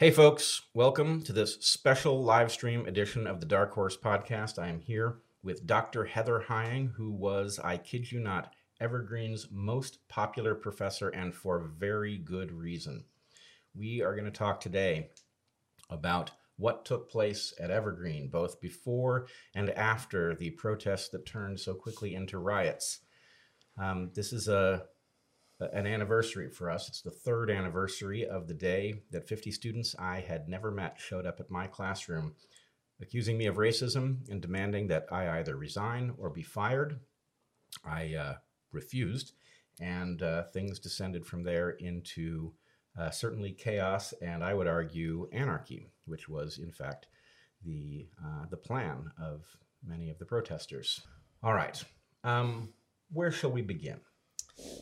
Hey, folks, welcome to this special live stream edition of the Dark Horse Podcast. I am here with Dr. Heather Heying, who was, I kid you not, Evergreen's most popular professor and for very good reason. We are going to talk today about what took place at Evergreen, both before and after the protests that turned so quickly into riots. Um, this is a an anniversary for us. It's the third anniversary of the day that 50 students I had never met showed up at my classroom accusing me of racism and demanding that I either resign or be fired. I uh, refused, and uh, things descended from there into uh, certainly chaos and I would argue anarchy, which was in fact the uh, the plan of many of the protesters. All right, um, where shall we begin?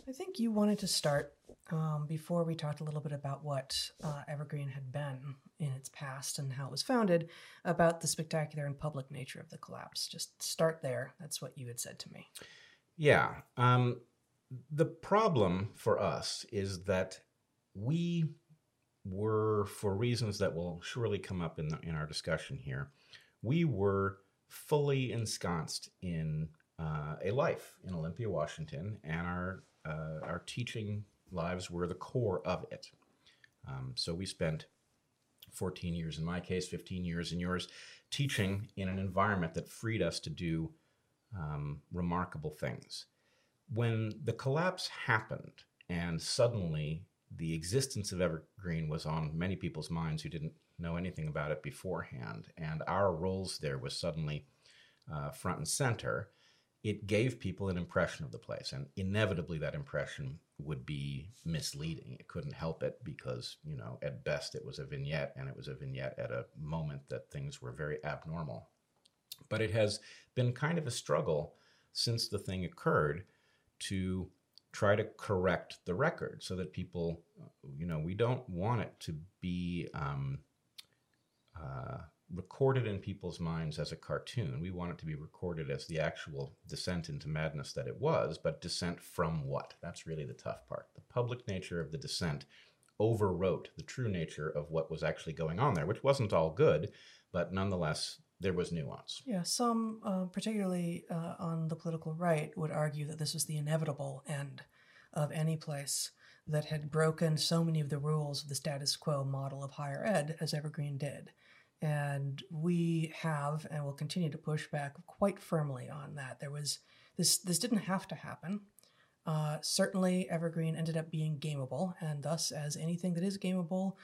I think you wanted to start um, before we talked a little bit about what uh, Evergreen had been in its past and how it was founded, about the spectacular and public nature of the collapse. Just start there. That's what you had said to me. Yeah. Um, the problem for us is that we were, for reasons that will surely come up in, the, in our discussion here, we were fully ensconced in uh, a life in Olympia, Washington, and our uh, our teaching lives were the core of it. Um, so we spent 14 years in my case, 15 years in yours, teaching in an environment that freed us to do um, remarkable things. When the collapse happened, and suddenly the existence of Evergreen was on many people's minds who didn't know anything about it beforehand, and our roles there was suddenly uh, front and center it gave people an impression of the place and inevitably that impression would be misleading. It couldn't help it because you know at best it was a vignette and it was a vignette at a moment that things were very abnormal. But it has been kind of a struggle since the thing occurred to try to correct the record so that people you know we don't want it to be um, uh, recorded in people's minds as a cartoon. We want it to be recorded as the actual descent into madness that it was, but descent from what? That's really the tough part. The public nature of the descent overwrote the true nature of what was actually going on there, which wasn't all good, but nonetheless, there was nuance. Yeah, some, uh, particularly uh, on the political right, would argue that this was the inevitable end of any place that had broken so many of the rules of the status quo model of higher ed as Evergreen did. And we have and will continue to push back quite firmly on that. There was this this didn't have to happen. Uh, certainly, Evergreen ended up being gameable, and thus, as anything that is gameable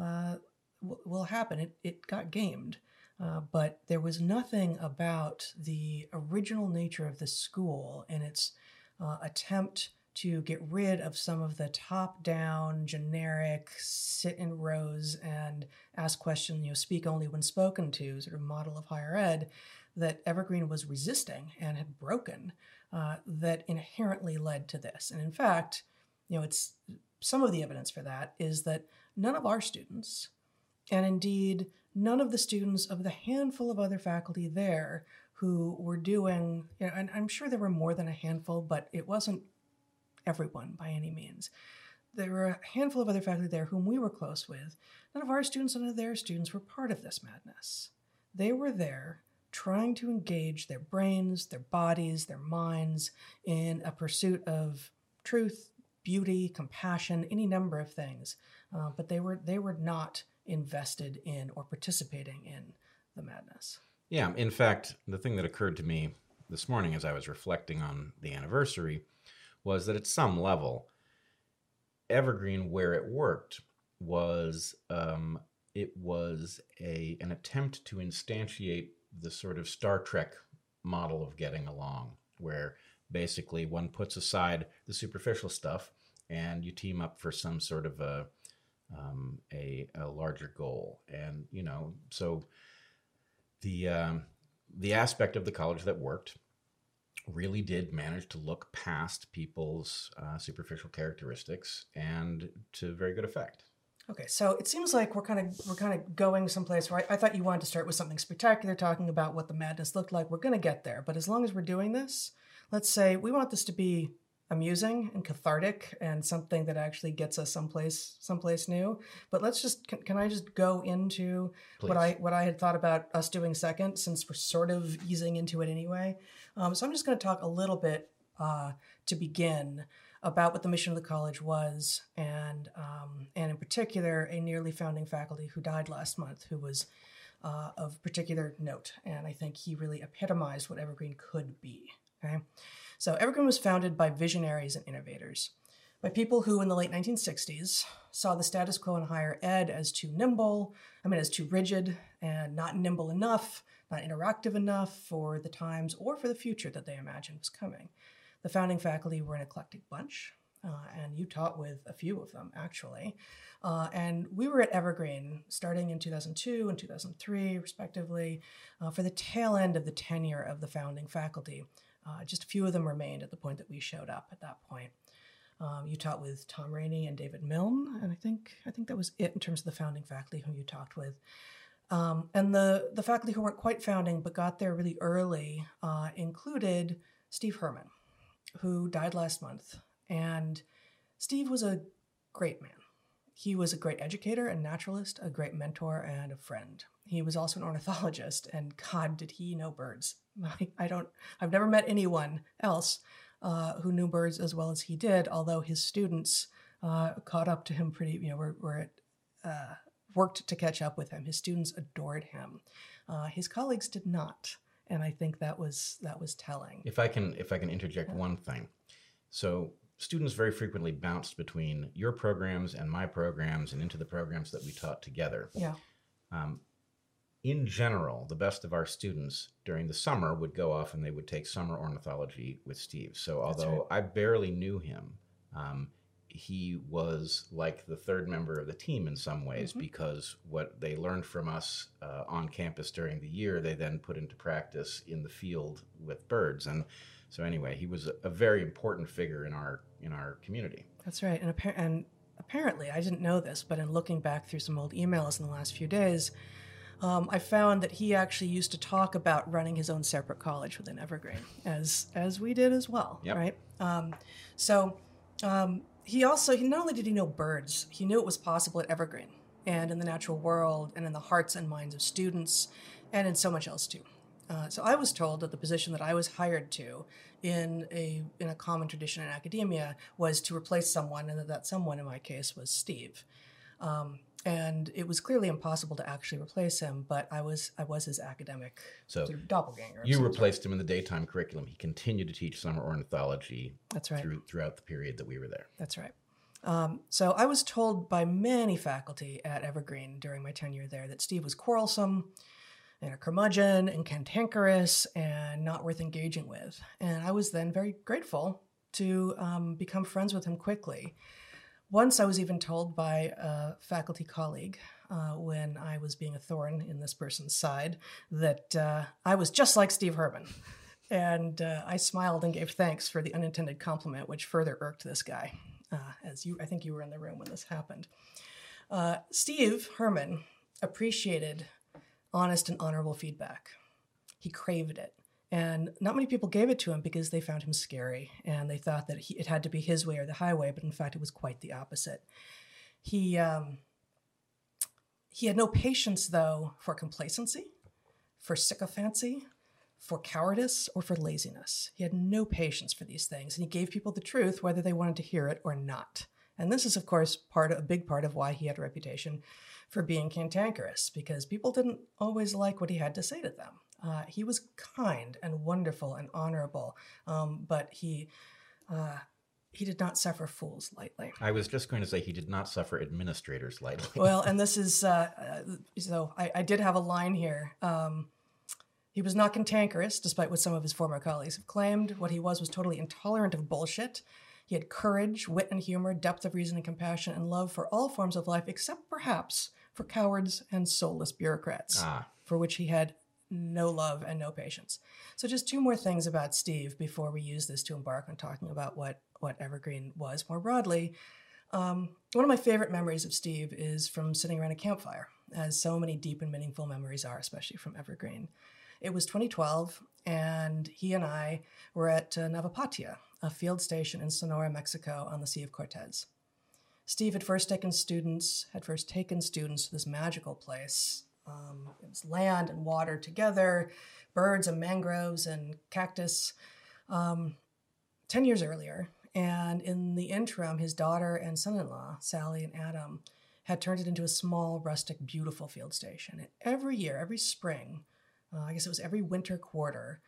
uh, w- will happen, it, it got gamed. Uh, but there was nothing about the original nature of the school and its uh, attempt to get rid of some of the top down, generic, sit in rows and ask questions, you know, speak only when spoken to sort of model of higher ed that Evergreen was resisting and had broken uh, that inherently led to this. And in fact, you know, it's some of the evidence for that is that none of our students, and indeed none of the students of the handful of other faculty there who were doing, you know, and I'm sure there were more than a handful, but it wasn't everyone by any means. There were a handful of other faculty there whom we were close with. None of our students, none of their students were part of this madness. They were there trying to engage their brains, their bodies, their minds in a pursuit of truth, beauty, compassion, any number of things. Uh, but they were they were not invested in or participating in the madness. Yeah, in fact, the thing that occurred to me this morning as I was reflecting on the anniversary was that at some level, Evergreen, where it worked, was um, it was a an attempt to instantiate the sort of Star Trek model of getting along, where basically one puts aside the superficial stuff and you team up for some sort of a um, a, a larger goal, and you know so the um, the aspect of the college that worked really did manage to look past people's uh, superficial characteristics and to very good effect. Okay, so it seems like we're kind of we're kind of going someplace where I, I, thought you wanted to start with something spectacular, talking about what the madness looked like. We're going to get there, but as long as we're doing this, let's say we want this to be amusing and cathartic and something that actually gets us someplace someplace new. But let's just can, can I just go into Please. what I what I had thought about us doing second since we're sort of easing into it anyway. Um, so I'm just going to talk a little bit uh, to begin about what the mission of the college was, and um, and in particular a nearly founding faculty who died last month, who was uh, of particular note, and I think he really epitomized what Evergreen could be. Okay, so Evergreen was founded by visionaries and innovators, by people who in the late 1960s saw the status quo in higher ed as too nimble, I mean, as too rigid and not nimble enough, not interactive enough for the times or for the future that they imagined was coming. The founding faculty were an eclectic bunch, uh, and you taught with a few of them, actually. Uh, and we were at Evergreen starting in 2002 and 2003, respectively, uh, for the tail end of the tenure of the founding faculty. Uh, just a few of them remained at the point that we showed up at that point. Um, you taught with Tom Rainey and David Milne, and I think I think that was it in terms of the founding faculty whom you talked with. Um, and the the faculty who weren't quite founding but got there really early uh, included Steve Herman, who died last month. And Steve was a great man. He was a great educator and naturalist, a great mentor and a friend. He was also an ornithologist, and God, did he know birds! I, I don't, I've never met anyone else uh, who knew birds as well as he did. Although his students uh, caught up to him pretty, you know, were, were uh, worked to catch up with him. His students adored him. Uh, his colleagues did not, and I think that was that was telling. If I can, if I can interject one thing, so students very frequently bounced between your programs and my programs and into the programs that we taught together. Yeah. Um, in general, the best of our students during the summer would go off and they would take summer ornithology with Steve. So, although I barely knew him, um, he was like the third member of the team in some ways Mhm. because what they learned from us uh, on campus during the year, they then put into practice in the field with birds. And so, anyway, he was a, a very important figure in our in our community. That's right. And, appar- and apparently, I didn't know this, but in looking back through some old emails in the last few days, um, I found that he actually used to talk about running his own separate college within Evergreen, as as we did as well, Yep. right? Um, so um, he also he not only did he know birds, he knew it was possible at Evergreen and in the natural world and in the hearts and minds of students, and in so much else too. Uh, so I was told that the position that I was hired to in a in a common tradition in academia was to replace someone, and that that someone in my case was Steve. Um, and it was clearly impossible to actually replace him, but I was I was his academic So sort of doppelganger. you replaced him in the daytime curriculum. He continued to teach summer ornithology That's right. through, throughout the period that we were there. That's right. Um, so I was told by many faculty at Evergreen during my tenure there that Steve was quarrelsome and a curmudgeon and cantankerous and not worth engaging with. And I was then very grateful to um, become friends with him quickly. Once I was even told by a faculty colleague uh, when I was being a thorn in this person's side that uh, I was just like Steve Herman. And uh, I smiled and gave thanks for the unintended compliment, which further irked this guy. Uh, as you, I think you were in the room when this happened. Uh, Steve Herman appreciated honest and honorable feedback. He craved it. And not many people gave it to him because they found him scary and they thought that he, it had to be his way or the highway, but in fact, it was quite the opposite. He, um, he had no patience, though, for complacency, for sycophancy, for cowardice, or for laziness. He had no patience for these things, and he gave people the truth whether they wanted to hear it or not. And this is, of course, part a big part of why he had a reputation for being cantankerous, because people didn't always like what he had to say to them. Uh, he was kind and wonderful and honorable, um, but he uh, he did not suffer fools lightly. I was just going to say he did not suffer administrators lightly. Well, and this is uh, uh, so I, I did have a line here. Um, he was not cantankerous, despite what some of his former colleagues have claimed. What he was was totally intolerant of bullshit. He had courage, wit and humor, depth of reason and compassion, and love for all forms of life, except perhaps for cowards and soulless bureaucrats, ah, for which he had no love and no patience. So, just two more things about Steve before we use this to embark on talking about what, what Evergreen was more broadly. Um, one of my favorite memories of Steve is from sitting around a campfire, as so many deep and meaningful memories are, especially from Evergreen. It was 2012, and he and I were at uh, Navapatia, a field station in Sonora, Mexico, on the Sea of Cortez. Steve had first taken students, had first taken students to this magical place. Um, it was land and water together, birds and mangroves and cactus. Um, Ten years earlier, and in the interim, his daughter and son-in-law, Sally and Adam, had turned it into a small, rustic, beautiful field station. And every year, every spring, uh, I guess it was every winter quarter,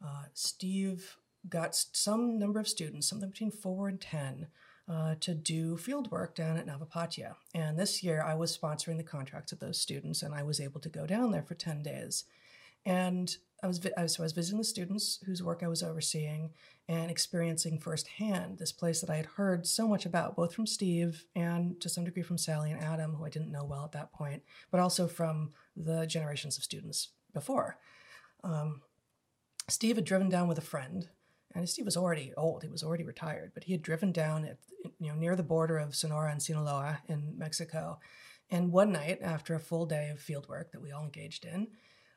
uh, Steve got some number of students, something between four and ten, uh, to do field work down at Navapatia. And this year I was sponsoring the contracts of those students, and I was able to go down there for 10 days. And I was, I was, so I was visiting the students whose work I was overseeing and experiencing firsthand this place that I had heard so much about, both from Steve and to some degree from Sally and Adam, who I didn't know well at that point, but also from the generations of students before. Um, Steve had driven down with a friend and Steve was already old; he was already retired. But he had driven down at you know near the border of Sonora and Sinaloa in Mexico, and one night after a full day of field work that we all engaged in,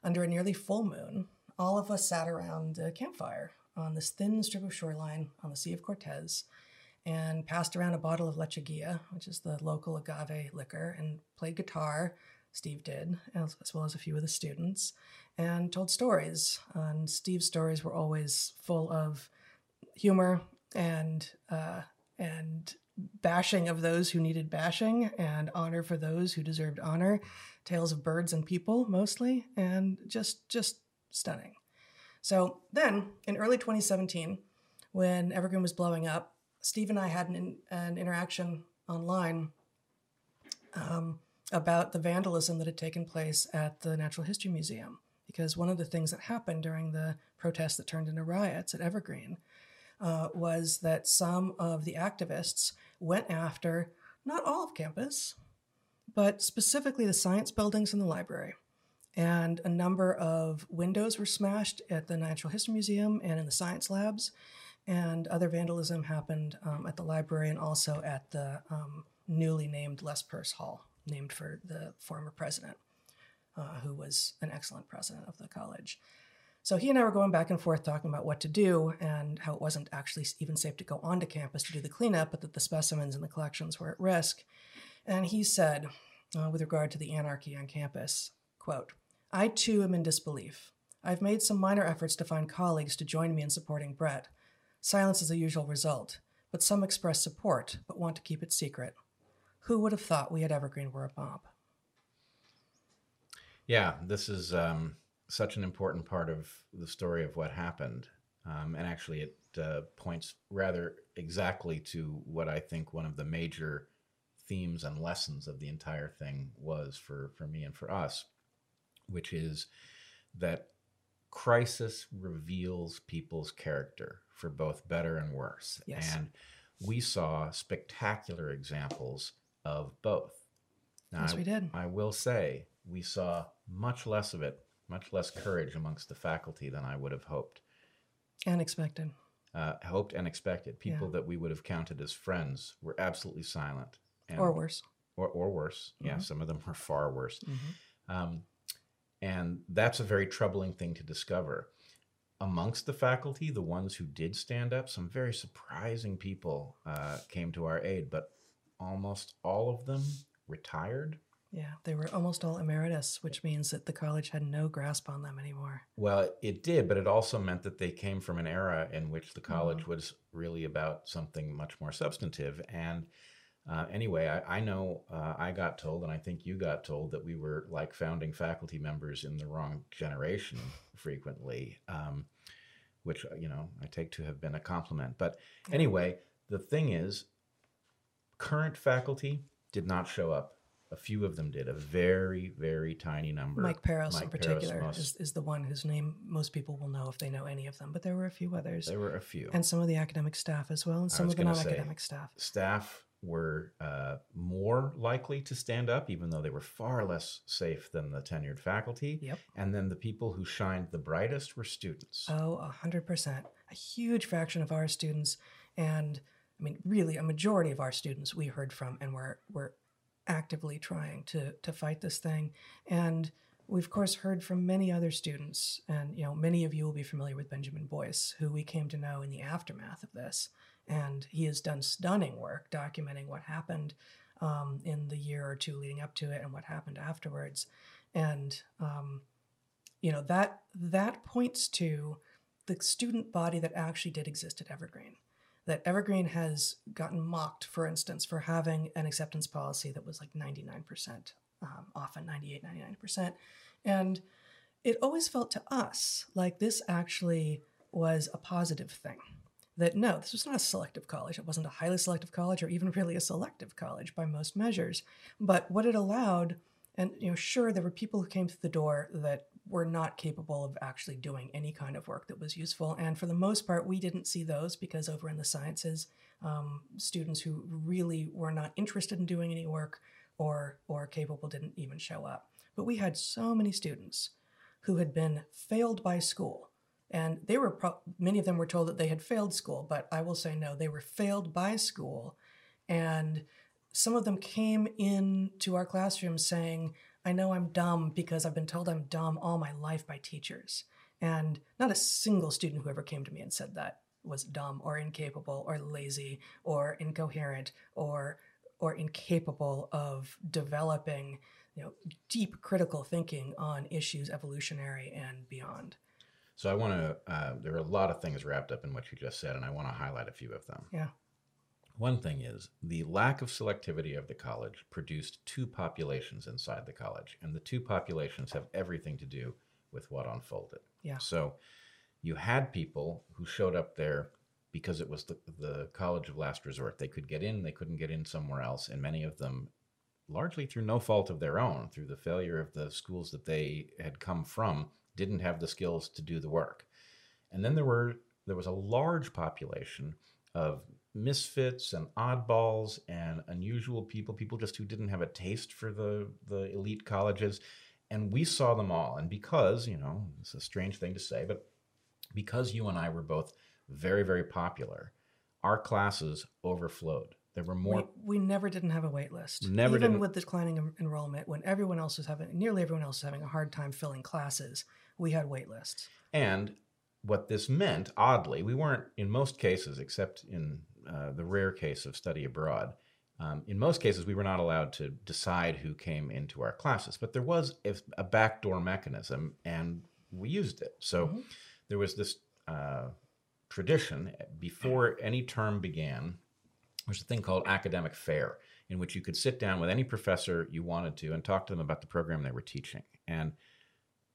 under a nearly full moon, all of us sat around a campfire on this thin strip of shoreline on the Sea of Cortez, and passed around a bottle of lechuguilla, which is the local agave liquor, and played guitar. Steve did, as, as well as a few of the students and told stories. And Steve's stories were always full of humor and uh, and bashing of those who needed bashing, and honor for those who deserved honor. Tales of birds and people, mostly, and just just stunning. So then, in early 2017, when Evergreen was blowing up, Steve and I had an, an interaction online um, about the vandalism that had taken place at the Natural History Museum because one of the things that happened during the protests that turned into riots at Evergreen uh, was that some of the activists went after not all of campus, but specifically the science buildings and the library. And a number of windows were smashed at the Natural History Museum and in the science labs. And other vandalism happened um, at the library and also at the um, newly named Les Purce Hall, named for the former president uh, who was an excellent president of the college. So he and I were going back and forth talking about what to do and how it wasn't actually even safe to go onto campus to do the cleanup, but that the specimens in the collections were at risk. And he said, uh, with regard to the anarchy on campus, quote, I too am in disbelief. I've made some minor efforts to find colleagues to join me in supporting Bret. Silence is the usual result, but some express support but want to keep it secret. Who would have thought we at Evergreen were a mob? Yeah, this is um, such an important part of the story of what happened. Um, and actually, it uh, points rather exactly to what I think one of the major themes and lessons of the entire thing was for, for me and for us, which is that crisis reveals people's character for both better and worse. Yes. And we saw spectacular examples of both. Now, yes, we did. I will say we saw much less of it, much less courage amongst the faculty than I would have hoped. And expected. Uh, hoped and expected. People yeah. that we would have counted as friends were absolutely silent. And, or worse. Or, or worse. Mm-hmm. Yeah, some of them were far worse. Mm-hmm. Um, and that's a very troubling thing to discover. Amongst the faculty, the ones who did stand up, some very surprising people uh, came to our aid, but almost all of them retired yeah, they were almost all emeritus, which means that the college had no grasp on them anymore. Well, it did, but it also meant that they came from an era in which the college mm-hmm. was really about something much more substantive. And uh, anyway, I, I know uh, I got told, and I think you got told, that we were like founding faculty members in the wrong generation frequently, um, which, you know, I take to have been a compliment. But anyway, the thing is, current faculty did not show up a few of them did, a very, very tiny number. Mike Paros, Mike in particular, Paros is, is the one whose name most people will know if they know any of them. But there were a few others. There were a few. And some of the academic staff as well, and some of the non academic staff. Staff were uh, more likely to stand up, even though they were far less safe than the tenured faculty. Yep. And then the people who shined the brightest were students. Oh, a 100%. A huge fraction of our students, and I mean, really, a majority of our students we heard from and were, were actively trying to to fight this thing. And we've of course heard from many other students, and you know many of you will be familiar with Benjamin Boyce, who we came to know in the aftermath of this, and he has done stunning work documenting what happened um, in the year or two leading up to it and what happened afterwards, and um, you know that that points to the student body that actually did exist at Evergreen. That Evergreen has gotten mocked, for instance, for having an acceptance policy that was like 99%, um, often 98, 99%. And it always felt to us like this actually was a positive thing. That no, this was not a selective college. It wasn't a highly selective college or even really a selective college by most measures. But what it allowed, and you know, sure, there were people who came through the door that were not capable of actually doing any kind of work that was useful. And for the most part, we didn't see those because over in the sciences, um, students who really were not interested in doing any work or or capable didn't even show up. But we had so many students who had been failed by school. And they were pro- many of them were told that they had failed school, but I will say no, they were failed by school. And some of them came in to our classroom saying, I know I'm dumb because I've been told I'm dumb all my life by teachers. And not a single student who ever came to me and said that was dumb or incapable or lazy or incoherent or or incapable of developing you know deep critical thinking on issues evolutionary and beyond. So i want to uh, there are a lot of things wrapped up in what you just said and i want to highlight a few of them. Yeah one thing is the lack of selectivity of the college produced two populations inside the college, and the two populations have everything to do with what unfolded. Yeah. So you had people who showed up there because it was the, the college of last resort. They could get in, they couldn't get in somewhere else, and many of them, largely through no fault of their own, through the failure of the schools that they had come from, didn't have the skills to do the work. And then there were there was a large population of misfits and oddballs and unusual people, people just who didn't have a taste for the, the elite colleges. And we saw them all. And because, you know, it's a strange thing to say, but because you and I were both very, very popular, our classes overflowed. There were more. We, we never didn't have a wait list. Never Even didn't. with declining en- enrollment, when everyone else was having, nearly everyone else was having a hard time filling classes, we had wait lists. And what this meant, oddly, we weren't in most cases, except in uh, the rare case of study abroad. Um, in most cases, we were not allowed to decide who came into our classes, but there was a, a backdoor mechanism, and we used it. So mm-hmm. there was this uh, tradition before any term began. There's a thing called academic fair, in which you could sit down with any professor you wanted to and talk to them about the program they were teaching. And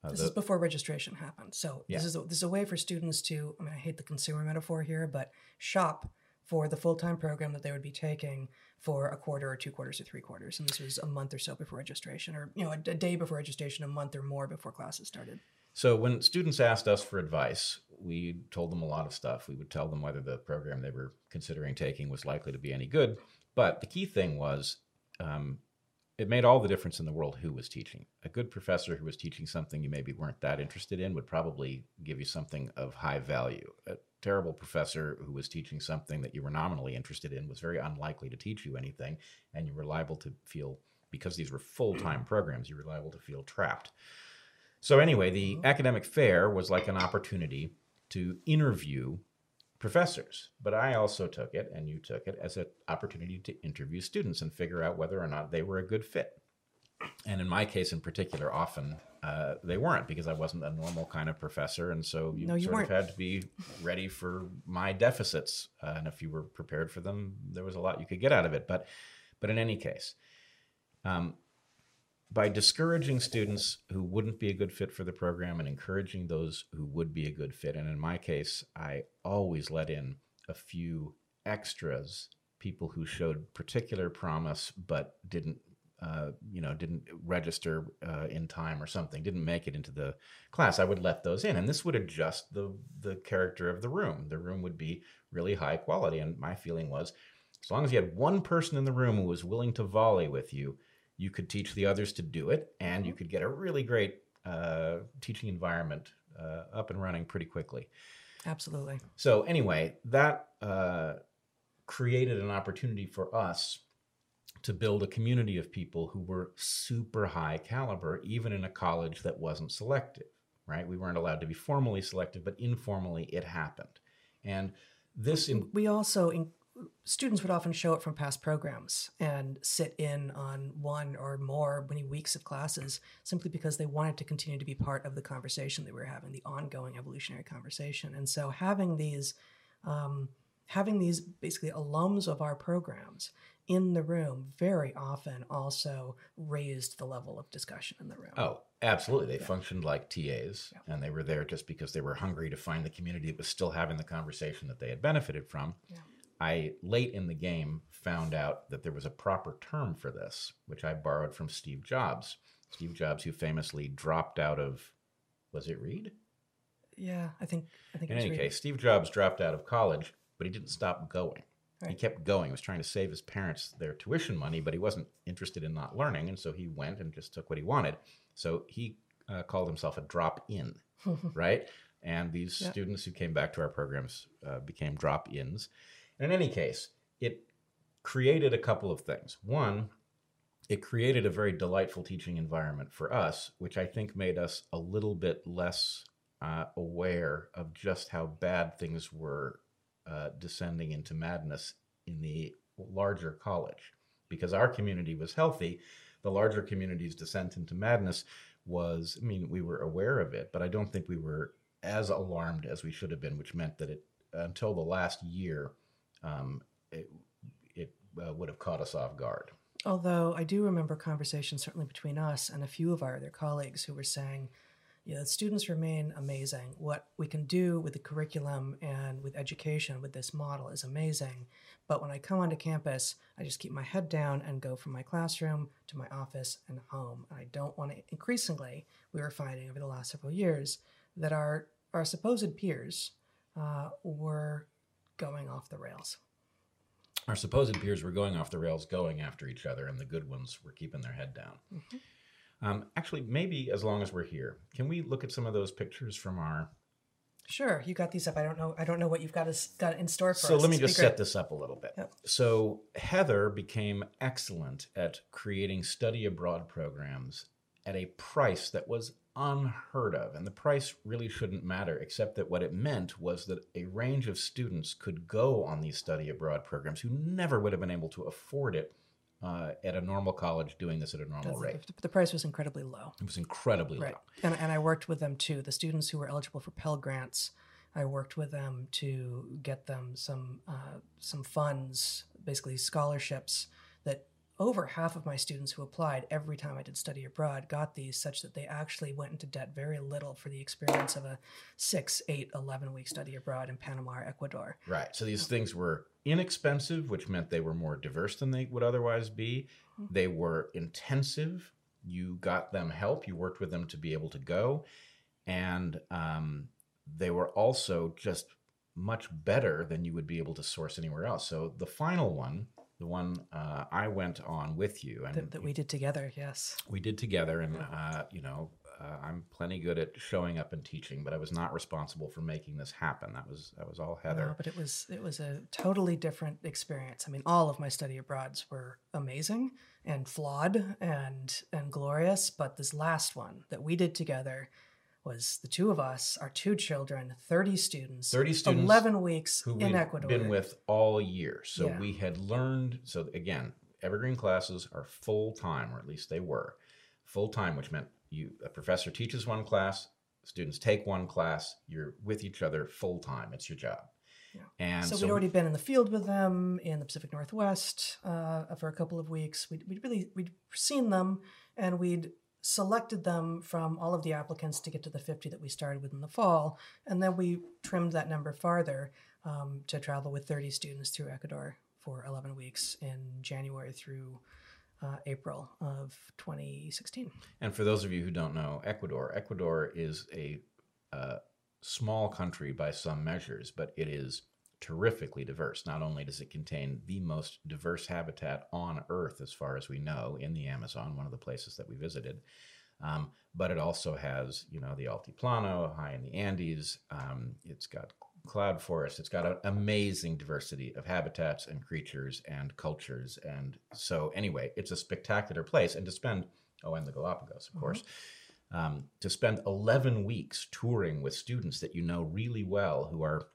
uh, this the, is before registration happened. So yeah. this is a, this is a way for students to. I mean, I hate the consumer metaphor here, but shop for the full time program that they would be taking for a quarter or two quarters or three quarters. And this was a month or so before registration, or you know, a, a day before registration, a month or more before classes started. So when students asked us for advice, we told them a lot of stuff. We would tell them whether the program they were considering taking was likely to be any good. But the key thing was um, it made all the difference in the world who was teaching. A good professor who was teaching something you maybe weren't that interested in would probably give you something of high value. A terrible professor who was teaching something that you were nominally interested in was very unlikely to teach you anything, and you were liable to feel, because these were full time programs, you were liable to feel trapped. So, anyway, the mm-hmm. academic fair was like an opportunity to interview professors. But I also took it, and you took it, as an opportunity to interview students and figure out whether or not they were a good fit. And in my case, in particular, often uh, they weren't because I wasn't a normal kind of professor, and so you, no, you sort weren't. of had to be ready for my deficits. Uh, and if you were prepared for them, there was a lot you could get out of it. But, but in any case, um, by discouraging students who wouldn't be a good fit for the program and encouraging those who would be a good fit. And in my case, I always let in a few extras, people who showed particular promise but didn't. Uh, you know, didn't register uh, in time or something, didn't make it into the class. I would let those in, and this would adjust the the character of the room. The room would be really high quality, and my feeling was, as long as you had one person in the room who was willing to volley with you, you could teach the others to do it, and you mm-hmm. could get a really great uh, teaching environment uh, up and running pretty quickly. Absolutely. So, anyway, that uh, created an opportunity for us to build a community of people who were super high caliber, even in a college that wasn't selective, right? We weren't allowed to be formally selective, but informally it happened. And this in, we also in, students would often show up from past programs and sit in on one or more many weeks of classes simply because they wanted to continue to be part of the conversation that we were having the ongoing evolutionary conversation and so having these um, having these basically alums of our programs in the room very often also raised the level of discussion in the room. Oh, absolutely. They yeah. functioned like TAs yeah. and they were there just because they were hungry to find the community that was still having the conversation that they had benefited from. Yeah. I, late in the game, found out that there was a proper term for this, which I borrowed from Steve Jobs. Steve Jobs, who famously dropped out of, was it Reed? Yeah, I think. I think. In any Reed. case, Steve Jobs dropped out of college, but he didn't stop going. Right. He kept going. He was trying to save his parents their tuition money, but he wasn't interested in not learning, and so he went and just took what he wanted. So he uh, called himself a drop in, right? And these students who came back to our programs uh, became drop ins. And In any case, it created a couple of things. One, it created a very delightful teaching environment for us, which I think made us a little bit less uh, aware of just how bad things were uh, descending into madness in the larger college. Because our community was healthy, the larger community's descent into madness was, I mean, we were aware of it, but I don't think we were as alarmed as we should have been, which meant that it, until the last year, um, it, it uh, would have caught us off guard. Although I do remember conversations, certainly between us and a few of our other colleagues, who were saying, yeah, students remain amazing. What we can do with the curriculum and with education with this model is amazing. But when I come onto campus, I just keep my head down and go from my classroom to my office and home. And I don't want to, increasingly, we were finding over the last several years that our, our supposed peers uh, were going off the rails. Our supposed peers were going off the rails, going after each other, and the good ones were keeping their head down. Mm-hmm. Um, actually, maybe as long as we're here, can we look at some of those pictures from our? Sure, you got these up. I don't know. I don't know what you've got us got in store for so us. let me just set this up a little bit. Yep. So Heather became excellent at creating study abroad programs at a price that was unheard of. And the price really shouldn't matter, except that what it meant was that a range of students could go on these study abroad programs who never would have been able to afford it uh, at a normal college doing this at a normal rate. The price was incredibly low. It was incredibly right. low. And, and I worked with them too. The students who were eligible for Pell Grants, I worked with them to get them some uh, some funds, basically scholarships that over half of my students who applied every time I did study abroad got these such that they actually went into debt very little for the experience of a six, eight, 11 week study abroad in Panama or Ecuador. Right. So these things were inexpensive, which meant they were more diverse than they would otherwise be. Mm-hmm. They were intensive. You got them help, you worked with them to be able to go. And um, they were also just much better than you would be able to source anywhere else. So the final one the one uh, I went on with you, and that, that, we did together. Yes, we did together, and uh, you know, uh, I'm plenty good at showing up and teaching, but I was not responsible for making this happen. That was that was all Heather. No, but it was it was a totally different experience. I mean, all of my study abroads were amazing and flawed and and glorious, but this last one that we did together was the two of us, our two children, 30 students, 30 students 11 weeks who in Ecuador. been with all year. So yeah. we had learned, so again, evergreen classes are full time, or at least they were full time, which meant you a professor teaches one class, students take one class, you're with each other full time. It's your job. Yeah. And so, so, we'd already been in the field with them in the Pacific Northwest uh, for a couple of weeks. We'd, we'd really we'd seen them, and we'd selected them from all of the applicants to get to the 50 that we started with in the fall. And then we trimmed that number farther um, to travel with 30 students through Ecuador for 11 weeks in January through uh, April of 2016. And for those of you who don't know Ecuador, Ecuador is a uh, small country by some measures, but it is terrifically diverse. Not only does it contain the most diverse habitat on Earth, as far as we know, in the Amazon, one of the places that we visited, um, but it also has, you know, the Altiplano high in the Andes. Um, it's got cloud forest. It's got an amazing diversity of habitats and creatures and cultures. And so, anyway, it's a spectacular place. And to spend, oh, and the Galapagos, of Mhm. course, um, to spend 11 weeks touring with students that you know really well who are,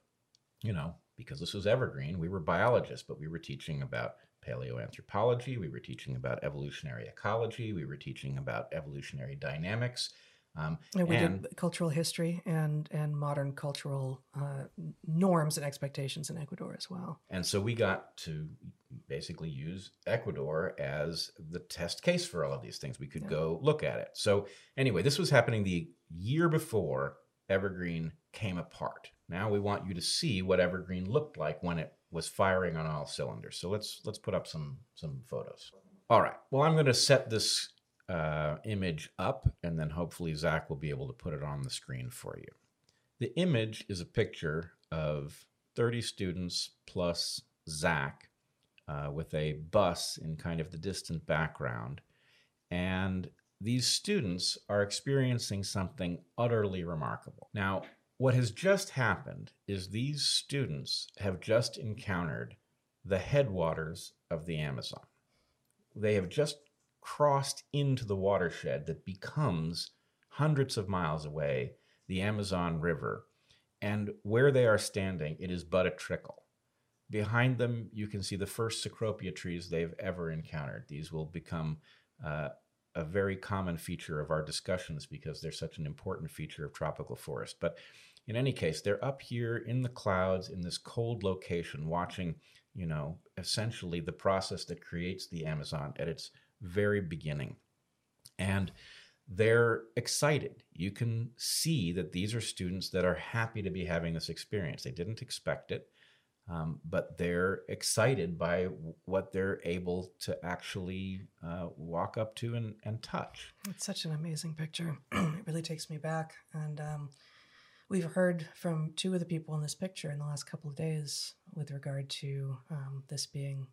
you know, because this was evergreen, we were biologists, but we were teaching about paleoanthropology, we were teaching about evolutionary ecology, we were teaching about evolutionary dynamics. Um, And we And- did cultural history and and modern cultural uh, norms and expectations in Ecuador as well. And so we got to basically use Ecuador as the test case for all of these things. We could Yeah. go look at it. So, anyway, this was happening the year before Evergreen came apart. Now we want you to see what Evergreen looked like when it was firing on all cylinders. So let's let's put up some some photos. All right. Well, I'm going to set this uh, image up, and then hopefully Zach will be able to put it on the screen for you. The image is a picture of 30 students plus Zach uh, with a bus in kind of the distant background. And these students are experiencing something utterly remarkable. Now, what has just happened is these students have just encountered the headwaters of the Amazon. They have just crossed into the watershed that becomes hundreds of miles away the Amazon River. And where they are standing, it is but a trickle. Behind them, you can see the first cecropia trees they've ever encountered. These will become uh, a very common feature of our discussions because they're such an important feature of tropical forest. But in any case, they're up here in the clouds in this cold location, watching, you know, essentially the process that creates the Amazon at its very beginning. And they're excited. You can see that these are students that are happy to be having this experience. They didn't expect it, um, but they're excited by what they're able to actually uh, walk up to and, and touch. It's such an amazing picture. it really takes me back. And um, we've heard from two of the people in this picture in the last couple of days with regard to um, this being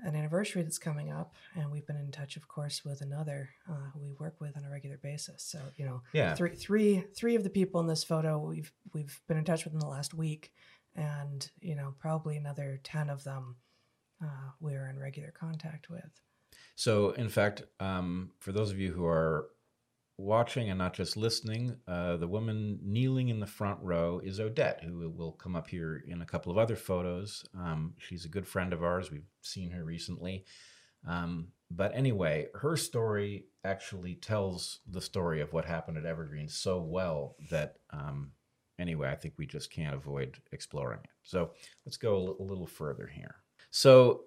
an anniversary that's coming up. And we've been in touch, of course, with another uh, who we work with on a regular basis. So, you know, Yeah. three, three, three of the people in this photo we've we've been in touch with in the last week, and you know, probably another ten of them uh, we're in regular contact with. So, in fact, um, for those of you who are watching and not just listening, uh, the woman kneeling in the front row is Odette, who will come up here in a couple of other photos. Um, she's a good friend of ours. We've seen her recently. Um, but anyway, her story actually tells the story of what happened at Evergreen so well that, um, anyway, I think we just can't avoid exploring it. So let's go a little further here. So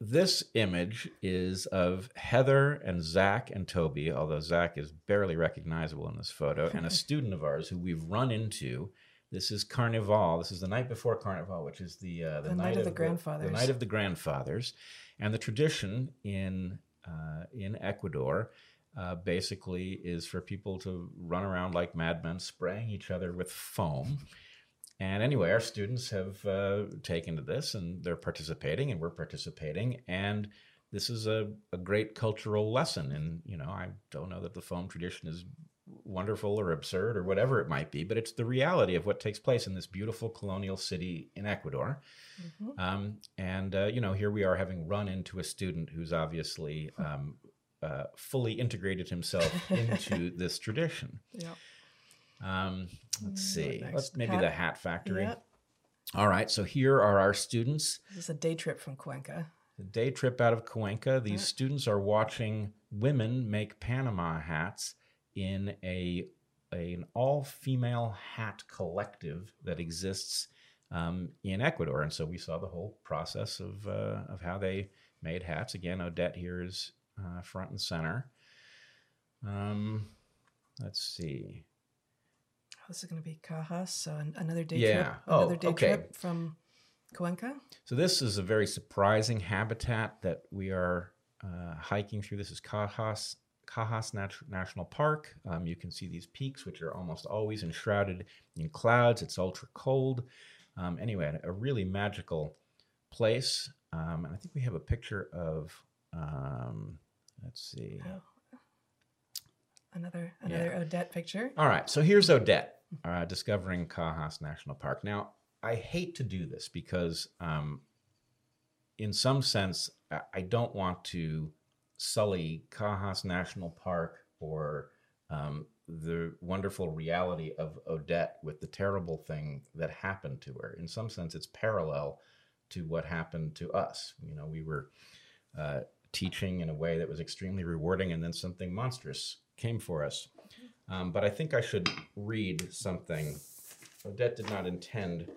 this image is of Heather and Zach and Toby, although Zach is barely recognizable in this photo, and a student of ours who we've run into. This is Carnival. This is the night before Carnival, which is the uh, the, The night of the grandfathers. The night of the grandfathers, and the tradition in uh, in Ecuador uh, basically is for people to run around like madmen, spraying each other with foam. And anyway, our students have uh, taken to this and they're participating, and we're participating. And this is a, a great cultural lesson. And, you know, I don't know that the foam tradition is wonderful or absurd or whatever it might be, but it's the reality of what takes place in this beautiful colonial city in Ecuador. Mhm. Um, and, uh, you know, here we are having run into a student who's obviously um, uh, fully integrated himself into this tradition. Yeah. Um, let's Mm, see. Let's maybe Hat- the Hat Factory. Yeah. All right. So here are our students. This is a day trip from Cuenca. A day trip out of Cuenca. These Yeah. students are watching women make Panama hats in a, a- an all female hat collective that exists um, in Ecuador. And so we saw the whole process of uh, of how they made hats. Again, Odette here is uh, front and center. Um, let's see. This is going to be Cajas, so an, another day Yeah. trip. Oh, Another day okay. trip from Cuenca. So this is a very surprising habitat that we are uh, hiking through. This is Cajas, Cajas Nat- National Park. Um, you can see these peaks, which are almost always enshrouded in clouds. It's ultra cold. Um, anyway, a really magical place. Um, and I think we have a picture of. Um, let's see. Oh. Another another Odette picture. All right, so here's Odette uh, discovering Cajas National Park. Now, I hate to do this because, um, in some sense, I- don't want to sully Cajas National Park or um, the wonderful reality of Odette with the terrible thing that happened to her. In some sense, it's parallel to what happened to us. You know, we were uh, teaching in a way that was extremely rewarding, and then something monstrous came for us. Um, but I think I should read something. Odette did not intend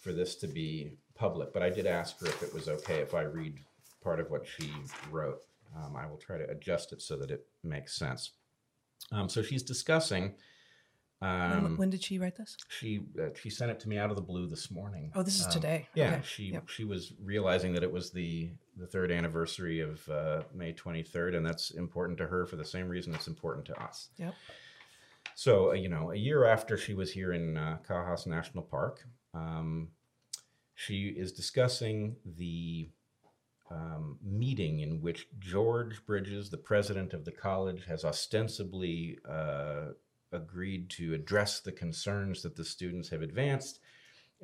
for this to be public, but I did ask her if it was okay if I read part of what she wrote. Um, I will try to adjust it so that it makes sense. Um, so she's discussing. When- Um, when did she write this? she uh, she sent it to me out of the blue this morning. Oh, this is Um, today. Yeah, Okay. she Yep. she was realizing that it was the the third anniversary of uh, May 23rd, and that's important to her for the same reason it's important to us. Yep. So uh, you know, a year after she was here in uh, Cajas National Park, um, she is discussing the um, meeting in which George Bridges, the president of the college, has ostensibly uh, agreed to address the concerns that the students have advanced.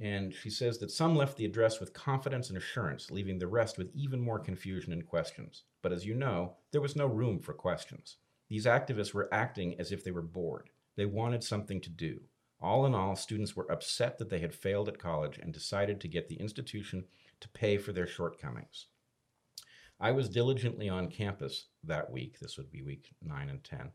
And she says that some left the address with confidence and assurance, leaving the rest with even more confusion and questions. But as you know, there was no room for questions. These activists were acting as if they were bored. They wanted something to do. All in all, students were upset that they had failed at college and decided to get the institution to pay for their shortcomings. I was diligently on campus that week. This would be week nine and 10.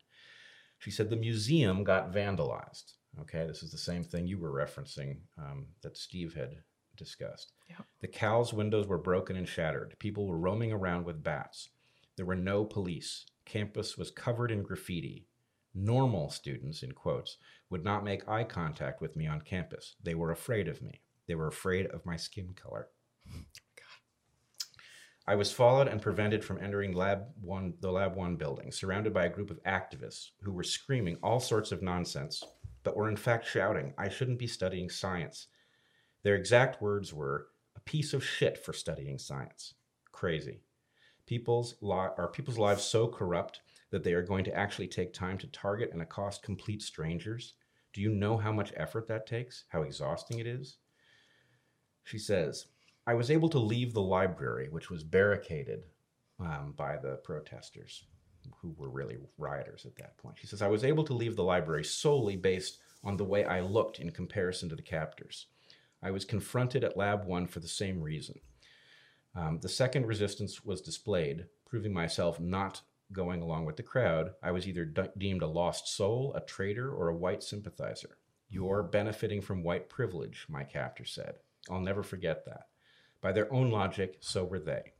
She said the museum got vandalized. Okay, this is the same thing you were referencing um, that Steve had discussed. Yep. The cow's windows were broken and shattered. People were roaming around with bats. There were no police. Campus was covered in graffiti. Normal students, in quotes, would not make eye contact with me on campus. They were afraid of me. They were afraid of my skin color. I was followed and prevented from entering Lab One, the Lab One building, surrounded by a group of activists who were screaming all sorts of nonsense, but were in fact shouting, "I shouldn't be studying science." Their exact words were, "A piece of shit for studying science." Crazy. People's li- are people's lives so corrupt that they are going to actually take time to target and accost complete strangers? Do you know how much effort that takes? How exhausting it is? She says, I was able to leave the library, which was barricaded um, by the protesters, who were really rioters at that point. She says, I was able to leave the library solely based on the way I looked in comparison to the captors. I was confronted at Lab 1 for the same reason. Um, the second resistance was displayed, proving myself not going along with the crowd. I was either de- deemed a lost soul, a traitor, or a white sympathizer. You're benefiting from white privilege, my captor said. I'll never forget that. By their own logic, so were they.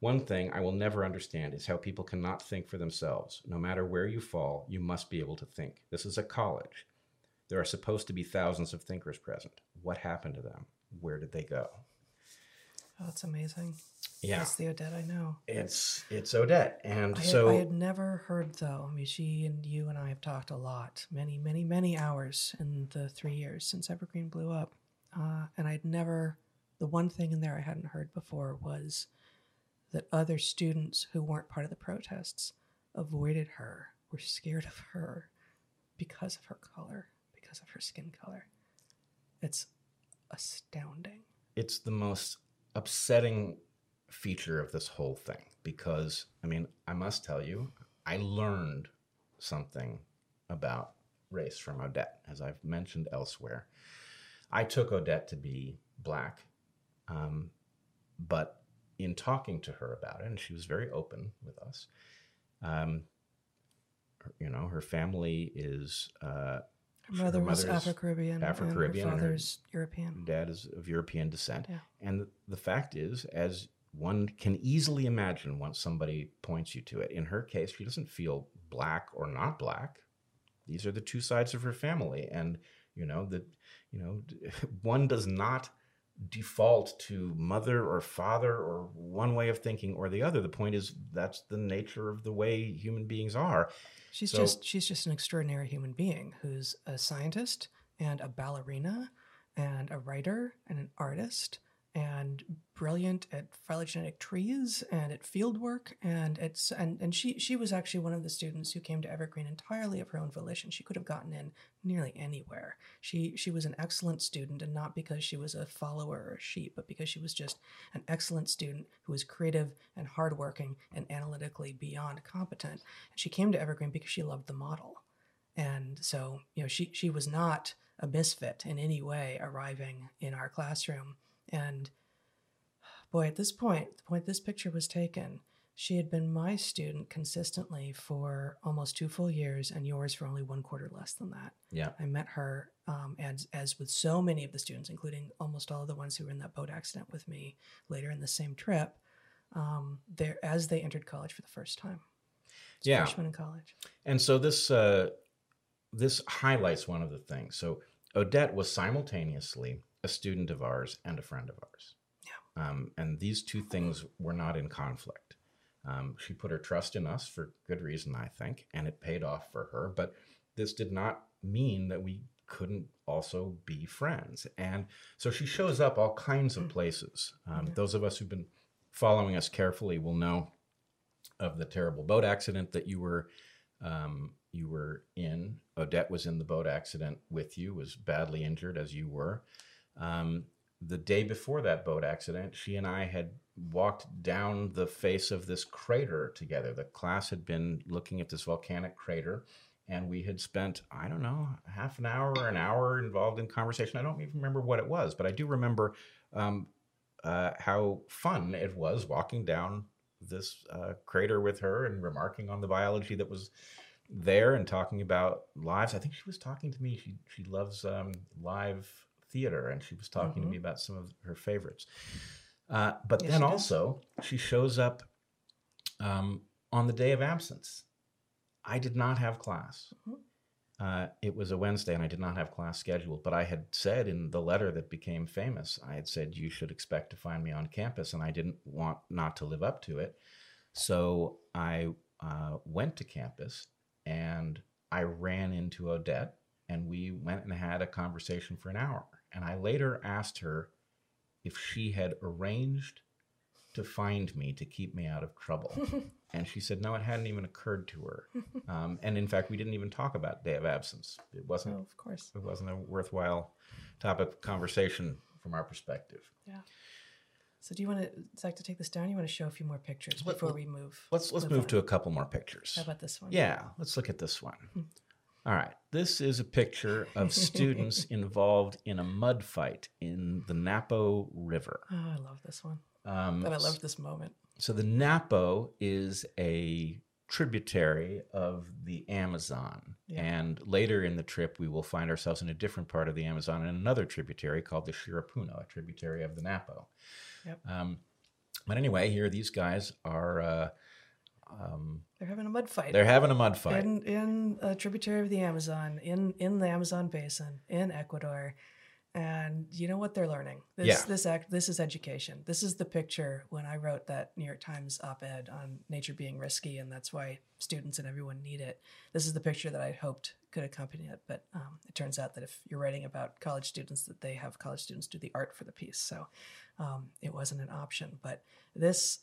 One thing I will never understand is how people cannot think for themselves. No matter where you fall, you must be able to think. This is a college. There are supposed to be thousands of thinkers present. What happened to them? Where did they go? Oh, that's amazing. Yeah. That's the Odette I know. It's it's Odette, and I, so had, I had never heard though. I mean, she and you and I have talked a lot, many, many, many hours in the three years since Evergreen blew up, uh, and I'd never. The one thing in there I hadn't heard before was that other students who weren't part of the protests avoided her, were scared of her because of her color, because of her skin color. It's astounding. it's the most upsetting feature of this whole thing because I mean, I must tell you, I learned something about race from Odette, as I've mentioned elsewhere. I took Odette to be black, um, but in talking to her about it, and she was very open with us. Um, her- you know, her family is uh, Her Her mother was is Afro-Caribbean, Afro-Caribbean and and her her- father's European. dad is of European descent. Yeah. And the, the fact is, as one can easily imagine once somebody points you to it, in her case, she doesn't feel black or not black. These are the two sides of her family. And, you know, that, you know, one does not default to mother or father or one way of thinking or the other. The point is that's the nature of the way human beings are. She's So- just she's just an extraordinary human being who's a scientist and a ballerina and a writer and an artist and brilliant at phylogenetic trees and at field work and it's and and she she was actually one of the students who came to Evergreen entirely of her own volition. She could have gotten in nearly anywhere. She she was an excellent student and not because she was a follower or a sheep, but because she was just an excellent student who was creative and hardworking and analytically beyond competent. And she came to Evergreen because she loved the model. And so, you know, she she was not a misfit in any way arriving in our classroom. And boy, at this point, the point this picture was taken, she had been my student consistently for almost two full years, and yours for only one quarter less than that. Yeah. I met her, um, as, as with so many of the students, including almost all of the ones who were in that boat accident with me later in the same trip, um, there as they entered college for the first time. Yeah. Freshmen in college. And so this uh, this highlights one of the things. So Odette was simultaneously a student of ours and a friend of ours. Yeah. Um, and these two things were not in conflict. Um, she put her trust in us for good reason, I think, and it paid off for her. But this did not mean that we couldn't also be friends. And so she shows up all kinds of places. Um, Those of us who've been following us carefully will know of the terrible boat accident that you were um, you were in. Odette was in the boat accident with you, was badly injured as you were. Um, the day before that boat accident, she and I had walked down the face of this crater together. The class had been looking at this volcanic crater, and we had spent, I don't know, half an hour or an hour involved in conversation. I don't even remember what it was, but I do remember um, uh, how fun it was walking down this uh, crater with her and remarking on the biology that was there and talking about lives. I think she was talking to me. She she loves um, live theater, and she was talking to me about some of her favorites. Uh, but Yes, then she also she shows up um, on the day of absence. I did not have class. Uh, it was a Wednesday, and I did not have class scheduled. But I had said in the letter that became famous, I had said you should expect to find me on campus, and I didn't want not to live up to it. So I uh, went to campus, and I ran into Odette, and we went and had a conversation for an hour. And I later asked her if she had arranged to find me to keep me out of trouble. and she said, no, it hadn't even occurred to her. Um, and in fact, we didn't even talk about day of absence. It wasn't. Oh, of course. It wasn't a worthwhile topic of conversation from our perspective. Yeah. So do you want to, Zach, to take this down? You want to show a few more pictures Let- before we move? Let's let's move to a couple more pictures. How about this one? Yeah, let's look at this one. All right, this is a picture of students involved in a mud fight in the Napo River. Oh, I love this one. Um, And I love this moment. So the Napo is a tributary of the Amazon. Yeah. And later in the trip, we will find ourselves in a different part of the Amazon in another tributary called the Shiripuno, a tributary of the Napo. Yep. Um, but anyway, here these guys are uh, um, They're having a mud fight. they're having a mud fight. in in a tributary of the Amazon, in in the Amazon basin, in Ecuador, and you know what they're learning. This Yeah. this act this is education. This is the picture when I wrote that New York Times op-ed on nature being risky, and that's why students and everyone need it. This is the picture that I hoped could accompany it, but um, it turns out that if you're writing about college students, that they have college students do the art for the piece, so um, it wasn't an option. But this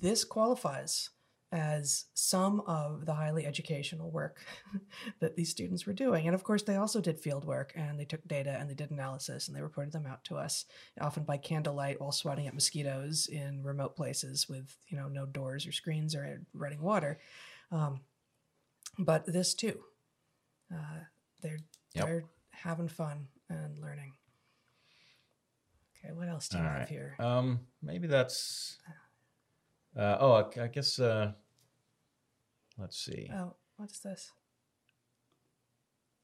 this qualifies as some of the highly educational work that these students were doing. And of course, they also did field work and they took data and they did analysis and they reported them out to us, often by candlelight while swatting at mosquitoes in remote places with, you know, no doors or screens or running water. Um, but this too, uh, they're, Yep. they're having fun and learning. Okay, what else do you All have right. here? Um, maybe that's. Uh, oh, I, I guess. Uh, let's see. Oh, what's this?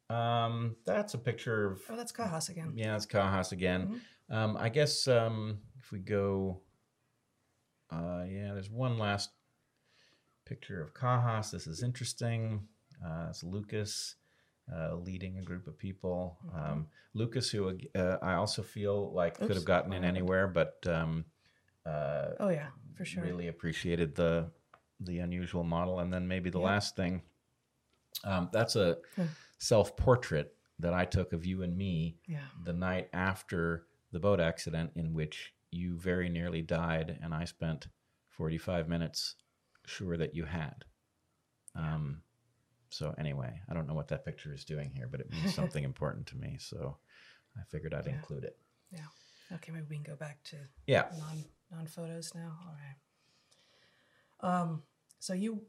Um, that's a picture of. Oh, that's Cajas again. Yeah, it's Cajas again. Mm-hmm. Um, I guess um, if we go, uh, yeah, there's one last picture of Cajas. This is interesting. Uh, it's Lucas uh, leading a group of people. Um, Lucas, who uh, I also feel like could Mm-hmm. Have gotten in anywhere, but um, uh, Oh, yeah, for sure. really appreciated the the unusual model. And then maybe the Yeah. last thing, um, that's a Hmm. self portrait that I took of you and me Yeah. the night after the boat accident, in which you very nearly died, and I spent 45 minutes sure that you had. Um, so, anyway, I don't know what that picture is doing here, but it means something important to me. So, I figured I'd Yeah. include it. Yeah. Okay, maybe we can go back to Yeah. non non photos now. All right. Um. So you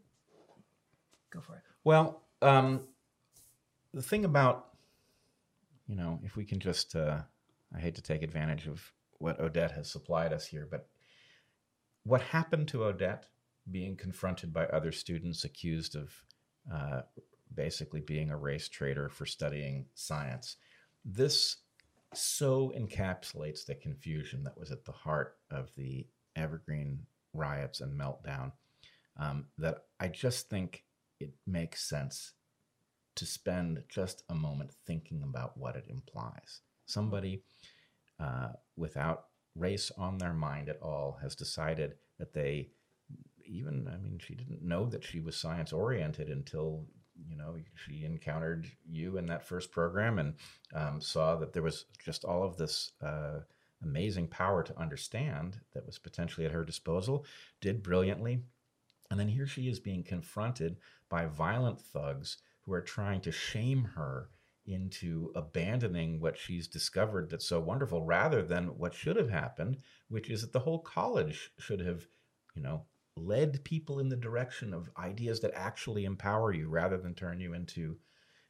go for it. Well, um, the thing about, you know, if we can just, uh, I hate to take advantage of what Odette has supplied us here, but what happened to Odette being confronted by other students accused of uh, basically being a race traitor for studying science, this so encapsulates the confusion that was at the heart of the Evergreen riots and meltdown um, that I just think it makes sense to spend just a moment thinking about what it implies. Somebody uh, without race on their mind at all has decided that they even i mean she didn't know that she was science oriented until you know she encountered you in that first program and um, saw that there was just all of this uh, amazing power to understand that was potentially at her disposal did brilliantly and then here she is being confronted by violent thugs who are trying to shame her into abandoning what she's discovered that's so wonderful rather than what should have happened, which is that the whole college should have, you know, led people in the direction of ideas that actually empower you rather than turn you into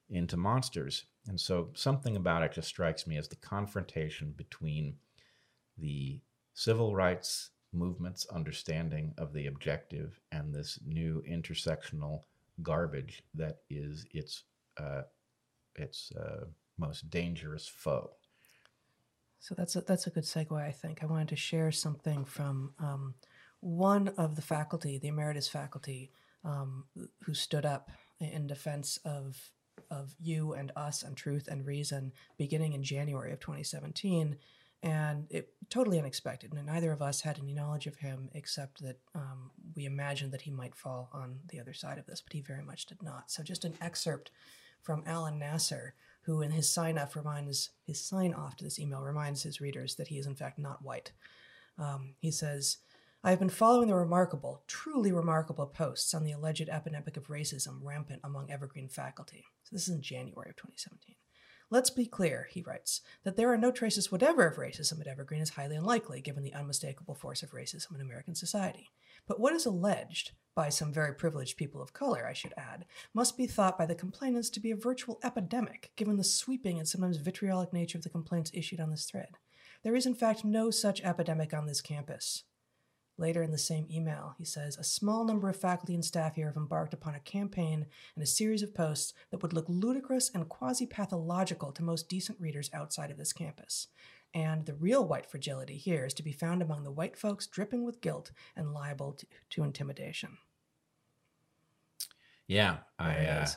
into monsters. And so something about it just strikes me as the confrontation between the civil rights movement's understanding of the objective and this new intersectional garbage that is its uh, its uh, most dangerous foe. So that's a, that's a good segue, I think. I wanted to share something from um, one of the faculty, the emeritus faculty, um, who stood up in defense of of you and us and truth and reason, beginning in January of 2017, and it totally unexpected. And neither of us had any knowledge of him, except that um, we imagined that he might fall on the other side of this, but he very much did not. So just an excerpt from Alan Nasser, who in his sign off reminds his sign off to this email reminds his readers that he is in fact not white. Um, he says, I have been following the remarkable, truly remarkable posts on the alleged epidemic of racism rampant among Evergreen faculty. So this is in January of 2017. Let's be clear, he writes, that there are no traces whatever of racism at Evergreen is highly unlikely given the unmistakable force of racism in American society. But what is alleged, by some very privileged people of color, I should add, must be thought by the complainants to be a virtual epidemic, given the sweeping and sometimes vitriolic nature of the complaints issued on this thread. There is, in fact, no such epidemic on this campus. Later in the same email, he says A small number of faculty and staff here have embarked upon a campaign and a series of posts that would look ludicrous and quasi pathological to most decent readers outside of this campus. And the real white fragility here is to be found among the white folks dripping with guilt and liable to, to intimidation. Yeah, I uh,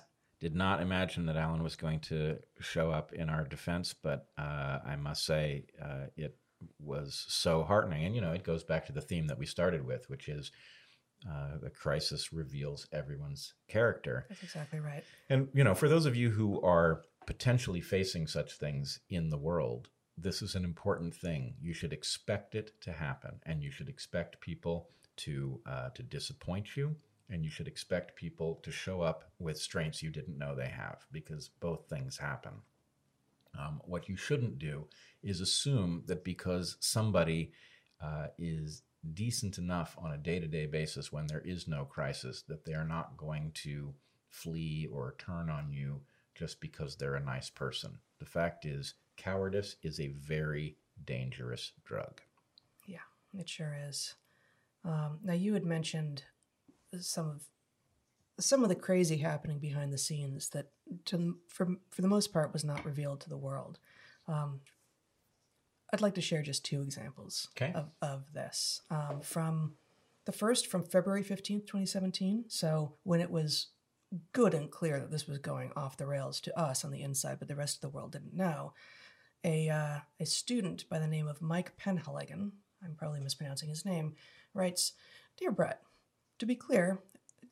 did not imagine that Alan was going to show up in our defense, but uh, I must say uh, it was so heartening. And, you know, it goes back to the theme that we started with, which is uh, the crisis reveals everyone's character. That's exactly right. And, you know, for those of you who are potentially facing such things in the world, this is an important thing. You should expect it to happen, and you should expect people to uh, to disappoint you, and you should expect people to show up with strengths you didn't know they have, because both things happen. Um, what you shouldn't do is assume that because somebody uh, is decent enough on a day to day basis when there is no crisis, that they are not going to flee or turn on you just because they're a nice person. The fact is, cowardice is a very dangerous drug. Yeah, it sure is. Um, now you had mentioned some of some of the crazy happening behind the scenes that, to, for for the most part, was not revealed to the world. Um, I'd like to share just two examples Okay. of, of this. Um, from the first, from February fifteenth, twenty seventeen. So when it was good and clear that this was going off the rails to us on the inside, but the rest of the world didn't know. A uh, a student by the name of Mike Penhaligon, I'm probably mispronouncing his name, writes, "Dear Bret, to be clear,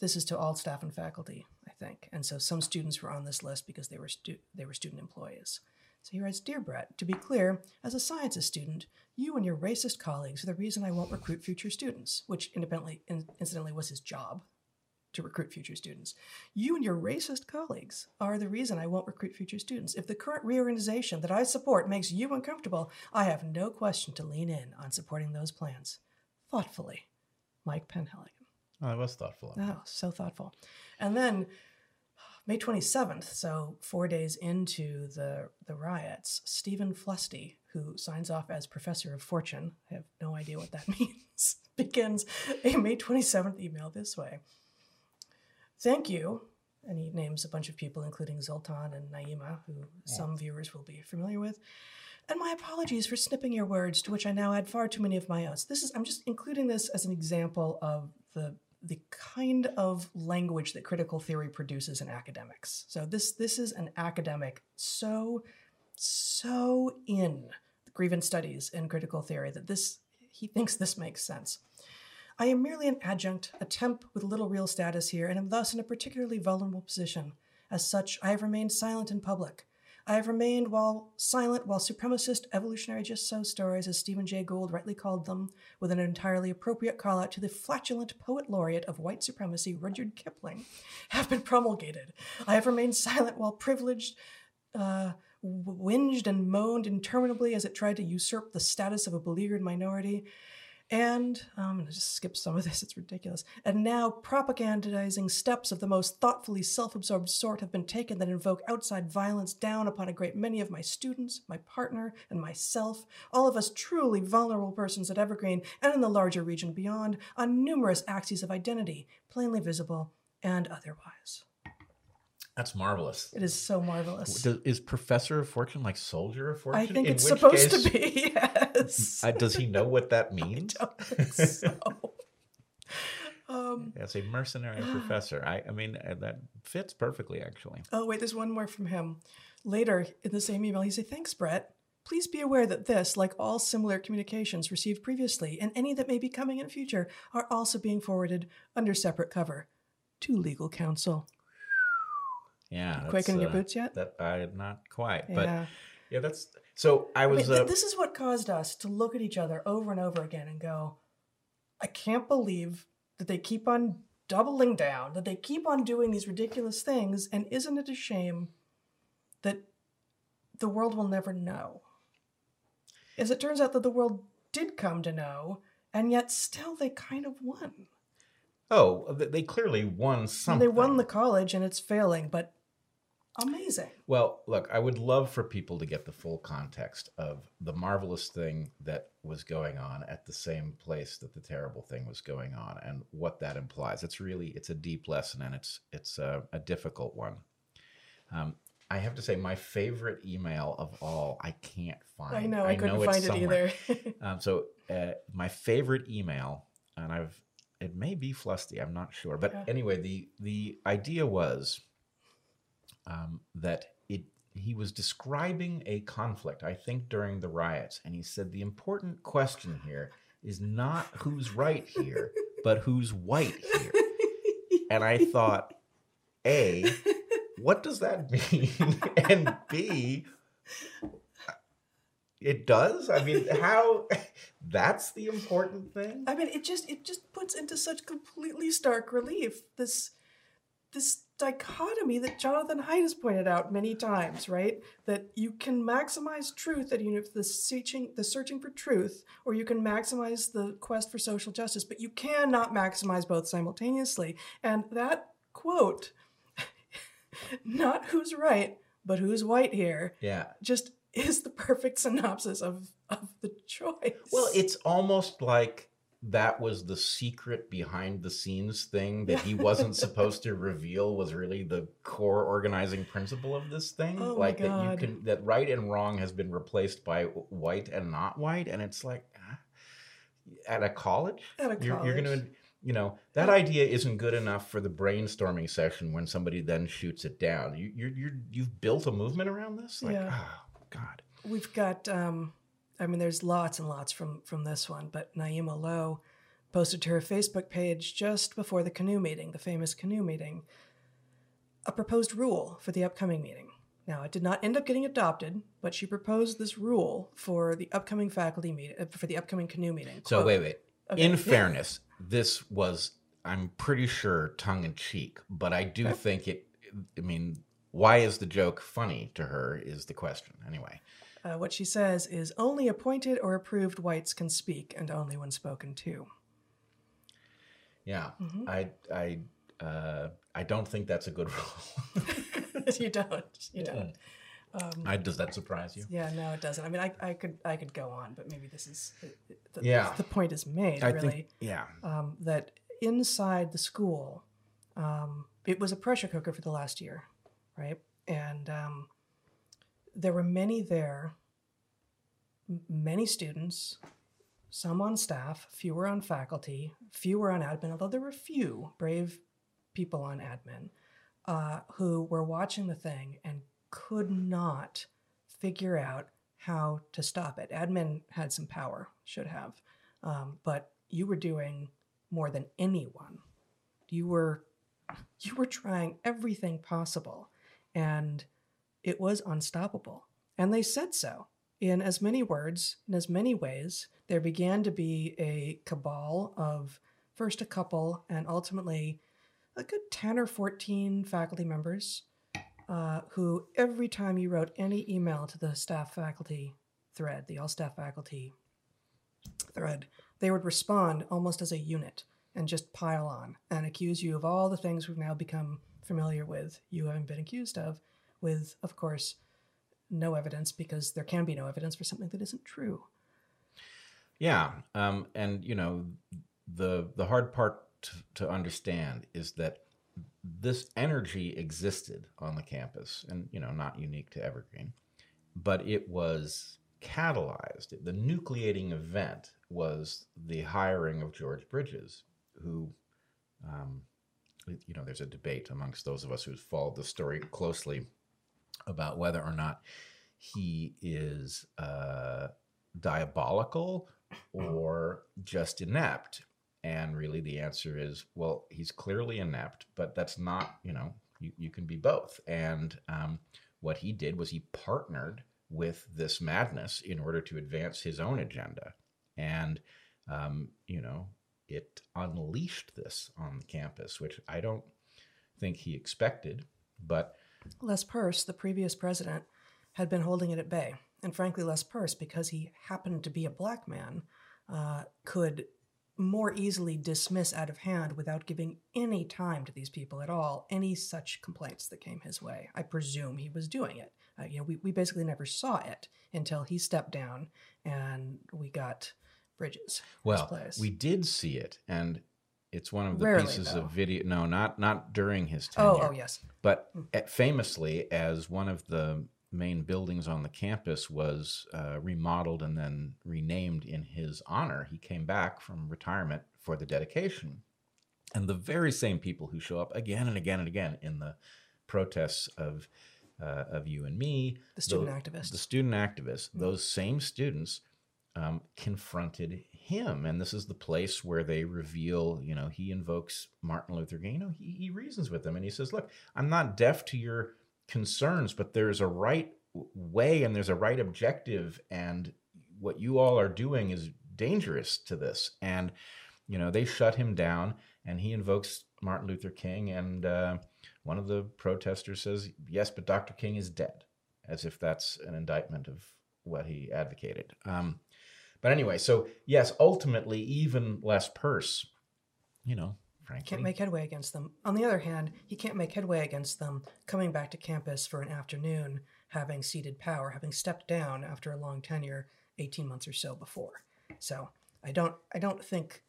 this is to all staff and faculty, I think, and so some students were on this list because they were stu- they were student employees. So he writes Dear Bret, to be clear, as a sciences student, you and your racist colleagues are the reason I won't recruit future students, which independently, in, incidentally was his job to recruit future students. You and your racist colleagues are the reason I won't recruit future students. If the current reorganization that I support makes you uncomfortable, I have no question to lean in on supporting those plans. Thoughtfully, Mike Penhaligon. Oh, that was thoughtful. Oh, so thoughtful. And then May 27th, so four days into the, the riots, Steven Flusty, who signs off as Professor of Fortune, I have no idea what that means, begins a May 27th email this way Thank you. And he names a bunch of people, including Zoltan and Naima, who some viewers will be familiar with. And my apologies for snipping your words, to which I now add far too many of my own. This is I'm just including this as an example of the the kind of language that critical theory produces in academics. So this this is an academic so so in grievance studies and critical theory that this he thinks this makes sense. I am merely an adjunct, a temp with little real status here, and am thus in a particularly vulnerable position. As such, I have remained silent in public. I have remained while silent while supremacist evolutionary just so stories, as Stephen Jay Gould rightly called them, with an entirely appropriate call out to the flatulent poet laureate of white supremacy, Rudyard Kipling, have been promulgated. I have remained silent while privileged uh, whinged and moaned interminably as it tried to usurp the status of a beleaguered minority. And I'm going to just skip some of this, it's ridiculous. And now, propagandizing steps of the most thoughtfully self absorbed sort have been taken that invoke outside violence down upon a great many of my students, my partner, and myself, all of us truly vulnerable persons at Evergreen and in the larger region beyond, on numerous axes of identity, plainly visible and otherwise. That's marvelous. It is so marvelous. Does, is Professor of Fortune like Soldier of Fortune? I think In it's supposed case- to be, yes. Does he know what that means? don't think so. um, As a mercenary professor, I, I mean uh, that fits perfectly, actually. oh, wait, there's one more from him. Later in the same email, he said, Thanks, Bret. Please be aware that this, like all similar communications received previously, and any that may be coming in future, are also being forwarded under separate cover to legal counsel. Yeah, Quick in your uh, boots yet? That I not quite, but yeah. yeah, that's so. I I mean, was. th- uh, this is what caused us to look at each other over and over again and go, I can't believe that they keep on doubling down, that they keep on doing these ridiculous things, and isn't it a shame that the world will never know? As it turns out that the world did come to know, and yet still they kind of won. oh, they clearly won something. they won the college and it's failing, but amazing. Well, look, I would love for people to get the full context of the marvelous thing that was going on at the same place that the terrible thing was going on, and what that implies. It's really it's a deep lesson, and it's it's a, a difficult one. Um, I have to say, my favorite email of all, I can't find. I know, I, couldn't it's find it somewhere. either. Um, so uh, my favorite email, and I've it may be Flusty, I'm not sure, but Yeah. anyway, the the idea was um, that it he was describing a conflict, I think, during the riots, and he said the important question here is not who's right here, but who's white here. And I thought, a, what does that mean? and B, it does. I mean, how? That's the important thing. I mean, it just it just puts into such completely stark relief this this dichotomy that Jonathan Haidt has pointed out many times, right? That you can maximize truth, that you know the searching the searching for truth, or you can maximize the quest for social justice, but you cannot maximize both simultaneously. And that quote, not who's right, but who's white here, Yeah. just is the perfect synopsis of of the choice. Well, it's almost like that was the secret behind the scenes thing that he wasn't supposed to reveal was really the core organizing principle of this thing. Oh my like that you can that right and wrong has been replaced by white and not white, and it's like at a college, at a you're, you're college. gonna. You know that idea isn't good enough for the brainstorming session when somebody then shoots it down. You, you're, you're you've built a movement around this. Like, Yeah. oh God. We've got, um, I mean, there's lots and lots from from this one, but Naima Lowe posted to her Facebook page just before the canoe meeting, the famous canoe meeting, a proposed rule for the upcoming meeting. Now, it did not end up getting adopted, but she proposed this rule for the upcoming faculty meeting, uh, for the upcoming canoe meeting. So Quote, wait, wait. Okay, In fairness, this was I'm pretty sure tongue in cheek, but I do Okay. think it. I mean, why is the joke funny to her? Is the question anyway? Uh, what she says is only appointed or approved whites can speak, and only when spoken to. Yeah, Mhm. I I uh, I don't think that's a good rule. you don't. You don't. Um, I, does that surprise you? yeah, no, it doesn't. I mean, I, I could I could go on, but maybe this is the, Yeah. the point is made I really think yeah. um, that inside the school, um, it was a pressure cooker for the last year, right? And um, there were many there, many students, some on staff, fewer on faculty, fewer on admin, although there were few brave people on admin uh, who were watching the thing and could not figure out how to stop it. Admin had some power, should have, um, but you were doing more than anyone. You were you were trying everything possible, and it was unstoppable. And they said so in as many words, in as many ways. There began to be a cabal of first a couple and ultimately a good 10 or 14 faculty members uh, who, every time you wrote any email to the staff faculty thread, the all staff faculty thread, they would respond almost as a unit and just pile on and accuse you of all the things we've now become familiar with, you having been accused of, with, of course, no evidence because there can be no evidence for something that isn't true. Yeah, um, and you know, the the hard part to, understand is that this energy existed on the campus, and you know, not unique to Evergreen, but it was catalyzed. The nucleating event was the hiring of George Bridges, who, um, you know, there's a debate amongst those of us who've followed the story closely about whether or not he is uh, diabolical or just inept. And really, the answer is well, he's clearly inept, but that's not, you know, you, you can be both. And um, what he did was he partnered with this madness in order to advance his own agenda. And, um, you know, it unleashed this on the campus, which I don't think he expected, but Les Purce, the previous president, had been holding it at bay. And frankly, Les Purce, because he happened to be a black man, uh, could more easily dismiss out of hand without giving any time to these people at all any such complaints that came his way. I presume he was doing it. Uh, you know, we, we basically never saw it until he stepped down and we got Bridges. Well, place. we did see it, and it's one of the Rarely, pieces though. of video. No, not not during his tenure. Oh, oh yes. But at- famously, as one of the main buildings on the campus was uh, remodeled and then renamed in his honor, he came back from retirement for the dedication. And the very same people who show up again and again and again in the protests of uh, of you and me, The student tho- activists. the student activists, those same students um, confronted him, and this is the place where they reveal. You know, he invokes Martin Luther King. You know, he, he reasons with him and he says, "Look, I'm not deaf to your concerns, but there's a right way and there's a right objective, and what you all are doing is dangerous to this." And you know, they shut him down, and he invokes Martin Luther King, and uh, one of the protesters says, "Yes, but Dr. King is dead," as if that's an indictment of what he advocated. Um, but anyway, so yes, ultimately, even Les Purce, you know, frankly, can't make headway against them. On the other hand, he can't make headway against them coming back to campus for an afternoon, having ceded power, having stepped down after a long tenure 18 months or so before. So I don't I don't think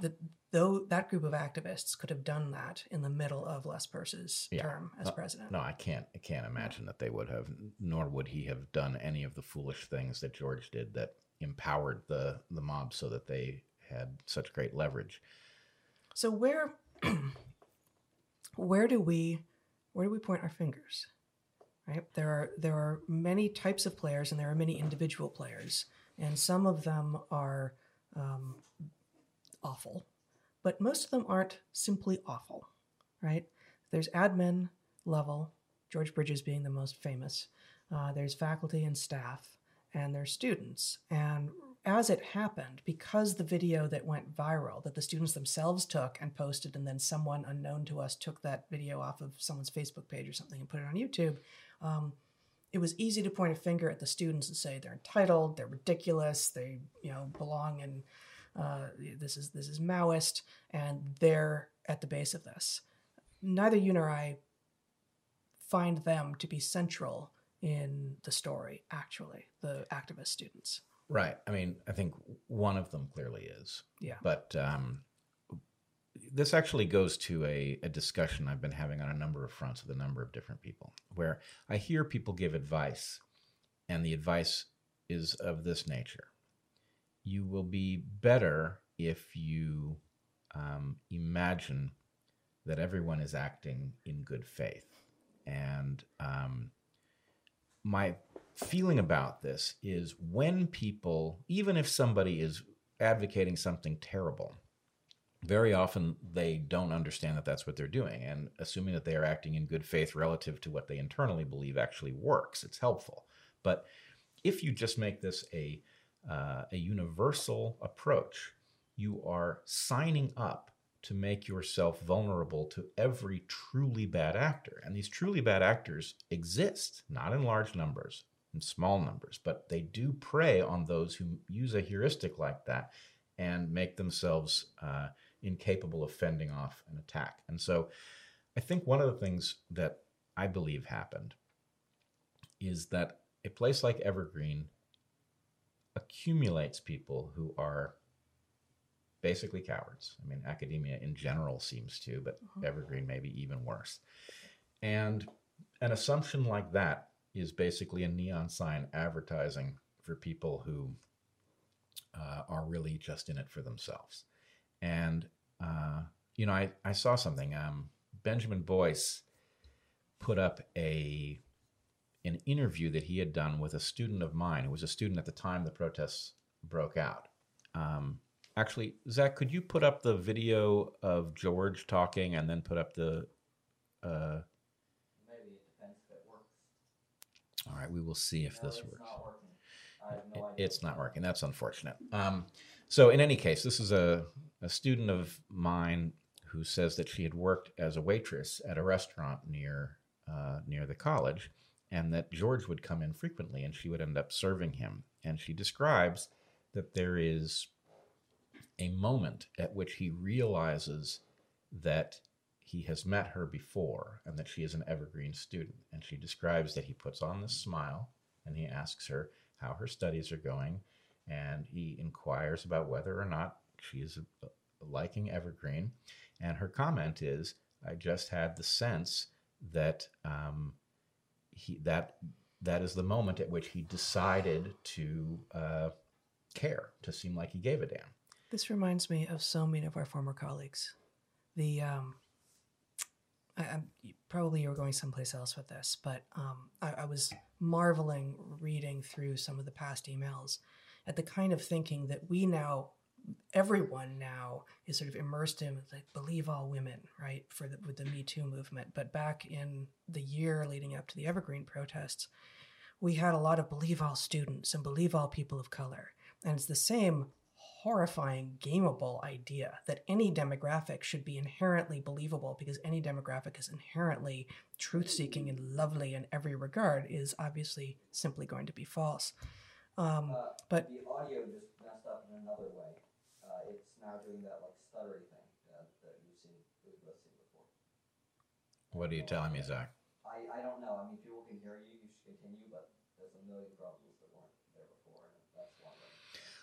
that though that group of activists could have done that in the middle of Les Purce's Yeah. term as Uh, president. No, I can't. I can't imagine that they would have. Nor would he have done any of the foolish things that George did that empowered the the mob so that they had such great leverage. So where where do we where do we point our fingers? Right? There are there are many types of players and there are many individual players, and some of them are um, awful, but most of them aren't simply awful. Right? There's admin level George Bridges being the most famous. Uh, there's faculty and staff, and their students. And as it happened, because the video that went viral, that the students themselves took and posted, and then someone unknown to us took that video off of someone's Facebook page or something and put it on YouTube, um, it was easy to point a finger at the students and say they're entitled, they're ridiculous, they you know belong in uh, this is this is Maoist, and they're at the base of this. Neither you nor I find them to be central in the story. Actually, the activist students. Right. I mean, I think one of them clearly is. Yeah. But um, this actually goes to a, a discussion I've been having on a number of fronts with a number of different people, where I hear people give advice, and the advice is of this nature you will be better if you um, imagine that everyone is acting in good faith. And um, my feeling about this is when people, even if somebody is advocating something terrible, very often they don't understand that that's what they're doing. And assuming that they are acting in good faith relative to what they internally believe actually works, it's helpful. But if you just make this a uh, a universal approach, you are signing up to make yourself vulnerable to every truly bad actor. And these truly bad actors exist, not in large numbers, in small numbers, but they do prey on those who use a heuristic like that and make themselves uh, incapable of fending off an attack. And so I think one of the things that I believe happened is that a place like Evergreen accumulates people who are basically cowards. I mean, academia in general seems to, but uh-huh. Evergreen maybe even worse. And an assumption like that is basically a neon sign advertising for people who uh, are really just in it for themselves. And, uh, you know, I, I saw something. Um, Benjamin Boyce put up a an interview that he had done with a student of mine who was a student at the time the protests broke out. Um, actually, Zach, could you put up the video of George talking and then put up the. Uh... Maybe it depends if it works. All right, we will see if no, this works. No it's not working. That's unfortunate. Um, so, in any case, this is a, a student of mine who says that she had worked as a waitress at a restaurant near uh, near the college and that George would come in frequently and she would end up serving him. And she describes that there is a moment at which he realizes that he has met her before and that she is an evergreen student. And she describes that he puts on this smile and he asks her how her studies are going. And he inquires about whether or not she is liking evergreen. And her comment is, I just had the sense that um, he that that is the moment at which he decided to uh, care, to seem like he gave a damn. This reminds me of so many of our former colleagues. The um, I, I, probably you were going someplace else with this, but um, I, I was marveling reading through some of the past emails at the kind of thinking that we now everyone now is sort of immersed in like believe all women right for the with the me too movement but back in the year leading up to the evergreen protests we had a lot of believe all students and believe all people of color and it's the same horrifying gameable idea that any demographic should be inherently believable because any demographic is inherently truth seeking and lovely in every regard is obviously simply going to be false um, uh, but the audio just messed up in another way it's now doing that like stuttery thing that, that you've seen, we've both seen before. What are you telling me, Zach? I, I don't know. I mean, people can hear you. You should continue, but there's a million problems that weren't there before, and that's one of them.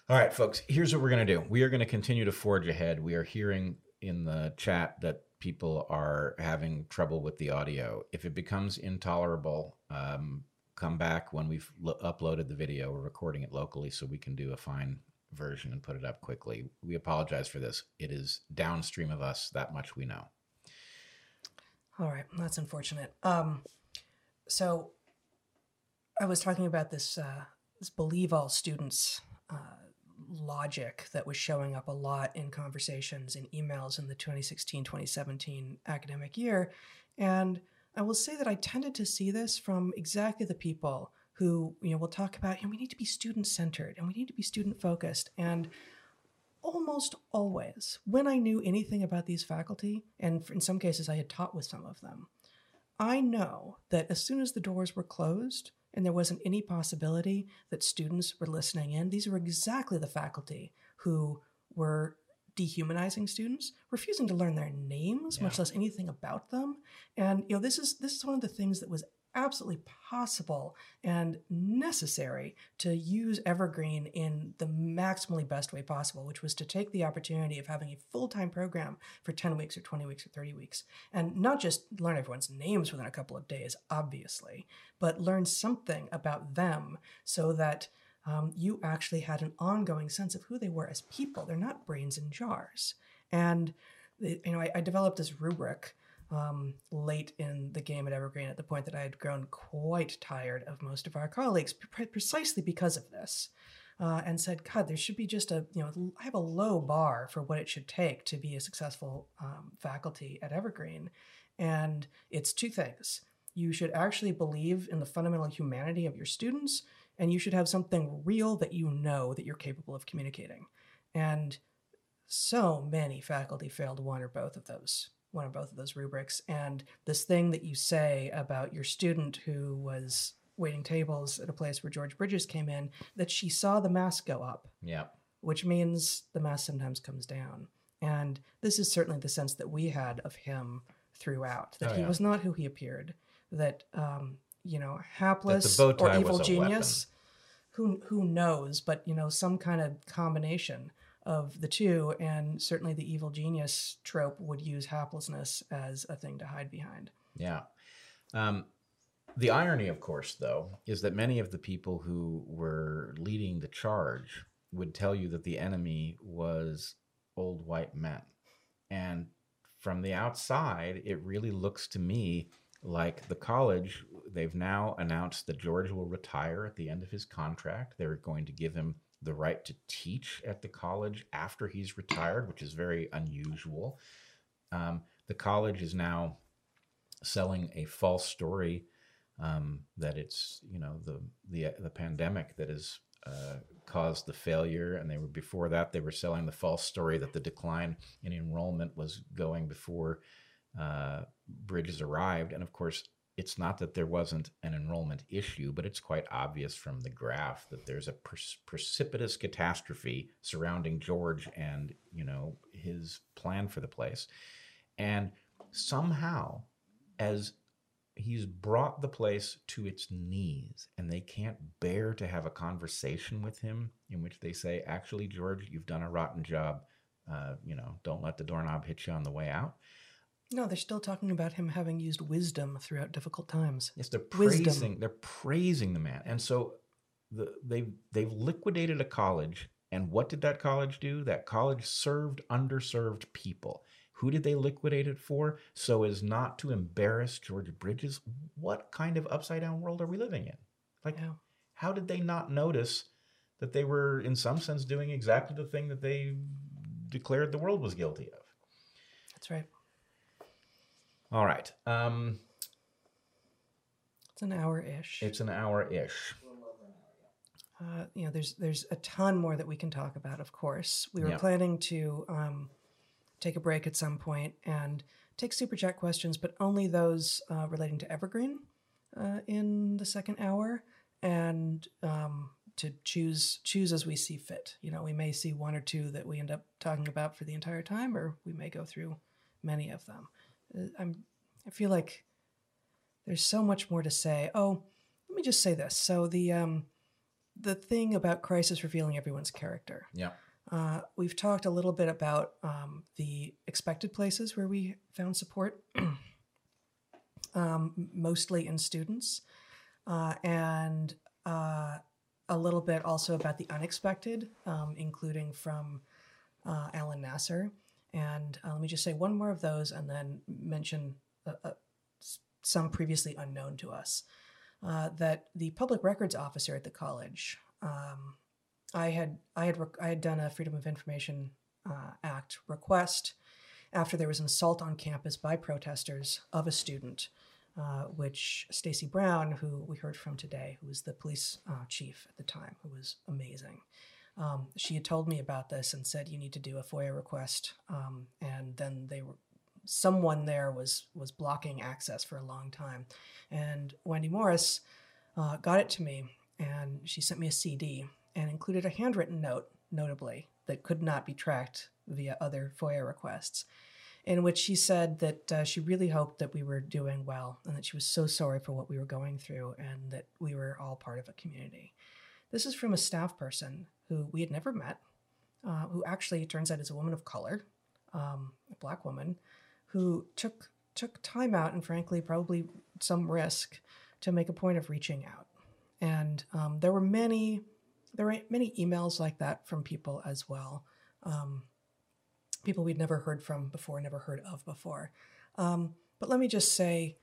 All right, folks. Here's what we're going to do. We are going to continue to forge ahead. We are hearing in the chat that people are having trouble with the audio. If it becomes intolerable, um, come back when we've lo- uploaded the video. We're recording it locally, so we can do a fine version and put it up quickly. We apologize for this. It is downstream of us. That much we know. All right, that's unfortunate. Um, so I was talking about this uh, this believe all students uh, logic that was showing up a lot in conversations and emails in the 2016-2017 academic year, and I will say that I tended to see this from exactly the people who, you know, will talk about, you know, we need to be student centered and we need to be student focused. And almost always, when I knew anything about these faculty, and in some cases I had taught with some of them, I know that as soon as the doors were closed and there wasn't any possibility that students were listening in, these were exactly the faculty who were dehumanizing students, refusing to learn their names, Yeah. much less anything about them. And you know, this is this is one of the things that was absolutely possible and necessary to use Evergreen in the maximally best way possible, which was to take the opportunity of having a full-time program for 10 weeks or 20 weeks or 30 weeks and not just learn everyone's names within a couple of days, obviously, but learn something about them so that um, you actually had an ongoing sense of who they were as people. They're not brains in jars. And you know, I, I developed this rubric um, late in the game at Evergreen at the point that I had grown quite tired of most of our colleagues, pre- precisely because of this. Uh, and said, God, there should be just a, you know, I have a low bar for what it should take to be a successful um, faculty at Evergreen. And it's two things. You should actually believe in the fundamental humanity of your students, and you should have something real that you know that you're capable of communicating. And so many faculty failed one or both of those one or both of those rubrics and this thing that you say about your student who was waiting tables at a place where george bridges came in that she saw the mask go up Yeah. which means the mask sometimes comes down and this is certainly the sense that we had of him throughout that Oh, he yeah. was not who he appeared that um, you know hapless or evil a weapon. genius who who knows but you know some kind of combination of the two and certainly the evil genius trope would use haplessness as a thing to hide behind Yeah. Um, the irony, of course, though, is that many of the people who were leading the charge would tell you that the enemy was old white men. And from the outside, it really looks to me like the college, they've now announced that George will retire at the end of his contract. They're going to give him the right to teach at the college after he's retired, which is very unusual. Um, the college is now selling a false story um, that it's you know the the the pandemic that has uh, caused the failure, and they were before that they were selling the false story that the decline in enrollment was going before uh, Bridges arrived, and of course. It's not that there wasn't an enrollment issue, but it's quite obvious from the graph that there's a pre- precipitous catastrophe surrounding George and you know his plan for the place, and somehow as he's brought the place to its knees and they can't bear to have a conversation with him in which they say actually george you've done a rotten job. Uh, you know don't let the doorknob hit you on the way out no they're still talking about him having used wisdom throughout difficult times. Yes they're Wisdom. praising they're praising the man. And so the, they've they've liquidated a college and what did that college do? That college served underserved people. Who did they liquidate it for? So as not to embarrass george bridges what kind of upside down world are we living in? Like yeah. how did they not notice that they were in some sense doing exactly the thing that they declared the world was guilty of? That's right all right um it's an hour ish it's an hour-ish A little over an hour, yeah. uh, you know, there's there's a ton more that we can talk about. Of course, we were Yeah. planning to um, take a break at some point and take super chat questions, but only those uh, relating to Evergreen uh, in the second hour, and um, to choose choose as we see fit. You know, we may see one or two that we end up talking about for the entire time, or we may go through many of them. Uh, I'm I feel like there's so much more to say. Oh, let me just say this. So the um, the thing about crisis revealing everyone's character. yeah Uh, we've talked a little bit about um, the expected places where we found support, um, mostly in students, uh, and uh, a little bit also about the unexpected, um, including from uh, Alan Nasser. And uh, let me just say one more of those and then mention uh, uh, some previously unknown to us. Uh, that the public records officer at the college, um, I had I had I had done a Freedom of Information Act request after there was an assault on campus by protesters of a student which Stacy Brown, who we heard from today, who was the police chief at the time, who was amazing, um, she had told me about this and said you need to do a FOIA request, um, and then they were someone there was was blocking access for a long time, and Wendy Morris uh, got it to me, and she sent me a CD and included a handwritten note, notably that could not be tracked via other FOIA requests in which she said that uh, she really hoped that we were doing well and that she was so sorry for what we were going through and that we were all part of a community. This is from a staff person who we had never met, uh, who actually turns out is a woman of color, um, a black woman, who took took time out and frankly probably some risk to make a point of reaching out. And um, there were many there were many emails like that from people as well. Um, people we'd never heard from before, never heard of before. Um, but let me just say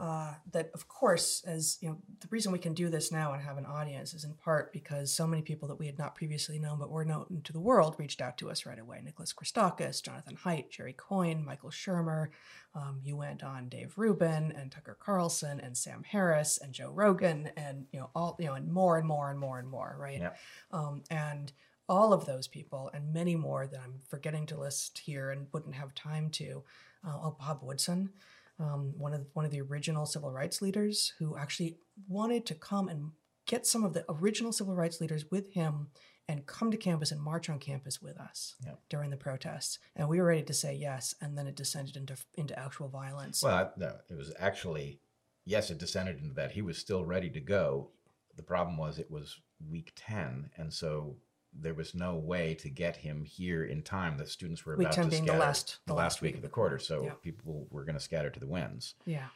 uh, that, of course, as you know, the reason we can do this now and have an audience is in part because so many people that we had not previously known but were known to the world reached out to us right away. Nicholas Christakis, Jonathan Haidt, Jerry Coyne, Michael Shermer. Um, you went on Dave Rubin and Tucker Carlson and Sam Harris and Joe Rogan and you know all you know and more and more and more and more, right? Yep. Um, and all of those people and many more that I'm forgetting to list here and wouldn't have time to. Uh, oh, Bob Woodson, um, one of one of the original civil rights leaders, who actually wanted to come and get some of the original civil rights leaders with him and come to campus and march on campus with us Yep. during the protests. And we were ready to say yes, and then it descended into into actual violence. Well, I- no, it was actually, yes, it descended into that. He was still ready to go. The problem was it was week 10, and so there was no way to get him here in time. The students were Week about 10 to being the last- the last week of the quarter, so Yeah. people were going to scatter to the winds. Yeah.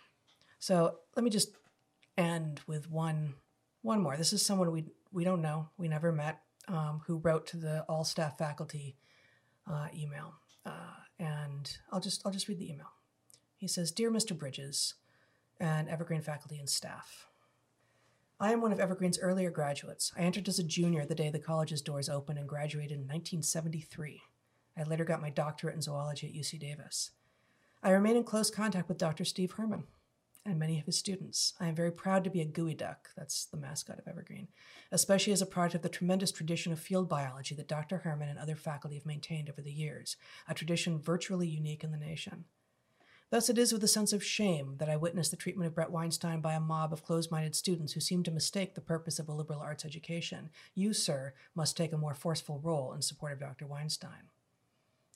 So let me just end with one one more. This is someone we we don't know, we never met, um, who wrote to the all staff faculty uh, email, uh, and I'll just I'll just read the email. He says, "Dear Mr. Bridges, and Evergreen faculty and staff." I am one of Evergreen's earlier graduates. I entered as a junior the day the college's doors opened and graduated in 1973. I later got my doctorate in zoology at UC Davis. I remain in close contact with Dr. Steve Herman and many of his students. I am very proud to be a geoduck, that's the mascot of Evergreen, especially as a product of the tremendous tradition of field biology that Dr. Herman and other faculty have maintained over the years, a tradition virtually unique in the nation. Thus, it is with a sense of shame that I witnessed the treatment of Bret Weinstein by a mob of closed minded students who seem to mistake the purpose of a liberal arts education. You, sir, must take a more forceful role in support of Dr. Weinstein.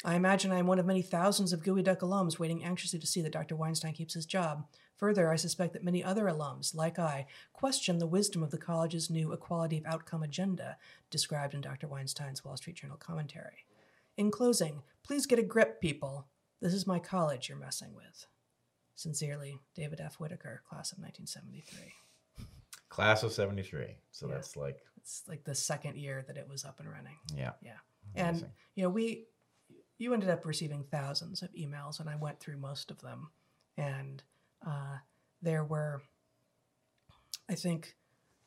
I imagine I am one of many thousands of Geoduck alums waiting anxiously to see that Dr. Weinstein keeps his job. Further, I suspect that many other alums, like I, question the wisdom of the college's new equality of outcome agenda described in Dr. Weinstein's Wall Street Journal commentary. In closing, please get a grip, people. This is my college you're messing with. Sincerely, David F. Whitaker, class of 1973. Class of 73. So Yeah. that's like, It's like the second year that it was up and running. yeah. Yeah. And you know, we you ended up receiving thousands of emails, and I went through most of them, and uh, there were, I think,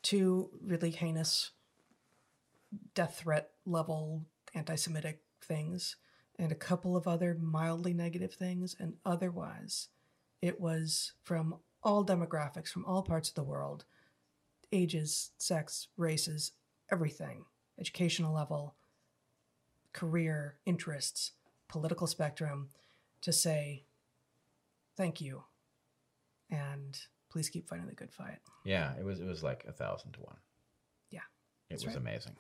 two really heinous death threat level anti-Semitic things, and a couple of other mildly negative things, and otherwise, it was from all demographics, from all parts of the world, ages, sex, races, everything, educational level, career, interests, political spectrum, to say thank you and please keep fighting the good fight. Yeah, it was it was like a thousand to one. Yeah, it was right. amazing.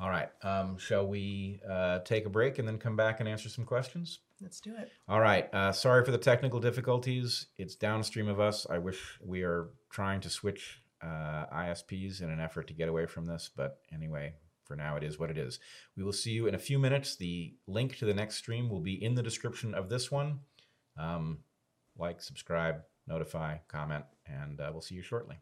All right, um, shall we uh, take a break and then come back and answer some questions? Let's do it. All right. Uh, sorry for the technical difficulties. It's downstream of us. I wish we are trying to switch uh, ISPs in an effort to get away from this, but anyway, for now it is what it is. We will see you in a few minutes. The link to the next stream will be in the description of this one. Um, like, subscribe, notify, comment, and uh, we'll see you shortly.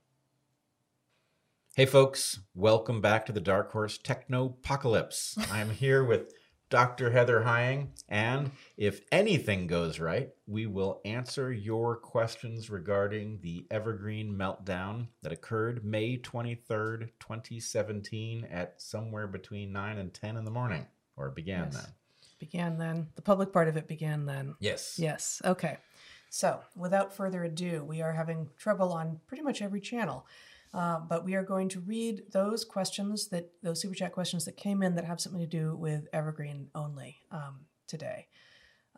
Hey, folks, welcome back to the Dark Horse Techno Apocalypse. I'm here with Dr. Heather Heying, and if anything goes right, we will answer your questions regarding the Evergreen meltdown that occurred May 23rd, 2017, at somewhere between 9 and 10 in the morning, or it began Yes. then. Began then. The public part of it began then. Yes. Yes. Okay. So, without further ado, we are having trouble on pretty much every channel. Uh, but we are going to read those questions that those super chat questions that came in that have something to do with Evergreen only um, today.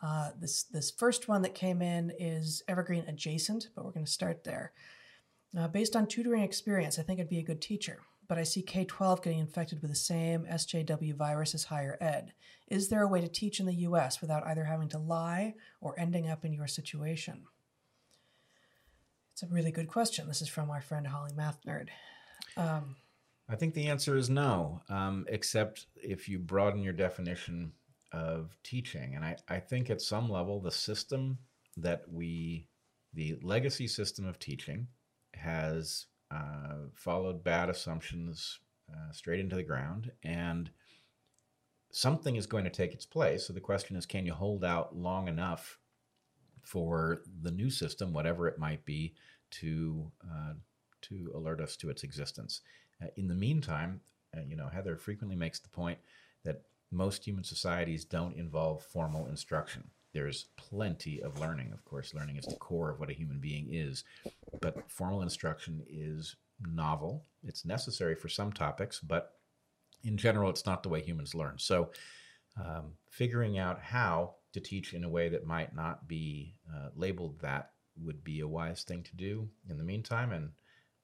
Uh, this this first one that came in is Evergreen adjacent, but we're going to start there. Uh, based on tutoring experience, I think I'd be a good teacher, but I see K 12 getting infected with the same SJW virus as higher ed. Is there a way to teach in the US without either having to lie or ending up in your situation? It's a really good question. This is from our friend Holly Math Nerd. Um, I think the answer is no, um, except if you broaden your definition of teaching. And I, I think at some level, the system that we, the legacy system of teaching, has uh, followed bad assumptions uh, straight into the ground. And something is going to take its place. So the question is can you hold out long enough for the new system, whatever it might be, to, uh, to alert us to its existence? Uh, in the meantime, uh, you know, Heather frequently makes the point that most human societies don't involve formal instruction. There's plenty of learning. Of course, learning is the core of what a human being is, but formal instruction is novel. It's necessary for some topics, but in general, it's not the way humans learn. So, um, figuring out how to teach in a way that might not be uh, labeled that would be a wise thing to do in the meantime. And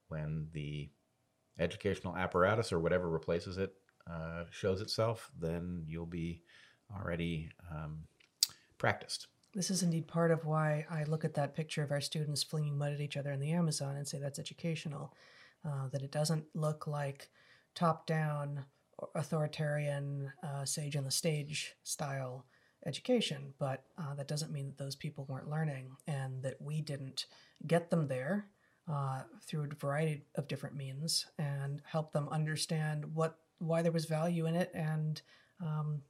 when the educational apparatus or whatever replaces it uh, shows itself, then you'll be already um, practiced. This is indeed part of why I look at that picture of our students flinging mud at each other in the Amazon and say that's educational. Uh, that it doesn't look like top down, authoritarian, uh, sage on the stage style education, but uh, that doesn't mean that those people weren't learning and that we didn't get them there uh, through a variety of different means and help them understand what why there was value in it and um,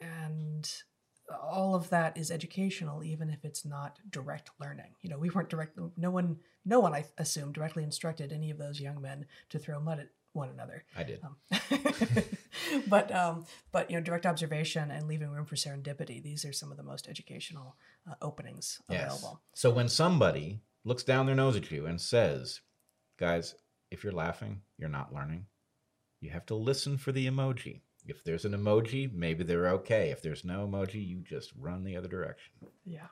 and all of that is educational even if it's not direct learning. You know we weren't direct no one no one i assume directly instructed any of those young men to throw mud at one another I did. um, but um, but you know direct observation and leaving room for serendipity these are some of the most educational uh, openings available So when somebody looks down their nose at you and says, guys, if you're laughing, you're not learning, you have to listen for the emoji. If there's an emoji, maybe they're okay. If there's no emoji, you just run the other direction. Yeah.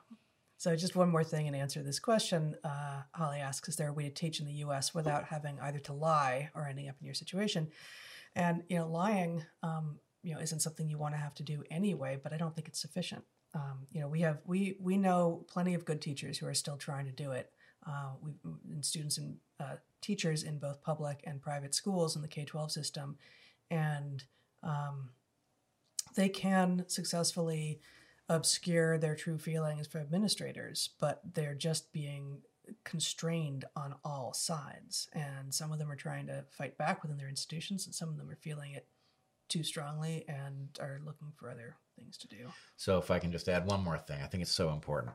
So just one more thing in answer to this question, uh, Holly asks, is there a way to teach in the U.S. without having either to lie or ending up in your situation? And you know, lying, um, you know, isn't something you want to have to do anyway. But I don't think it's sufficient. Um, you know, we have we we know plenty of good teachers who are still trying to do it. Uh, we and students and uh, teachers in both public and private schools in the K twelve system, and um, they can successfully obscure their true feelings for administrators, but they're just being constrained on all sides. And some of them are trying to fight back within their institutions, and some of them are feeling it too strongly and are looking for other things to do. So if I can just add one more thing, I think it's so important.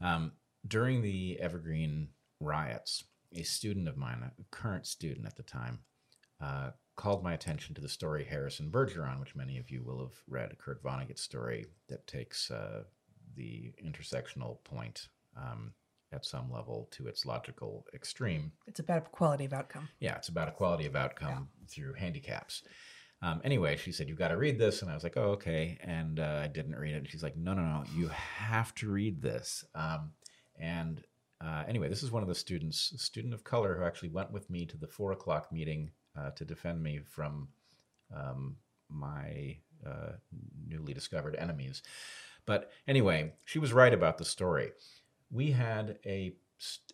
Um, during the Evergreen riots, a student of mine, a current student at the time, uh, called my attention to the story Harrison Bergeron, which many of you will have read, Kurt Vonnegut's story that takes uh, the intersectional point um, at some level to its logical extreme. It's about quality of outcome. Yeah, it's about equality of outcome through handicaps. Um, anyway, she said, You've got to read this. And I was like, Oh, okay. And uh, I didn't read it. And she's like, No, no, no, you have to read this. Um, and uh, anyway, this is one of the students, a student of color, who actually went with me to the four o'clock meeting uh, to defend me from um, my uh, newly discovered enemies. But anyway, she was right about the story. We had a,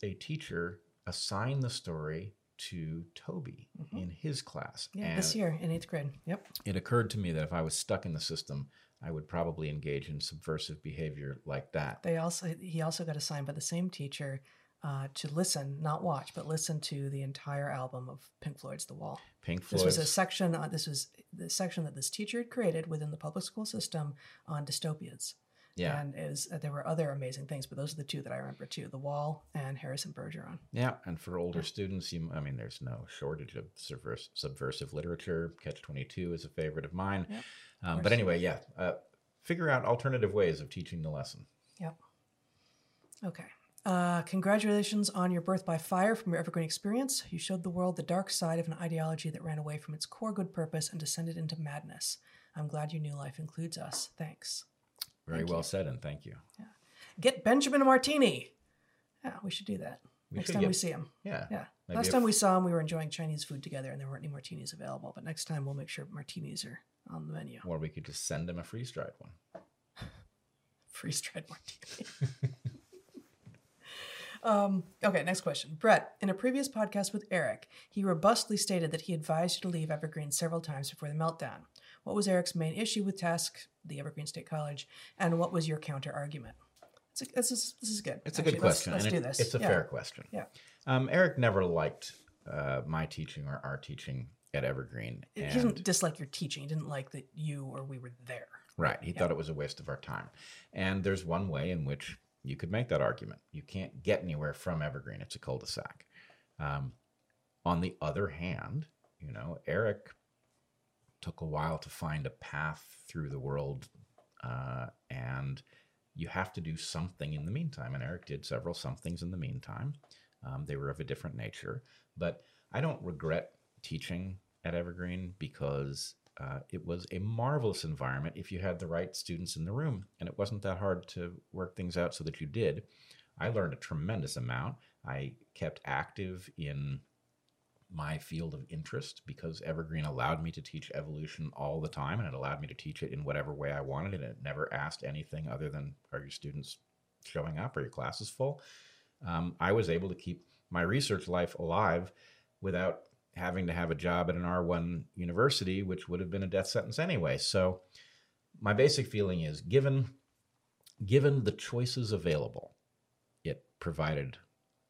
a teacher assign the story to Toby Mhm. in his class. Yeah, this year in eighth grade. Yep. it occurred to me that if I was stuck in the system, I would probably engage in subversive behavior like that. They also he also got assigned by the same teacher uh, to listen, not watch, but listen to the entire album of Pink Floyd's The Wall. Pink Floyd. This was a section. Uh, this was the section that this teacher had created within the public school system on dystopias. yeah, And is uh, there were other amazing things, but those are the two that I remember too: The Wall and Harrison Bergeron. yeah. And for older students, you, I mean, there's no shortage of subvers- subversive literature. Catch Twenty Two is a favorite of mine. Yep, um, but anyway, yeah. Uh, figure out alternative ways of teaching the lesson. Yep. Okay. Uh, congratulations on your birth by fire from your Evergreen experience. You showed the world the dark side of an ideology that ran away from its core good purpose and descended into madness. I'm glad your new life includes us. Thanks. Very Thank well you. said, and thank you. Yeah. Get Benjamin a martini. Yeah, we should do that We next time get- we see him. Yeah. Yeah. Last time we saw him, we were enjoying Chinese food together, and there weren't any martinis available. But next time, we'll make sure martinis are on the menu. Or we could just send him a freeze dried one. Freeze dried martini. um, okay, next question. Bret, in a previous podcast with Eric, he robustly stated that he advised you to leave Evergreen several times before the meltdown. What was Eric's main issue with Task, the Evergreen State College, and what was your counter argument? It's a, this, is, this is good. It's a good let's- question. Let's, do it- this. It's a Yeah. fair question. Yeah. Um, Eric never liked uh, my teaching or our teaching at Evergreen. He didn't dislike your teaching. He didn't like that you or we were there. Right. He thought it was a waste of our time. And there's one way in which you could make that argument. You can't get anywhere from Evergreen, it's a cul de sac. Um, on the other hand, you know, Eric took a while to find a path through the world, uh, and you have to do something in the meantime. And Eric did several somethings in the meantime. Um, they were of a different nature. But I don't regret teaching at Evergreen because uh, it was a marvelous environment if you had the right students in the room. And it wasn't that hard to work things out so that you did. I learned a tremendous amount. I kept active in my field of interest because Evergreen allowed me to teach evolution all the time and it allowed me to teach it in whatever way I wanted. And it never asked anything other than, are your students showing up? Are your classes full? Um, I was able to keep my research life alive without having to have a job at an R1 university, which would have been a death sentence anyway. So my basic feeling is given given the choices available, it provided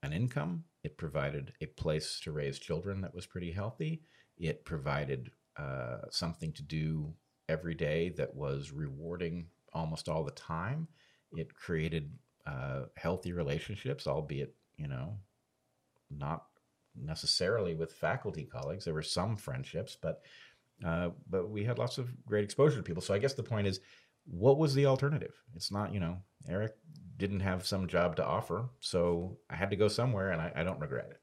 an income, it provided a place to raise children that was pretty healthy, it provided uh, something to do every day that was rewarding almost all the time. It created uh, healthy relationships, albeit, you know, not necessarily with faculty colleagues. There were some friendships, but uh, but we had lots of great exposure to people. So I guess the point is, what was the alternative? It's not, you know, Eric didn't have some job to offer, so I had to go somewhere, and I, I don't regret it.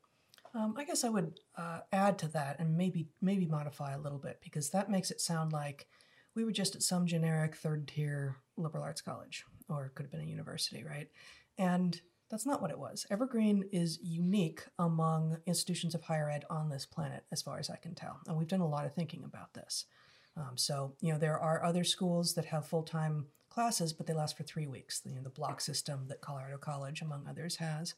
Um, I guess I would uh, add to that and maybe maybe modify a little bit because that makes it sound like we were just at some generic third tier liberal arts college or it could have been a university, right? And that's not what it was. Evergreen is unique among institutions of higher ed on this planet, as far as I can tell. And we've done a lot of thinking about this. Um, so, you know, there are other schools that have full time classes, but they last for three weeks. You know, the block system that Colorado College, among others, has.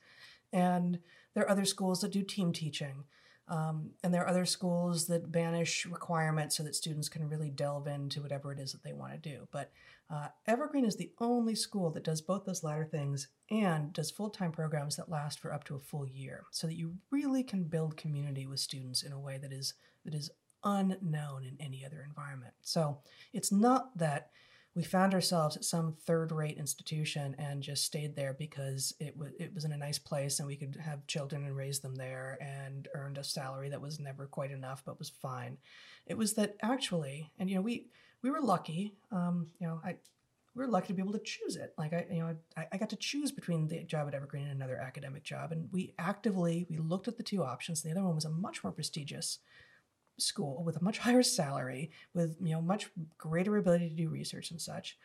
And there are other schools that do team teaching. Um, and there are other schools that banish requirements so that students can really delve into whatever it is that they want to do. But uh, Evergreen is the only school that does both those latter things and does full time programs that last for up to a full year, so that you really can build community with students in a way that is that is unknown in any other environment. So it's not that we found ourselves at some third-rate institution and just stayed there because it was it was in a nice place and we could have children and raise them there and earned a salary that was never quite enough but was fine. It was that actually, and you know, we we were lucky. Um, you know, I we were lucky to be able to choose it. Like I, you know, I, I got to choose between the job at Evergreen and another academic job, and we actively we looked at the two options. The other one was a much more prestigious school with a much higher salary, with you know much greater ability to do research and such.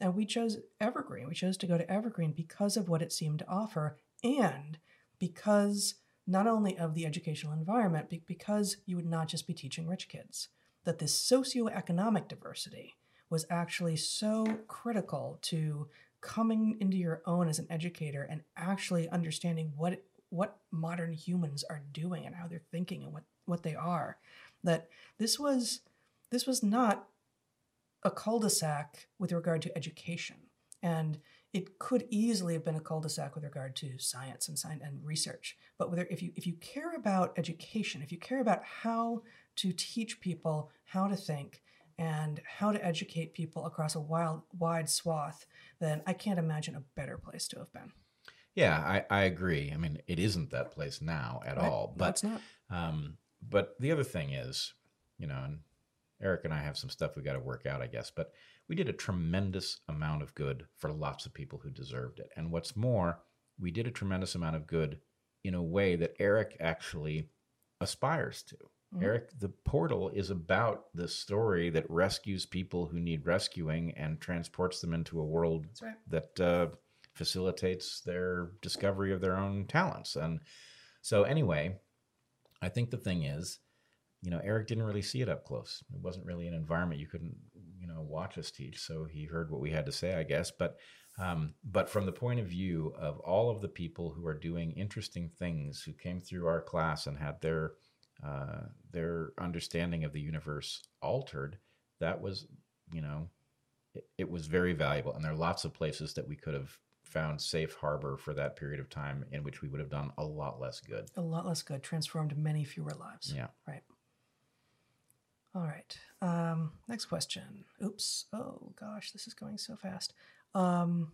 And we chose Evergreen. We chose to go to Evergreen because of what it seemed to offer, and because not only of the educational environment, but because you would not just be teaching rich kids. That this socioeconomic diversity was actually so critical to coming into your own as an educator and actually understanding what what modern humans are doing and how they're thinking and what what they are that this was this was not a cul-de-sac with regard to education and it could easily have been a cul-de-sac with regard to science and science and research but whether if you if you care about education if you care about how to teach people how to think and how to educate people across a wild wide swath then i can't imagine a better place to have been Yeah, I, I agree. I mean, it isn't that place now at Right? all. No, But it's not Um, but the other thing is, you know, and Eric and I have some stuff we got to work out, I guess, but we did a tremendous amount of good for lots of people who deserved it. And what's more, we did a tremendous amount of good in a way that Eric actually aspires to. Mhm. Eric, the portal is about the story that rescues people who need rescuing and transports them into a world right. that uh, facilitates their discovery of their own talents. And so, anyway, I think the thing is, you know, Eric didn't really see it up close. It wasn't really an environment you couldn't, you know, watch us teach. So he heard what we had to say, I guess. But, um, but from the point of view of all of the people who are doing interesting things, who came through our class and had their uh, their understanding of the universe altered, that was, you know, it, it was very valuable. And there are lots of places that we could have found safe harbor for that period of time in which we would have done a lot less good. A lot less good, transformed many fewer lives. Yeah. Right. All right. Um, next question. Oops. Oh gosh, this is going so fast. Um,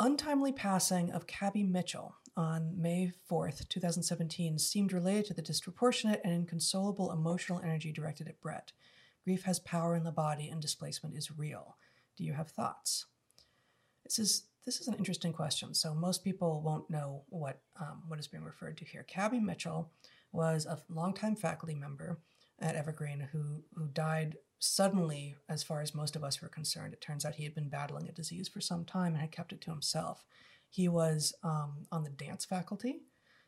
untimely passing of Kabby Mitchell on May 4th, 2017, seemed related to the disproportionate and inconsolable emotional energy directed at Bret. Grief has power in the body and displacement is real. Do you have thoughts? This is this is an interesting question. So most people won't know what um, what is being referred to here. Kabby Mitchell was a longtime faculty member at Evergreen who who died suddenly, as far as most of us were concerned. It turns out he had been battling a disease for some time and had kept it to himself. He was um, on the dance faculty.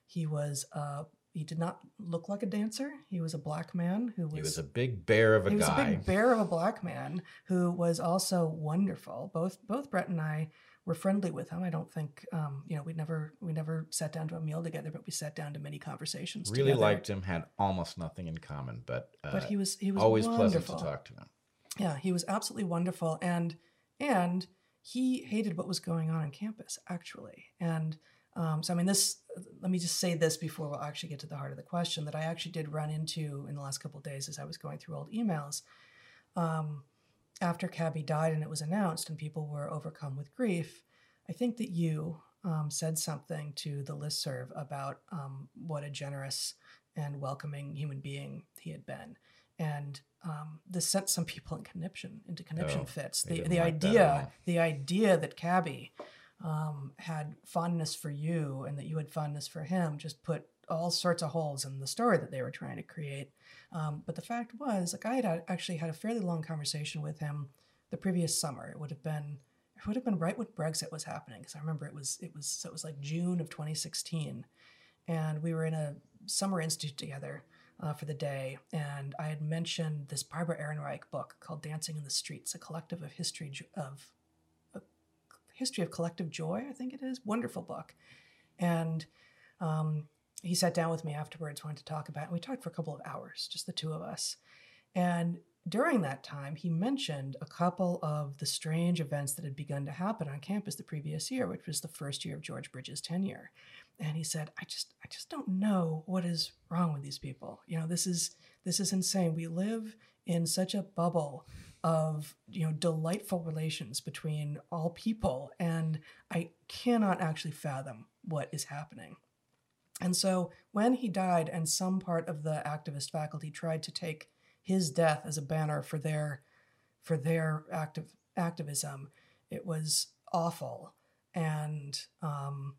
He was uh, he did not look like a dancer. He was a black man who was He was a big bear of a he was a big bear of a black man who was also wonderful. Both both Bret and I were friendly with him. I don't think um, you know we never we never sat down to a meal together, but we sat down to many conversations. really together. liked him, had almost nothing in common, but, uh, but he was he was always wonderful. pleasant to talk to him. Yeah, he was absolutely wonderful, and and he hated what was going on on campus actually. And um, so, I mean, this. Let me just say this before we'll actually get to the heart of the question that I actually did run into in the last couple of days as I was going through old emails. Um, after Kabby died and it was announced, and people were overcome with grief, I think that you um, said something to the listserv about um, what a generous and welcoming human being he had been. And um, this sent some people in conniption into conniption Oh, fits. The the like idea the idea that Kabby um, had fondness for you and that you had fondness for him just put all sorts of holes in the story that they were trying to create. Um, but the fact was, like I had actually had a fairly long conversation with him the previous summer. It would have been it would have been right when Brexit was happening because I remember it was it was so it was like June of 2016, and we were in a summer institute together uh, for the day, and I had mentioned this Barbara Ehrenreich book called Dancing in the Streets, a collective of history of history of collective joy. I think it is wonderful book, and um, he sat down with me afterwards, wanted to talk about it. And we talked for a couple of hours, just the two of us, and during that time, he mentioned a couple of the strange events that had begun to happen on campus the previous year, which was the first year of George Bridges' tenure. And he said, "I just, I just don't know what is wrong with these people. You know, this is, this is insane. We live in such a bubble of, you know, delightful relations between all people, and I cannot actually fathom what is happening." And so, when he died, and some part of the activist faculty tried to take his death as a banner for their for their active activism. It was awful, and um,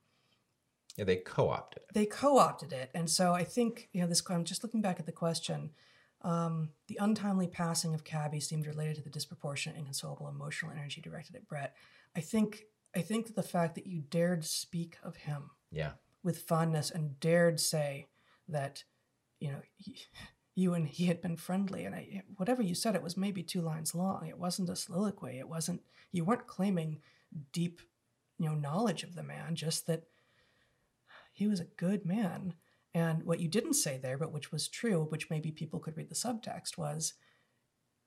Yeah, they co-opted it. they co-opted it. And so I think you know this. I'm just looking back at the question. Um, the untimely passing of Kabby seemed related to the disproportionate, inconsolable emotional energy directed at Bret. I think I think that the fact that you dared speak of him Yeah, with fondness and dared say that you know he, you and he had been friendly and I, whatever you said it was maybe two lines long. It wasn't a soliloquy. It wasn't you weren't claiming deep you know knowledge of the man just that he was a good man and what you didn't say there but which was true which maybe people could read the subtext was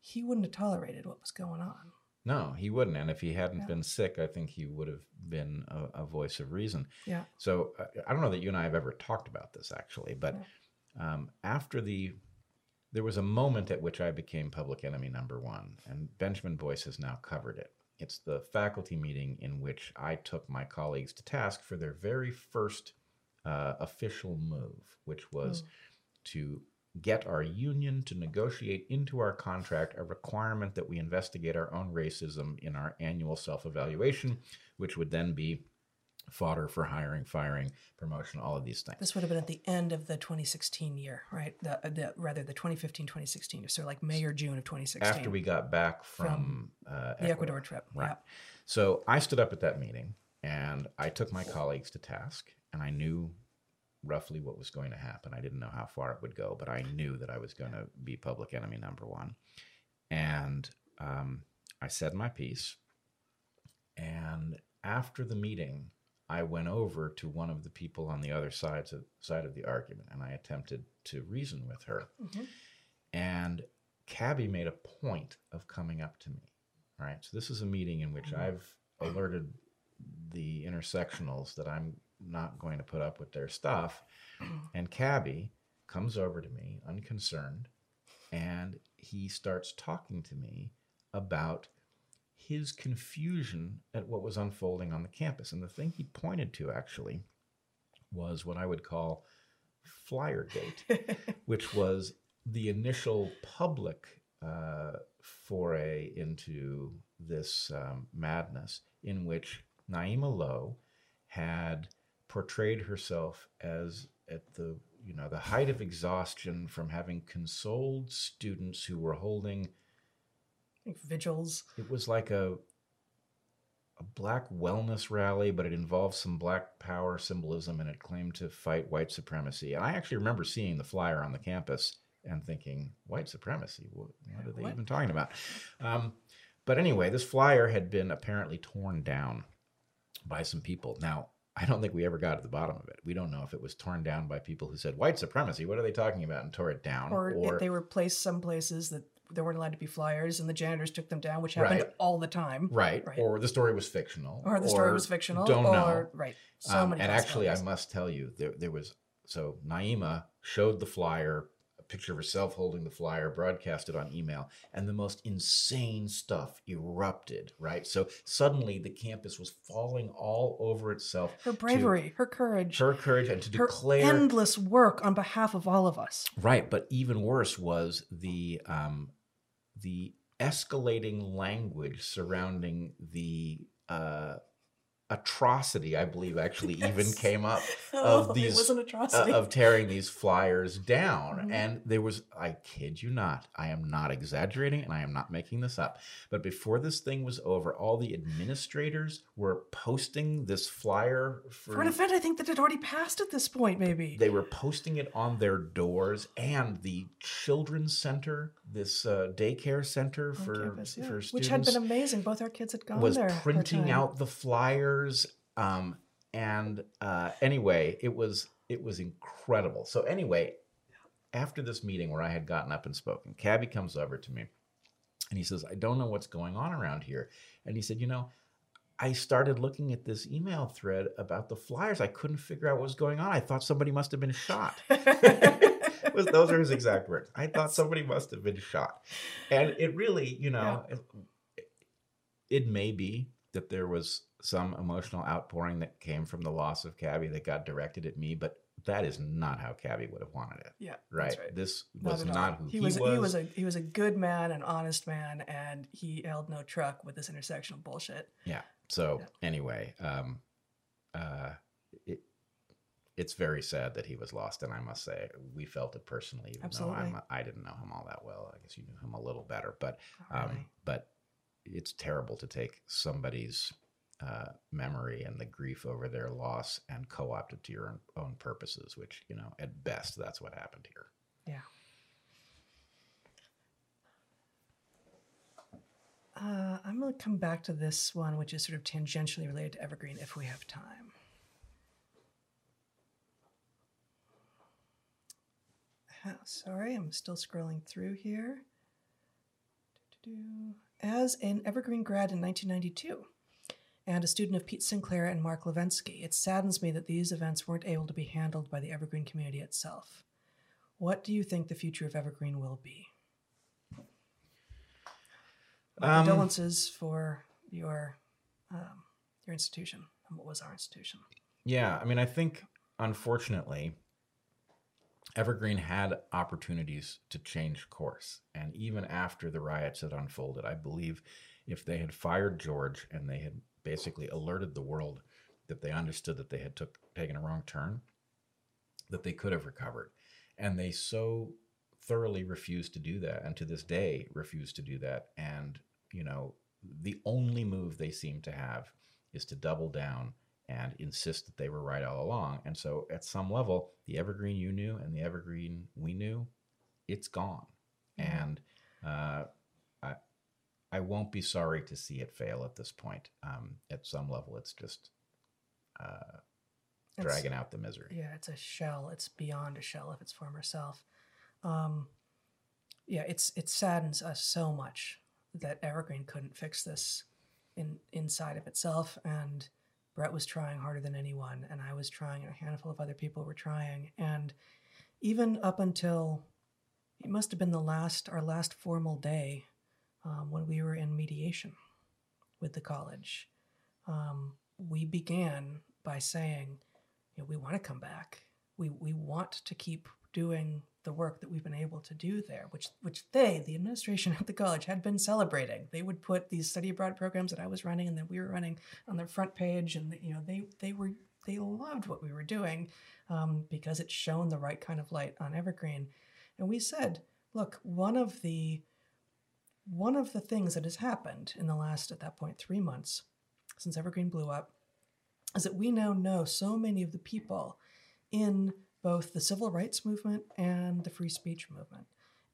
he wouldn't have tolerated what was going on no, he wouldn't. And if he hadn't Yeah. been sick, I think he would have been a, a voice of reason. yeah So uh, I don't know that you and I have ever talked about this actually, but um, after the, there was a moment at which I became public enemy number one, and Benjamin Boyce has now covered it. It's the faculty meeting in which I took my colleagues to task for their very first uh, official move, which was to get our union to negotiate into our contract a requirement that we investigate our own racism in our annual self evaluation, which would then be fodder for hiring, firing, promotion, all of these things. This would have been at the end of the 2016 year, right? The, the rather the 2015 2016 year, so like May or June of 2016. After we got back from, From uh, the Ecuador trip, Right. Yeah. So I stood up at that meeting and I took my colleagues to task and I knew roughly what was going to happen. I didn't know how far it would go, but I knew that I was going to be public enemy number one. And um, I said my piece. And after the meeting, I went over to one of the people on the other sides of, side of the argument and I attempted to reason with her. Mhm. And Kabby made a point of coming up to me. Right. So this is a meeting in which I've alerted the intersectionals that I'm not going to put up with their stuff. And Kabby comes over to me, unconcerned, and he starts talking to me about his confusion at what was unfolding on the campus. And the thing he pointed to actually was what I would call Flyergate which was the initial public uh, foray into this um, madness, in which Naima Lowe had portrayed herself as at the you know the height of exhaustion from having consoled students who were holding Like vigils. it was like a a black wellness rally, but it involved some black power symbolism and it claimed to fight white supremacy. And I actually remember seeing the flyer on the campus and thinking, white supremacy? What, what are they What? even talking about? Um, but anyway, this flyer had been apparently torn down by some people. Now, I don't think we ever got to the bottom of it. We don't know if it was torn down by people who said white supremacy. What are they talking about? And tore it down. Or, if they were placed some places that there weren't allowed to be flyers, and the janitors took them down, which happened Right. all the time. right, Right. Or the story was fictional. Or the story was fictional. Don't or, know. Right. So Um, many. and actually, I must tell you, there, there was so Naima showed the flyer, picture of herself holding the flyer, broadcasted on email, and the most insane stuff erupted. Right, so suddenly the campus was falling all over itself. her bravery, her courage, her courage, and to her declare endless work on behalf of all of us. Right, but even worse was the um, the escalating language surrounding the uh, atrocity. I believe actually even came up Oh, these- it was an uh, of tearing these flyers down. Mhm. And there was, I kid you not, I am not exaggerating and I am not making this up. But before this thing was over, all the administrators were posting this flyer for, For an event, I think that had already passed at this point. Maybe. they were posting it on their doors and the children's center this uh, daycare center on for campus, yeah. for students which had been amazing. Both our kids had gone was there. a printing out the flyers um, and uh, anyway it was it was incredible so anyway after this meeting where i had gotten up and spoken cabby comes over to me and he says i don't know what's going on around here and he said you know I started looking at this email thread about the flyers. I couldn't figure out what was going on. I thought somebody must have been shot. Was- those are his exact words. I thought somebody must have been shot. And it really, you know, it, it may be that there was some emotional outpouring that came from the loss of Kabby that got directed at me, but that is not how Kabby would have wanted it. yeah, Right? right. This was all. not who he he, was. He was a he was a good man, an honest man, and he held no truck with this intersectional bullshit. Yeah. So Yeah. anyway, um, uh, it's very sad that he was lost, and I must say we felt it personally. Even Absolutely. though I'm, I didn't know him all that well. I guess you knew him a little better, but um, but it's terrible to take somebody's uh, memory and the grief over their loss and co-opt it to your own, own purposes. Which you know, at best, that's what happened here. Yeah. Uh, I'm going to come back to this one, which is sort of tangentially related to Evergreen if we have time. Ah, Sorry, I'm still scrolling through here. As an Evergreen grad in 1992 and a student of Pete Sinclair and Mark Levensky, it saddens me that these events weren't able to be handled by the Evergreen community itself. What do you think the future of Evergreen will be? Um, condolences for your um, your institution and what was our institution. Yeah, I mean, I think unfortunately, Evergreen had opportunities to change course. And even after the riots had unfolded, I believe if they had fired George and they had basically alerted the world that they understood that they had took, taken a wrong turn, that they could have recovered. And they so thoroughly refused to do that. And to this day, refuse to do that. And, you know, the only move they seem to have is to double down and insist that they were right all along. And so, at some level, the evergreen you knew and the evergreen we knew, it's gone. Mm-hmm. And uh, I, I won't be sorry to see it fail at this point. Um, at some level, it's just uh, dragging out the misery. Yeah, it's a shell. It's beyond a shell of its former self. Um, yeah, it's it saddens us so much that Evergreen couldn't fix this in inside of itself, and Bret was trying harder than anyone, and I was trying, and a handful of other people were trying. And even up until it must have been the last, our last formal day um, when we were in mediation with the college, um, we began by saying, you know, we want to come back. We, we want to keep doing the work that we've been able to do there, which which they, the administration at the college, had been celebrating. They would put these study abroad programs that I was running and that we were running on their front page, and you know they they were they loved what we were doing um, because it shone the right kind of light on Evergreen. And we said, look, one of the one of the things that has happened in the last at that point three months since Evergreen blew up is that we now know so many of the people in both the civil rights movement and the free speech movement.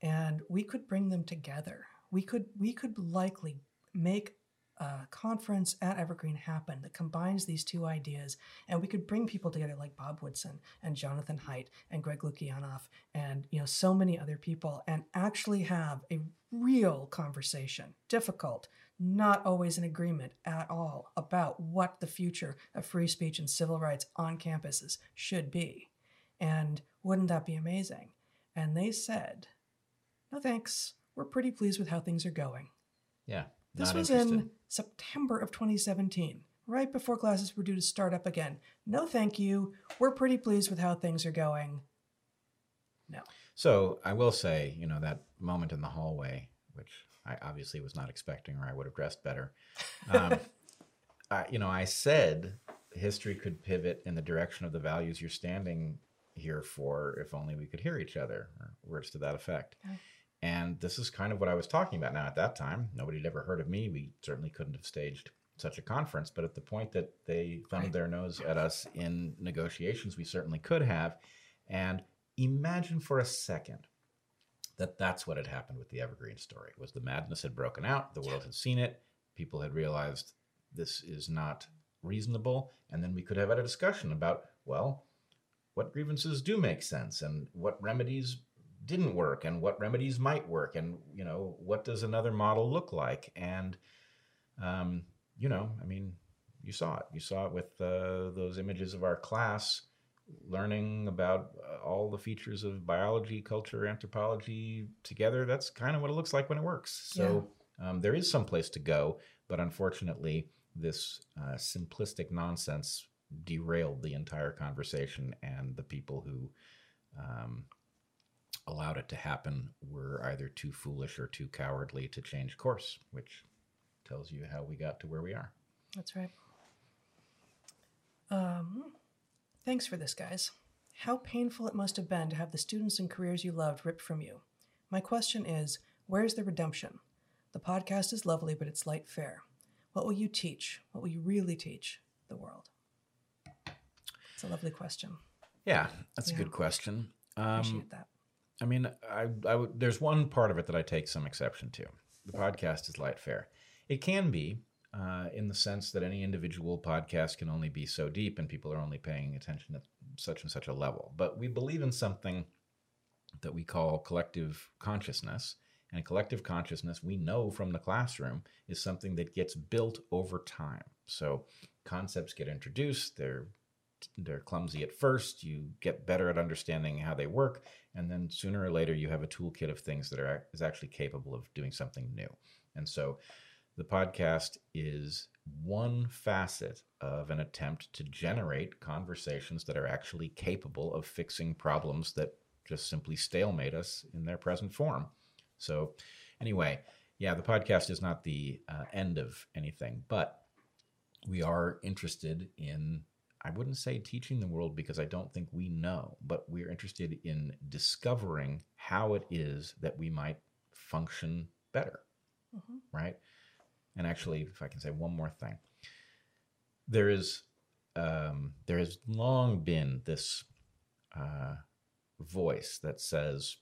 And we could bring them together. We could we could likely make a conference at Evergreen happen that combines these two ideas, and we could bring people together like Bob Woodson and Jonathan Haidt and Greg Lukianoff and you know so many other people, and actually have a real conversation. Difficult, not always in agreement at all about what the future of free speech and civil rights on campuses should be. And wouldn't that be amazing? And they said, no thanks. We're pretty pleased with how things are going. Yeah. This was in September of 2017, right before classes were due to start up again. No, thank you. We're pretty pleased with how things are going. No. So I will say, you know, that moment in the hallway, which I obviously was not expecting, or I would have dressed better. Um, I, you know, I said history could pivot in the direction of the values you're standing here for if only we could hear each other, or words to that effect. And this is kind of what I was talking about now at that time. Nobody had ever heard of me. We certainly couldn't have staged such a conference. But at the point that they thumbed right. their nose at us in negotiations, we certainly could have. And imagine for a second that that's what had happened with the Evergreen story was the madness had broken out, the world had seen it, people had realized this is not reasonable, and then we could have had a discussion about, well, what grievances do make sense and what remedies didn't work and what remedies might work and you know what does another model look like? And um, you know i mean you saw it. You saw it with uh, those images of our class learning about uh, all the features of biology culture anthropology together. That's kind of what it looks like when it works. So yeah. um, there is some place to go but unfortunately this uh, simplistic nonsense derailed the entire conversation, and the people who um, allowed it to happen were either too foolish or too cowardly to change course, which tells you how we got to where we are. That's right. Um, thanks for this, guys. How painful it must have been to have the students and careers you loved ripped from you. My question is where's the redemption? The podcast is lovely, but it's light fare. What will you teach? What will you really teach the world? A lovely question. Yeah, that's yeah. a good question. Um, Appreciate that. I mean, I, I there's one part of it that I take some exception to. The podcast is light fare. It can be uh, in the sense that any individual podcast can only be so deep, and people are only paying attention at such and such a level. But we believe in something that we call collective consciousness. And collective consciousness, we know from the classroom, is something that gets built over time. So concepts get introduced, they're they're clumsy at first. You get better at understanding how they work, and then sooner or later you have a toolkit of things that are is actually capable of doing something new. And so, the podcast is one facet of an attempt to generate conversations that are actually capable of fixing problems that just simply stalemate us in their present form. So, anyway, yeah, the podcast is not the uh, end of anything, but we are interested in, I wouldn't say teaching the world because I don't think we know, but we're interested in discovering how it is that we might function better, Mhm. right? And actually, if I can say one more thing, there is, um, there has long been this uh, voice that says,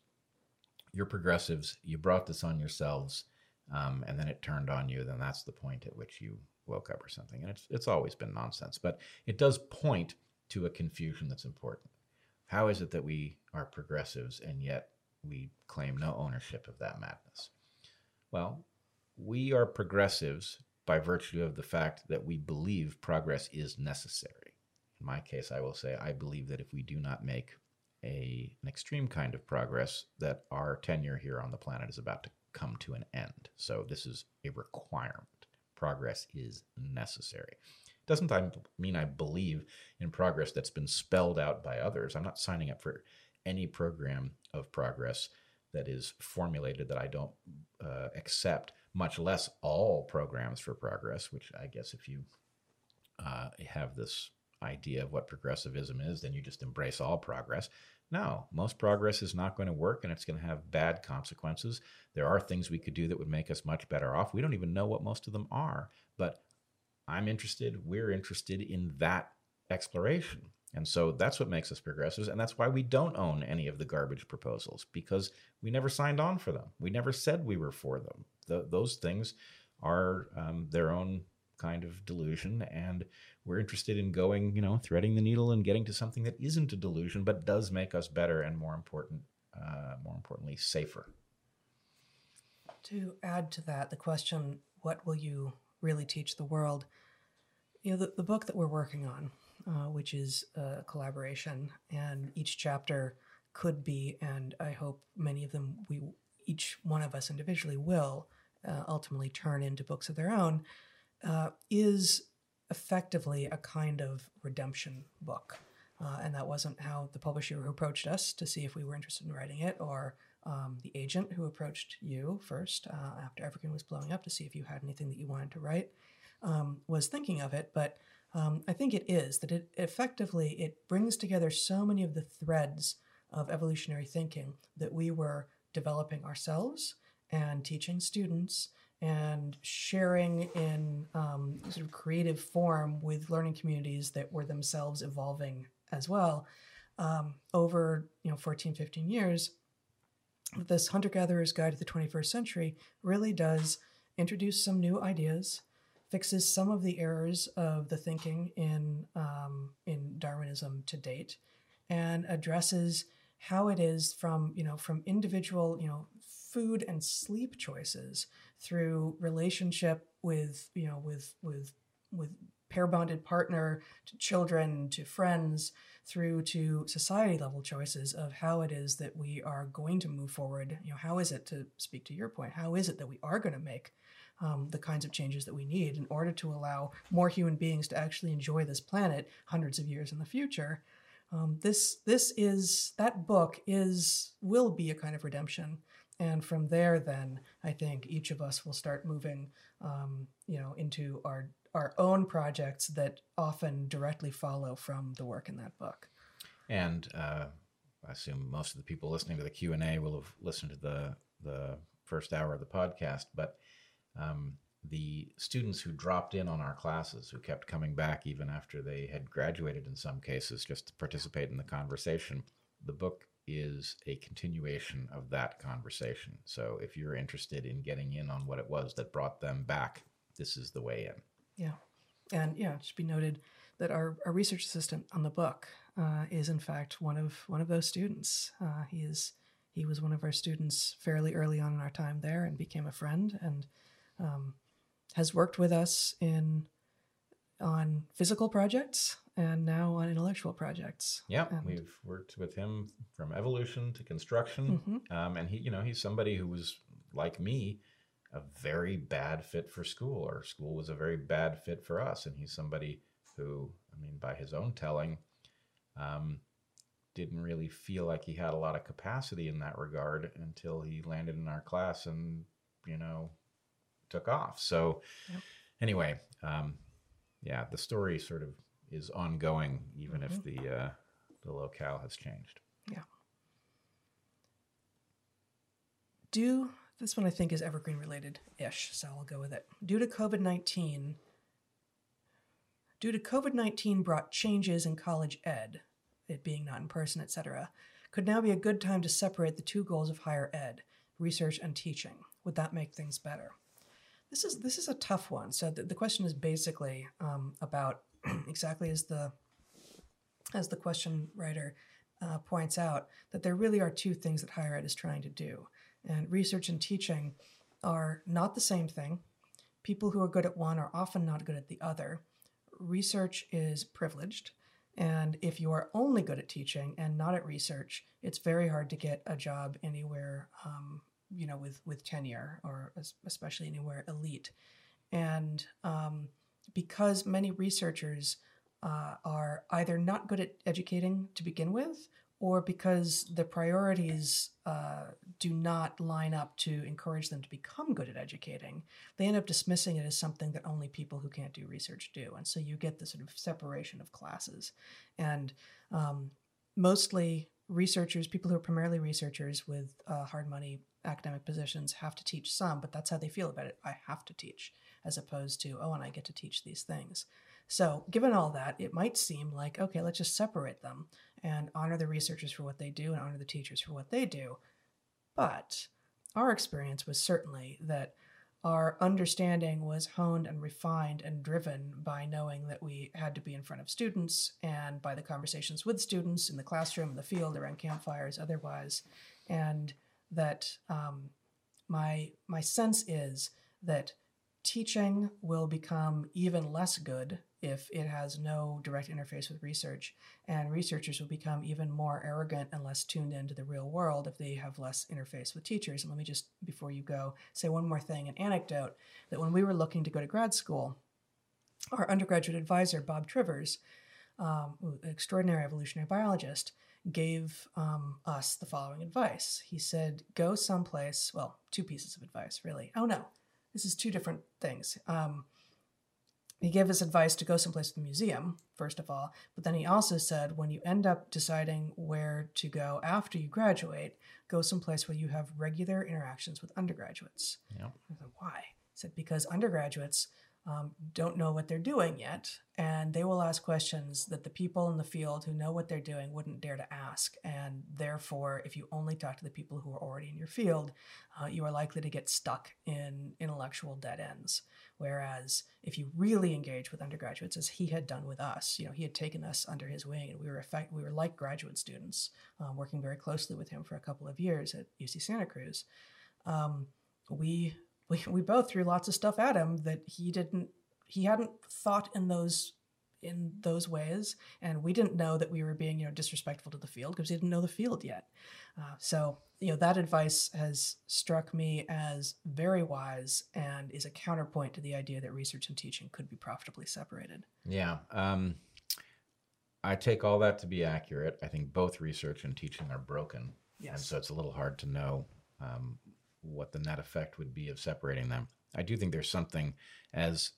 "You're progressives. You brought this on yourselves, um, and then it turned on you. Then that's the point at which you woke up, or something." And it's it's always been nonsense, but it does point to a confusion that's important. How is it that we are progressives and yet we claim no ownership of that madness? Well, we are progressives by virtue of the fact that we believe progress is necessary. In my case, I will say I believe that if we do not make a, an extreme kind of progress, that our tenure here on the planet is about to come to an end. So this is a requirement. Progress is necessary. Doesn't I mean I believe in progress that's been spelled out by others? I'm not signing up for any program of progress that is formulated that I don't uh, accept, much less all programs for progress, which I guess if you uh, have this idea of what progressivism is, then you just embrace all progress. No, most progress is not going to work and it's going to have bad consequences. There are things we could do that would make us much better off. We don't even know what most of them are, but I'm interested, we're interested in that exploration. And so that's what makes us progressives. And that's why we don't own any of the garbage proposals because we never signed on for them. We never said we were for them. Th- those things are um, their own kind of delusion. And we're interested in going, you know, threading the needle and getting to something that isn't a delusion, but does make us better and more important, uh, more importantly, safer. To add to that, the question, what will you really teach the world? You know, the, the book that we're working on, uh, which is a collaboration, and each chapter could be, and I hope many of them, we each one of us individually will uh, ultimately turn into books of their own, uh, is effectively a kind of redemption book. Uh, and that wasn't how the publisher who approached us to see if we were interested in writing it, or um, the agent who approached you first uh, after Evergreen was blowing up to see if you had anything that you wanted to write um, was thinking of it. But um, I think it is that it effectively it brings together so many of the threads of evolutionary thinking that we were developing ourselves and teaching students and sharing in um, sort of creative form with learning communities that were themselves evolving as well um, over you know 14 15 years this hunter-gatherer's guide to the 21st century really does introduce some new ideas fixes some of the errors of the thinking in um, in darwinism to date and addresses how it is from you know from individual you know food and sleep choices through relationship with you know with with with pair bonded partner to children to friends through to society level choices of how it is that we are going to move forward. You know how is it to speak to your point how is it that we are going to make um, the kinds of changes that we need in order to allow more human beings to actually enjoy this planet hundreds of years in the future? Um, this this is that book is will be a kind of redemption and from there then i think each of us will start moving um, you know into our our own projects that often directly follow from the work in that book And uh, I assume most of the people listening to the Q and A will have listened to the the first hour of the podcast. But um, the students who dropped in on our classes, who kept coming back even after they had graduated in some cases, just to participate in the conversation, the book is a continuation of that conversation. So if you're interested in getting in on what it was that brought them back, this is the way in. Yeah. And yeah, it should be noted that our, our research assistant on the book uh, is in fact one of one of those students. Uh, he is he was one of our students fairly early on in our time there and became a friend and um, has worked with us in on physical projects and now on intellectual projects. Yeah, And- we've worked with him from evolution to construction, Mhm. um, and he, you know, he's somebody who was like me, a very bad fit for school, or school was a very bad fit for us, and he's somebody who, I mean, by his own telling, um, didn't really feel like he had a lot of capacity in that regard until he landed in our class and you know took off. So Yep. anyway, um, yeah, the story sort of is ongoing even if Mhm. the uh, the locale has changed. Yeah. Due, this one I think is evergreen related ish, so I'll go with it. Due to COVID 19, due to COVID 19 brought changes in college ed, it being not in person, etc., could now be a good time to separate the two goals of higher ed, research and teaching. Would that make things better? This is this is a tough one. So the, the question is basically um, about exactly as the as the question writer uh, points out that there really are two things that higher ed is trying to do, and research and teaching are not the same thing. People who are good at one are often not good at the other. Research is privileged, and if you are only good at teaching and not at research, it's very hard to get a job anywhere, um, you know, with with tenure or especially anywhere elite. And um, because many researchers uh, are either not good at educating to begin with, or because the priorities uh, do not line up to encourage them to become good at educating, they end up dismissing it as something that only people who can't do research do. And so you get this sort of separation of classes. And um, mostly researchers, people who are primarily researchers with uh, hard money academic positions, have to teach some, but that's how they feel about it. I have to teach, as opposed to, oh, and I get to teach these things. So, given all that, it might seem like, okay, let's just separate them and honor the researchers for what they do and honor the teachers for what they do. But our experience was certainly that our understanding was honed and refined and driven by knowing that we had to be in front of students and by the conversations with students in the classroom, in the field, around campfires, otherwise. And that um, my, my sense is that teaching will become even less good if it has no direct interface with research, and researchers will become even more arrogant and less tuned into the real world if they have less interface with teachers. And let me just, before you go, say one more thing an anecdote that when we were looking to go to grad school, our undergraduate advisor, Bob Trivers, um, extraordinary evolutionary biologist, gave um, us the following advice. He said, Go someplace, well, two pieces of advice, really. Oh, no, this is two different things. Um, he gave us advice to go someplace to the museum, first of all, but then he also said when you end up deciding where to go after you graduate, go someplace where you have regular interactions with undergraduates. Yeah. I said, why? He said, because undergraduates um, don't know what they're doing yet, and they will ask questions that the people in the field who know what they're doing wouldn't dare to ask. And therefore, if you only talk to the people who are already in your field, uh, you are likely to get stuck in intellectual dead ends. Whereas if you really engage with undergraduates, as he had done with us, you know, he had taken us under his wing, and we were effect- we were like graduate students, um, working very closely with him for a couple of years at UC Santa Cruz. Um, we we we both threw lots of stuff at him that he didn't he hadn't thought in those in those ways, and we didn't know that we were being you know disrespectful to the field because we didn't know the field yet. Uh, so you know that advice has struck me as very wise and is a counterpoint to the idea that research and teaching could be profitably separated. Yeah. Um, I take all that to be accurate. I think both research and teaching are broken. And so it's a little hard to know um, what the net effect would be of separating them. I do think there's something as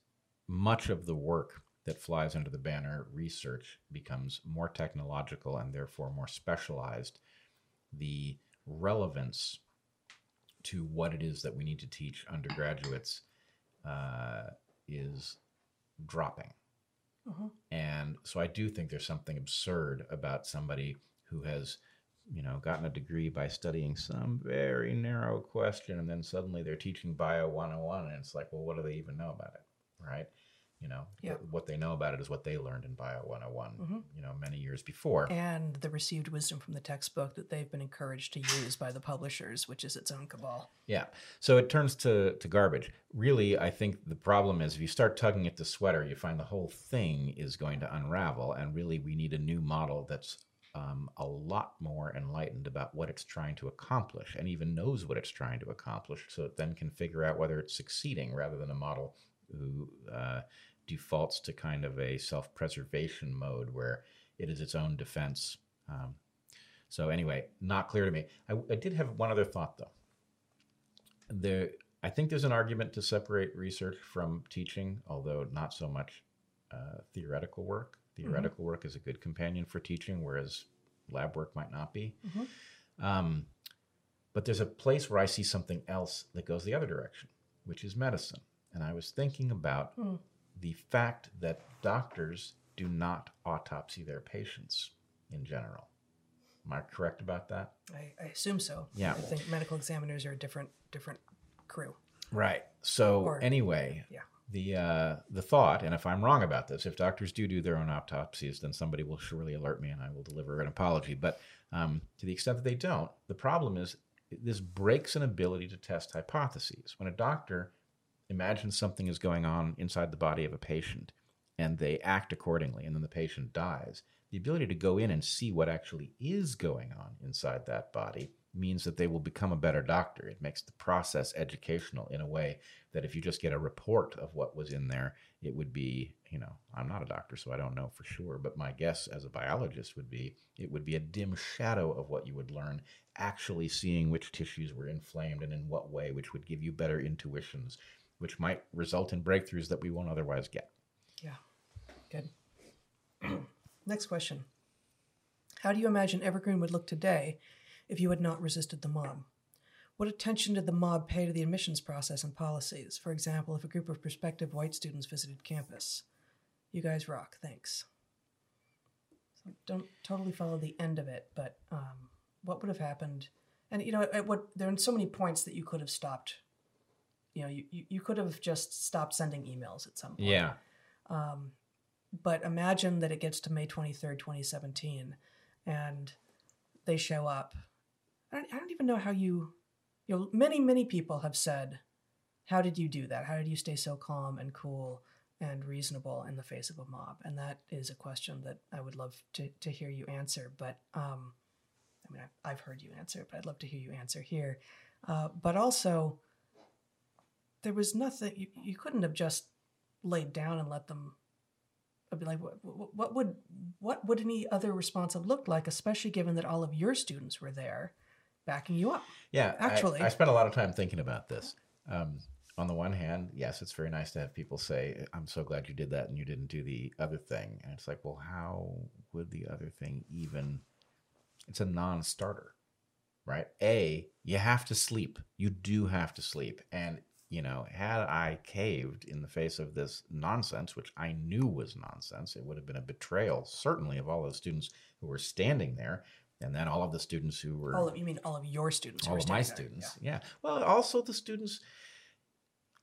much of the work that flies under the banner research becomes more technological and therefore more specialized, the relevance to what it is that we need to teach undergraduates uh, is dropping. Mhm. And so I do think there's something absurd about somebody who has, you know, gotten a degree by studying some very narrow question and then suddenly they're teaching bio 101 and it's like, well, what do they even know about it? Right? You know, Yeah. what, they know about it is what they learned in bio 101, Mhm. you know, many years before. And the received wisdom from the textbook that they've been encouraged to use by the publishers, which is its own cabal. Yeah. So it turns to, to garbage. Really, I think the problem is if you start tugging at the sweater, you find the whole thing is going to unravel. And really, we need a new model that's um, a lot more enlightened about what it's trying to accomplish and even knows what it's trying to accomplish so it then can figure out whether it's succeeding rather than a model who uh, defaults to kind of a self preservation mode where it is its own defense. Um, So anyway, not clear to me. I, I did have one other thought though. There, I think there's an argument to separate research from teaching, although not so much uh, theoretical work. Theoretical work is a good companion for teaching, whereas lab work might not be. Mhm. Um, but there's a place where I see something else that goes the other direction, which is medicine. And I was thinking about Hmm. the fact that doctors do not autopsy their patients in general. Am I correct about that? I, I assume so. Yeah. I think medical examiners are a different different crew. Right. So Or- anyway, yeah. The uh, the thought, and if I'm wrong about this, if doctors do do their own autopsies, then somebody will surely alert me, and I will deliver an apology. But um, to the extent that they don't, the problem is this breaks an ability to test hypotheses. When a doctor imagines something is going on inside the body of a patient, and they act accordingly, and then the patient dies, the ability to go in and see what actually is going on inside that body means that they will become a better doctor. It makes the process educational in a way that if you just get a report of what was in there, it would be, you know, I'm not a doctor, so I don't know for sure, but my guess as a biologist would be it would be a dim shadow of what you would learn actually seeing which tissues were inflamed and in what way, which would give you better intuitions, which might result in breakthroughs that we won't otherwise get. Yeah. Good. Next question. How do you imagine Evergreen would look today if you had not resisted the mob? What attention did the mob pay to the admissions process and policies? For example, if a group of prospective white students visited campus. You guys rock. Thanks. So don't totally follow the end of it, but um, what would have happened? And you know, at what there are so many points that you could have stopped. You know, you, you, you could have just stopped sending emails at some point. Um, but imagine that it gets to May 23rd, 2017, and they show up. I don't, I don't even know how you, you know, many, many people have said, How did you do that? How did you stay so calm and cool and reasonable in the face of a mob? And that is a question that I would love to, to hear you answer. But, um, I mean, I've, I've heard you answer, but I'd love to hear you answer here. Uh, but also, there was nothing, you, you couldn't have just laid down and let them I'd be like, what, what, what would what would any other response have looked like, especially given that all of your students were there, backing you up? Yeah, I- Actually- I, spent a lot of time thinking about this. Um, on the one hand, yes, it's very nice to have people say, "I'm so glad you did that and you didn't do the other thing." And it's like, well, how would the other thing even? It's a non-starter, right? A, you have to sleep. You do have to sleep, and you know, had I caved in the face of this nonsense, which I knew was nonsense, it would have been a betrayal, certainly, of all those students who were standing there, and then all of the students who were All of you mean all of your students? all were of my students yeah. well also the students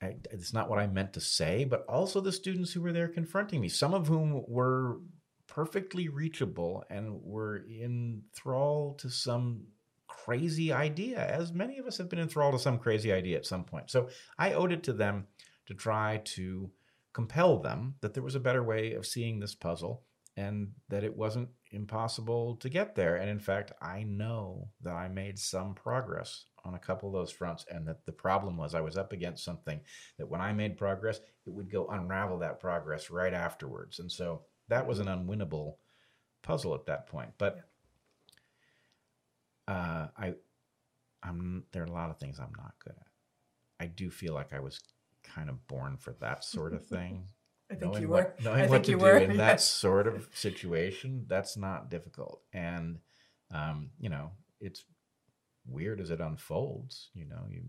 I, it's not what i meant to say but also the students who were there confronting me some of whom were perfectly reachable and were in thrall to some crazy idea as many of us have been enthralled to some crazy idea at some point so i owed it to them to try to compel them that there was a better way of seeing this puzzle and that it wasn't impossible to get there. And in fact, I know that I made some progress on a couple of those fronts, and that the problem was I was up against something that when I made progress, it would go unravel that progress right afterwards. And so that was an unwinnable puzzle at that point. But uh, I, I'm there are a lot of things I'm not good at. I do feel like I was kind of born for that sort of thing I think knowing you what, were. knowing I what think to you do were. in that sort of situation, that's not difficult. And um, you know, it's weird as it unfolds. You know, you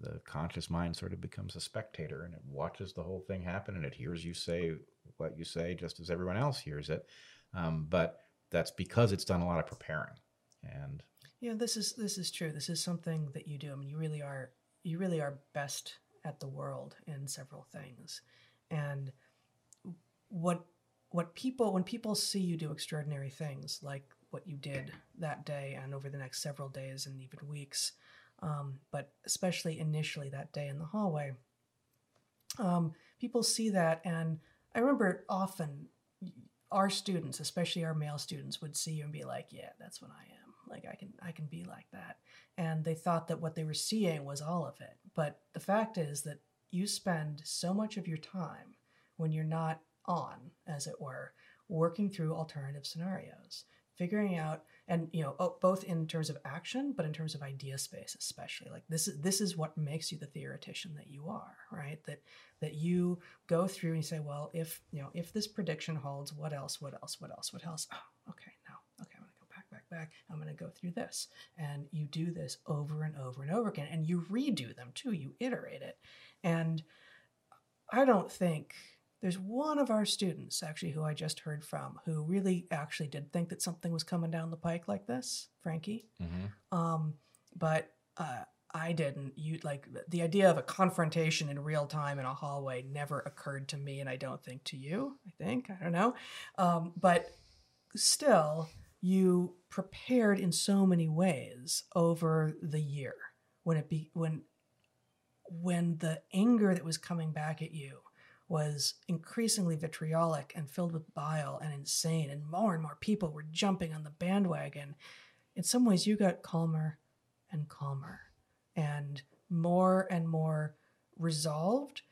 the conscious mind sort of becomes a spectator and it watches the whole thing happen and it hears you say what you say just as everyone else hears it. Um, but that's because it's done a lot of preparing. And Yeah, this is this is true. This is something that you do. I mean, you really are you really are best at the world in several things. And what what people when people see you do extraordinary things like what you did that day and over the next several days and even weeks, um, but especially initially that day in the hallway, um, people see that, and I remember often our students, especially our male students, would see you and be like, "Yeah, that's what I am. Like I can, I can be like that." And they thought that what they were seeing was all of it. But the fact is that you spend so much of your time when you're not on, as it were, working through alternative scenarios, figuring out and you know oh, both in terms of action but in terms of idea space especially. Like this is this is what makes you the theoretician that you are right? That that you go through and you say well if you know if this prediction holds what else what else what else what else? Oh okay now okay i'm going to go back back back. I'm going to go through this. And you do this over and over and over again and you redo them too. You iterate it and i don't think there's one of our students, actually, who I just heard from, who really actually did think that something was coming down the pike like this, Frankie. Mm-hmm. Um, but uh, I didn't. You like the idea of a confrontation in real time in a hallway never occurred to me, and I don't think to you. I think I don't know, um, but still, you prepared in so many ways over the year when it be when when the anger that was coming back at you was increasingly vitriolic and filled with bile and insane, and more and more people were jumping on the bandwagon. In some ways, you got calmer and calmer and more and more resolved,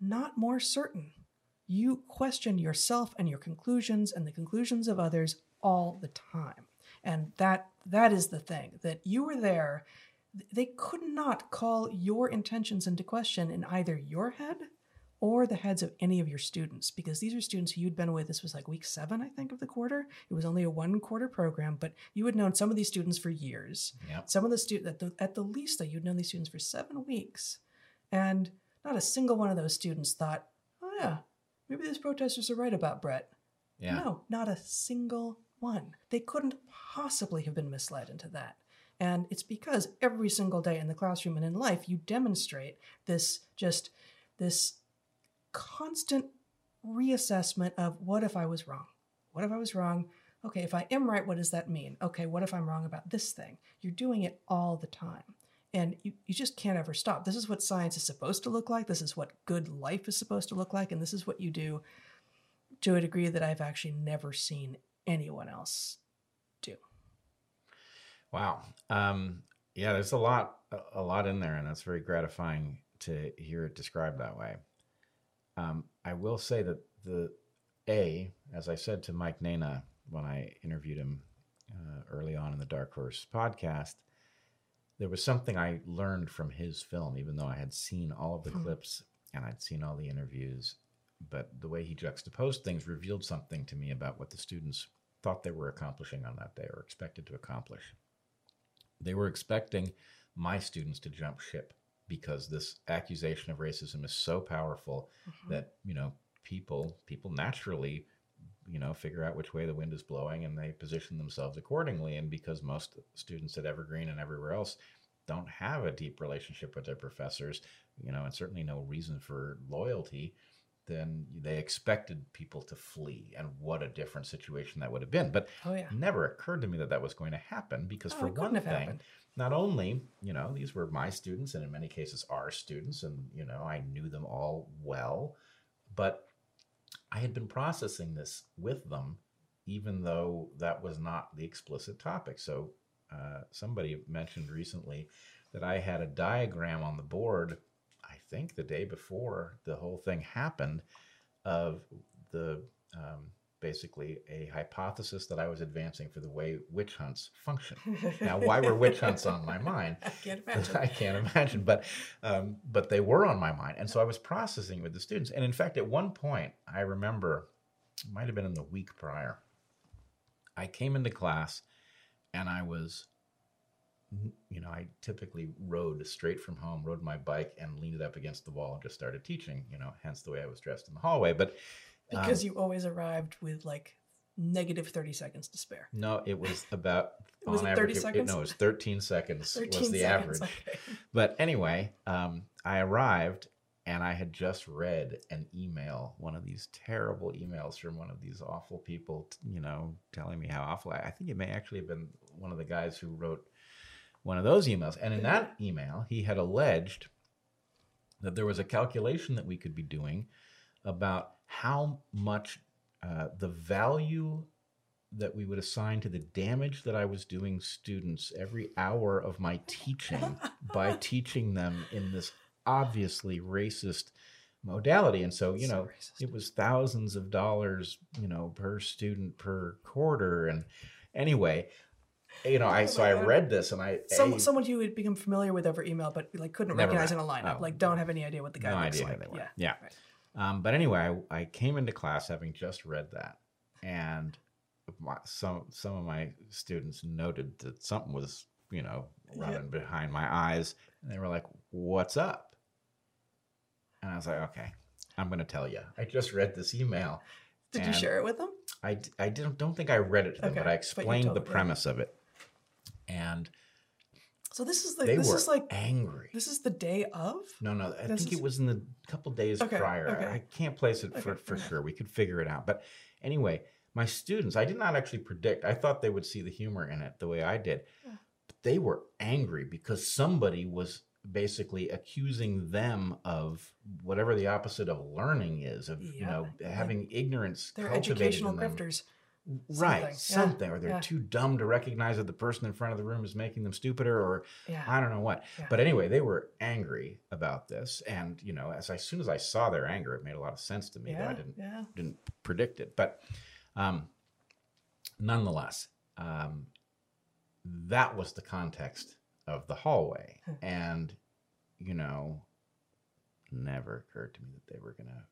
not more certain. You question yourself and your conclusions and the conclusions of others all the time. And that that is the thing that you were there they could not call your intentions into question in either your head or the heads of any of your students because these are students who you'd been with. This was like week seven, I think, of the quarter. It was only a one quarter program, but you had known some of these students for years. Yep. Some of the students, at the, at the least, that you'd known these students for seven weeks. And not a single one of those students thought, oh, yeah, maybe these protesters are right about Bret. Yeah. No, not a single one. They couldn't possibly have been misled into that. And it's because every single day in the classroom and in life, you demonstrate this just this constant reassessment of what if I was wrong? What if I was wrong? Okay, if I am right, what does that mean? Okay, what if I'm wrong about this thing? You're doing it all the time. And you, you just can't ever stop. This is what science is supposed to look like. This is what good life is supposed to look like. And this is what you do to a degree that I've actually never seen anyone else. Wow. Um, yeah, there's a lot, a lot in there, and that's very gratifying to hear it described that way. Um, I will say that the A, as I said to Mike Nayna when I interviewed him uh, early on in the Dark Horse podcast, there was something I learned from his film, even though I had seen all of the Hmm. clips and I'd seen all the interviews. But the way he juxtaposed things revealed something to me about what the students thought they were accomplishing on that day or expected to accomplish. They were expecting my students to jump ship because this accusation of racism is so powerful Mhm. that you know people people naturally you know figure out which way the wind is blowing and they position themselves accordingly and because most students at evergreen and everywhere else don't have a deep relationship with their professors you know and certainly no reason for loyalty then they expected people to flee and what a different situation that would have been but Oh, yeah. it never occurred to me that that was going to happen because Oh, for one thing happened. not only you know these were my students and in many cases our students and you know i knew them all well but i had been processing this with them even though that was not the explicit topic so uh, somebody mentioned recently that i had a diagram on the board think the day before the whole thing happened of the um, basically a hypothesis that i was advancing for the way witch hunts function now why were witch hunts on my mind I can't imagine. I can't imagine, but um, but they were on my mind, and so I was processing with the students. And in fact, at one point, I remember, it might have been in the week prior, I came into class, and I was, you know, I typically rode straight from home, rode my bike, and leaned it up against the wall and just started teaching. You know, hence the way I was dressed in the hallway. But um, because you always arrived with like negative 30 seconds to spare. no, it was about Was on it 30 average. seconds? no, it was thirteen seconds 13 was the seconds. average. Okay. But anyway, um, I arrived and I had just read an email, one of these terrible emails from one of these awful people, you know, telling me how awful I, I think it may actually have been one of the guys who wrote one of those emails. And in that email, he had alleged that there was a calculation that we could be doing about how much uh, the value that we would assign to the damage that I was doing students every hour of my teaching by teaching them in this obviously racist modality. And so, you know, racist. it was thousands of dollars, you know, per student per quarter. And anyway, you know, I so I read this and I Some, someone you had become familiar with over email, but like couldn't Never recognize in a lineup. Oh. Like don't have any idea what the guy no looks idea like. who they were. Yeah. Yeah. Right. Um, but anyway, I, I came into class having just read that, and my, some some of my students noted that something was you know Yeah. running behind my eyes, and they were like, "What's up?" And I was like, "Okay, I'm going to tell you. I just read this email. Did you share it with them? I, I didn't don't think I read it to them, Okay, but but I explained told the them, premise of it, and So this is the they this were is like angry. this is the day of. No, no. I This think is- it was in the couple days Okay, prior. okay. I can't place it for, Okay, for sure. We could figure it out. But anyway, my students, I did not actually predict. I thought they would see the humor in it the way I did. Yeah. But they were angry because somebody was basically accusing them of whatever the opposite of learning is, of you Yeah, know yeah. having ignorance They're cultivated educational in them. grifters. Right, Something, yeah, or they're yeah. too dumb to recognize that the person in front of the room is making them stupider, or Yeah. I don't know what. Yeah. But anyway, they were angry about this, and you know, as, as soon as I saw their anger, it made a lot of sense to me. Though I didn't Yeah. didn't predict it, but um, nonetheless, um, that was the context of the hallway, Hmm. and you know, never occurred to me that they were gonna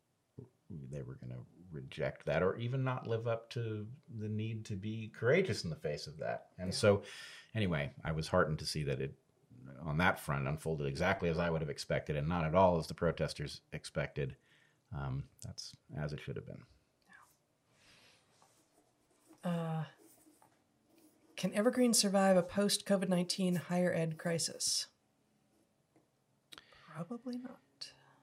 they were gonna reject that or even not live up to the need to be courageous in the face of that. And Yeah. so, anyway, I was heartened to see that it on that front unfolded exactly as I would have expected, and not at all as the protesters expected. Um, that's as it should have been. Uh, can Evergreen survive a post COVID 19 higher ed crisis? Probably not.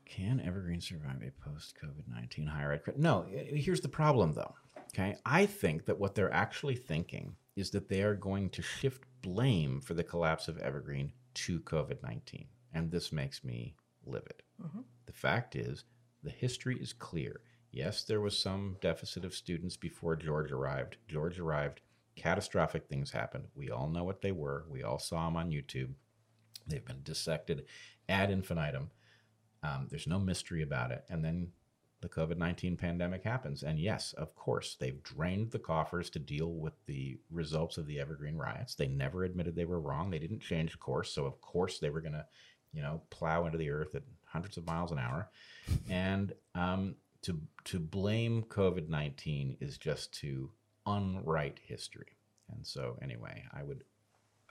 Can Evergreen survive a post COVID 19 higher ed? No, here's the problem though. Okay. I think that what they're actually thinking is that they are going to shift blame for the collapse of Evergreen to COVID 19. And this makes me livid. Mhm. The fact is, the history is clear. Yes, there was some deficit of students before George arrived. George arrived, catastrophic things happened. We all know what they were. We all saw them on YouTube. They've been dissected ad infinitum. Um, there's no mystery about it. And then the COVID 19 pandemic happens. And yes, of course, they've drained the coffers to deal with the results of the Evergreen riots. They never admitted they were wrong. They didn't change course. So, of course, they were going to, you know, plow into the earth at hundreds of miles an hour. And um, to, to blame COVID 19 is just to unwrite history. And so, anyway, I would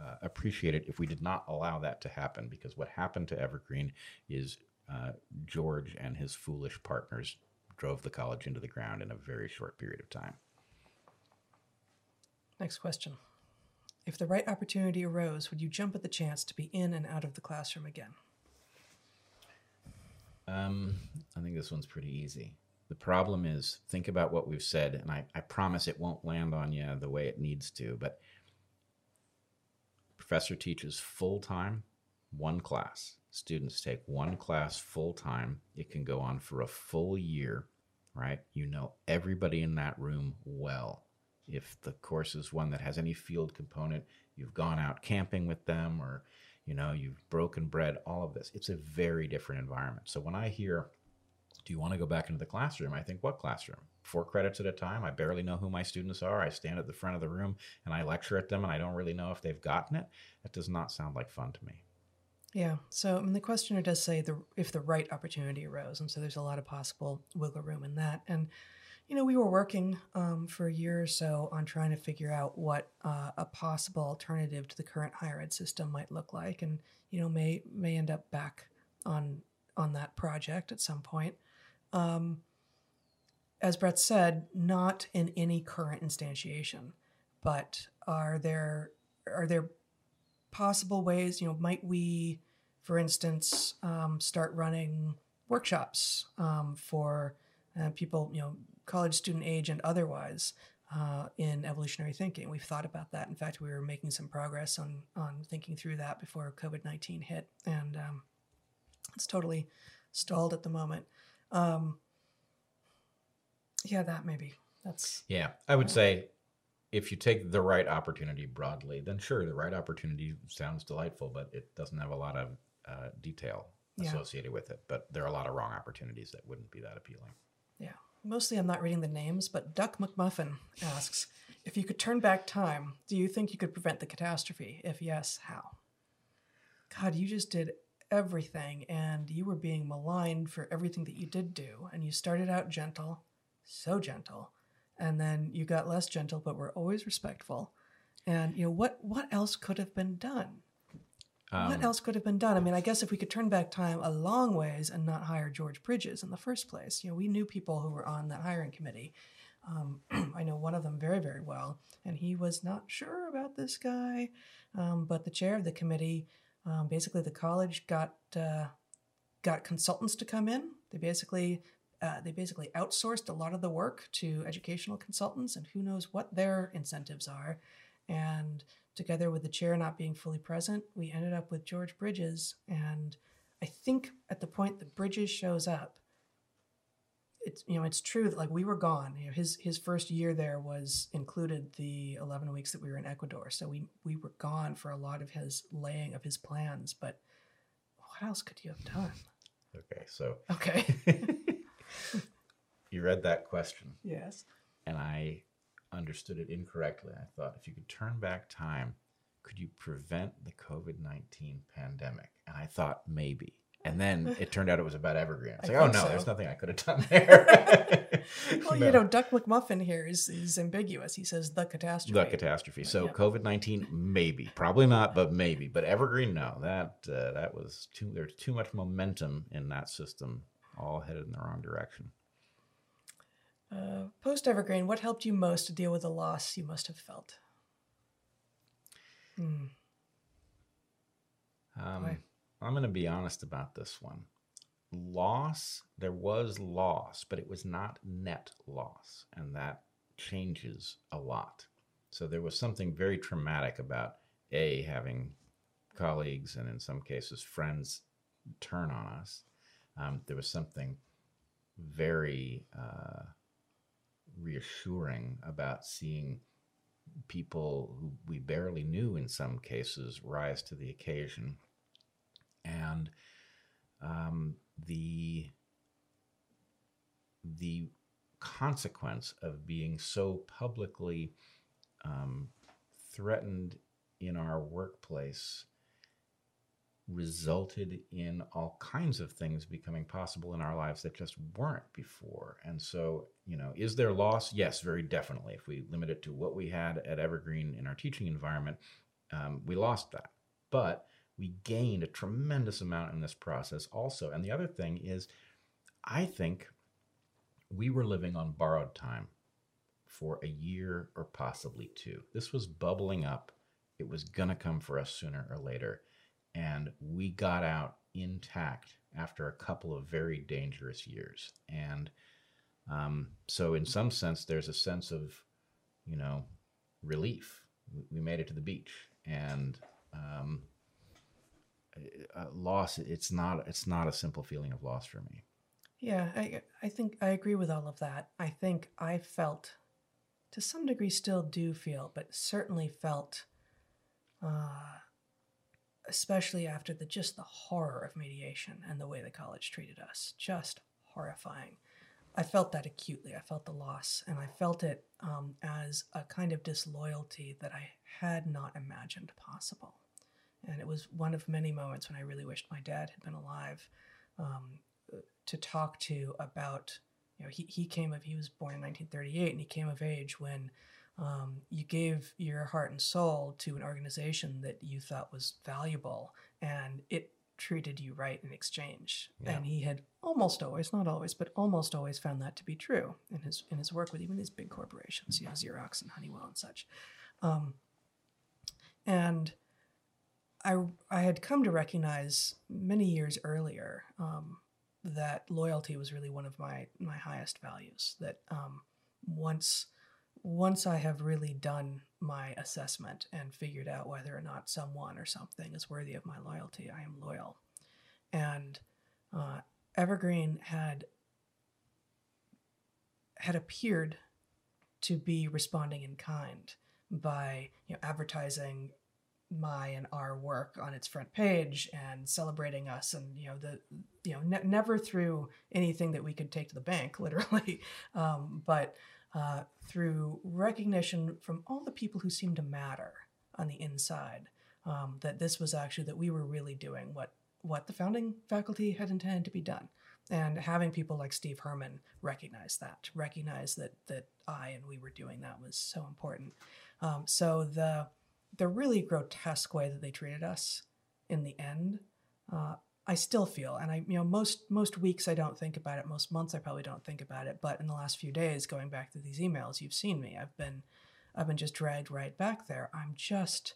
uh, appreciate it if we did not allow that to happen because what happened to Evergreen is uh, George and his foolish partners drove the college into the ground in a very short period of time. Next question. If the right opportunity arose, would you jump at the chance to be in and out of the classroom again? Um, I think this one's pretty easy. The problem is, think about what we've said, and I, I promise it won't land on you the way it needs to, but professor teaches full time, one class. Students take one class full time. It can go on for a full year, right? You know everybody in that room well. If the course is one that has any field component, you've gone out camping with them or you know you've broken bread all of this it's a very different environment so when i hear do you want to go back into the classroom i think what classroom four credits at a time i barely know who my students are i stand at the front of the room and i lecture at them and i don't really know if they've gotten it that does not sound like fun to me Yeah. So I mean, the questioner does say the if the right opportunity arose, and so there's a lot of possible wiggle room in that. And you know, we were working um, for a year or so on trying to figure out what uh, a possible alternative to the current higher ed system might look like, and you know, may may end up back on on that project at some point. Um, as Bret said, not in any current instantiation, but are there are there possible ways? You know, might we, for instance, um, start running workshops um, for uh, people, you know, college student age and otherwise, uh, in evolutionary thinking? We've thought about that. In fact, we were making some progress on on thinking through that before COVID nineteen hit, and um, it's totally stalled at the moment. Um, yeah, that maybe that's yeah i would say if you take the right opportunity broadly then sure the right opportunity sounds delightful but it doesn't have a lot of uh, detail Yeah. associated with it but there are a lot of wrong opportunities that wouldn't be that appealing Yeah. Mostly I'm not reading the names, but Duck McMuffin asks If you could turn back time, do you think you could prevent the catastrophe? If yes, how? God, you just did everything and you were being maligned for everything that you did do. And you started out gentle, so gentle, and then you got less gentle, but were always respectful. And you know what? What else could have been done? what Um, else could have been done? I mean, I guess if we could turn back time a long ways and not hire George Bridges in the first place, you know, we knew people who were on that hiring committee. Um, I know one of them very, very well, and he was not sure about this guy. Um, but the chair of the committee, um, basically, the college got uh, got consultants to come in. They basically uh, they basically outsourced a lot of the work to educational consultants, and who knows what their incentives are. And together with the chair not being fully present, we ended up with George Bridges. And I think at the point that Bridges shows up, it's you know it's true that like we were gone. You know, his his first year there was included the eleven weeks that we were in Ecuador, so we we were gone for a lot of his laying of his plans. But what else could you have done? okay, so Okay. you read that question, yes. and I understood it incorrectly. I thought if you could turn back time, could you prevent the COVID 19 pandemic? And I thought maybe. And then it turned out it was about Evergreen. It's I like, oh no, so. there's nothing I could have done there. Well, No. you know, Duck McMuffin here is, is ambiguous. He says the catastrophe. the catastrophe. So Yeah. COVID nineteen, maybe, probably not, but maybe. But Evergreen, no. That uh, that was too. There's too much momentum in that system, all headed in the wrong direction. Uh, Post Evergreen, what helped you most to deal with the loss you must have felt? Hmm. Um, I'm going to be honest about this one. Loss, there was loss, but it was not net loss, and that changes a lot. So there was something very traumatic about a having colleagues and in some cases friends turn on us. Um, there was something very uh, reassuring about seeing people who we barely knew in some cases rise to the occasion. And um, the the consequence of being so publicly um, threatened in our workplace resulted in all kinds of things becoming possible in our lives that just weren't before. And so, you know, is there loss? Yes, very definitely. If we limit it to what we had at Evergreen in our teaching environment, um, we lost that. But we gained a tremendous amount in this process also. And the other thing is, I think we were living on borrowed time for a year or possibly two. This was bubbling up. It was going to come for us sooner or later. And we got out intact after a couple of very dangerous years. And um, so, in some sense, there's a sense of, you know, relief. We- made it to the beach. And, um, uh, loss it's not it's not a simple feeling of loss for me Yeah, I, I think I agree with all of that. I think I felt, to some degree, still do feel, but certainly felt, uh, especially after the just the horror of mediation and the way the college treated us, just horrifying. I felt that acutely. I felt the loss, and I felt it um, as a kind of disloyalty that I had not imagined possible. And it was one of many moments when I really wished my dad had been alive. Um, to talk to about you know he, he came of he was born in 1938 and he came of age when um, you gave your heart and soul to an organization that you thought was valuable and it treated you right in exchange Yeah. and he had almost always not always but almost always found that to be true in his in his work with even these big corporations you know xerox and honeywell and such um, and I, I had come to recognize many years earlier um, that loyalty was really one of my my highest values. That um, once once I have really done my assessment and figured out whether or not someone or something is worthy of my loyalty, I am loyal. And uh, Evergreen had had appeared to be responding in kind by you know advertising my and our work on its front page and celebrating us and you know the you know ne- never through anything that we could take to the bank literally um, but uh, through recognition from all the people who seemed to matter on the inside um, that this was actually that we were really doing what what the founding faculty had intended to be done. And having people like steve herman recognize that recognize that that i and we were doing that was so important. Um, so the the really grotesque way that they treated us in the end, uh, I still feel, and I, you know, most most weeks I don't think about it. Most months I probably don't think about it. But in the last few days, going back to these emails, you've seen me. I've been, I've been just dragged right back there. I'm just,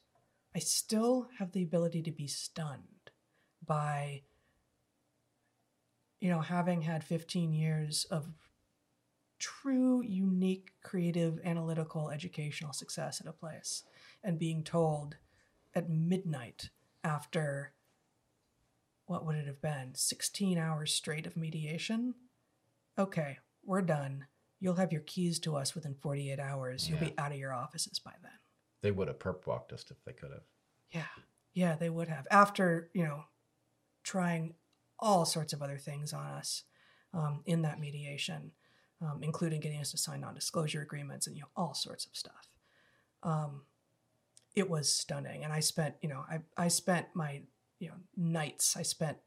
I still have the ability to be stunned by, you know, having had 15 years of true, unique, creative, analytical, educational success at a place and being told at midnight after what would it have been? 16 hours straight of mediation? Okay we're done. You'll have your keys to us within 48 hours. You'll Yeah. be out of your offices by then. They would have perp walked us if they could have. yeah. Yeah they would have. After you know trying all sorts of other things on us um, in that mediation um, including getting us to sign non-disclosure agreements and you know all sorts of stuff. Um, it was stunning. And i spent you know i, I spent my you know nights i spent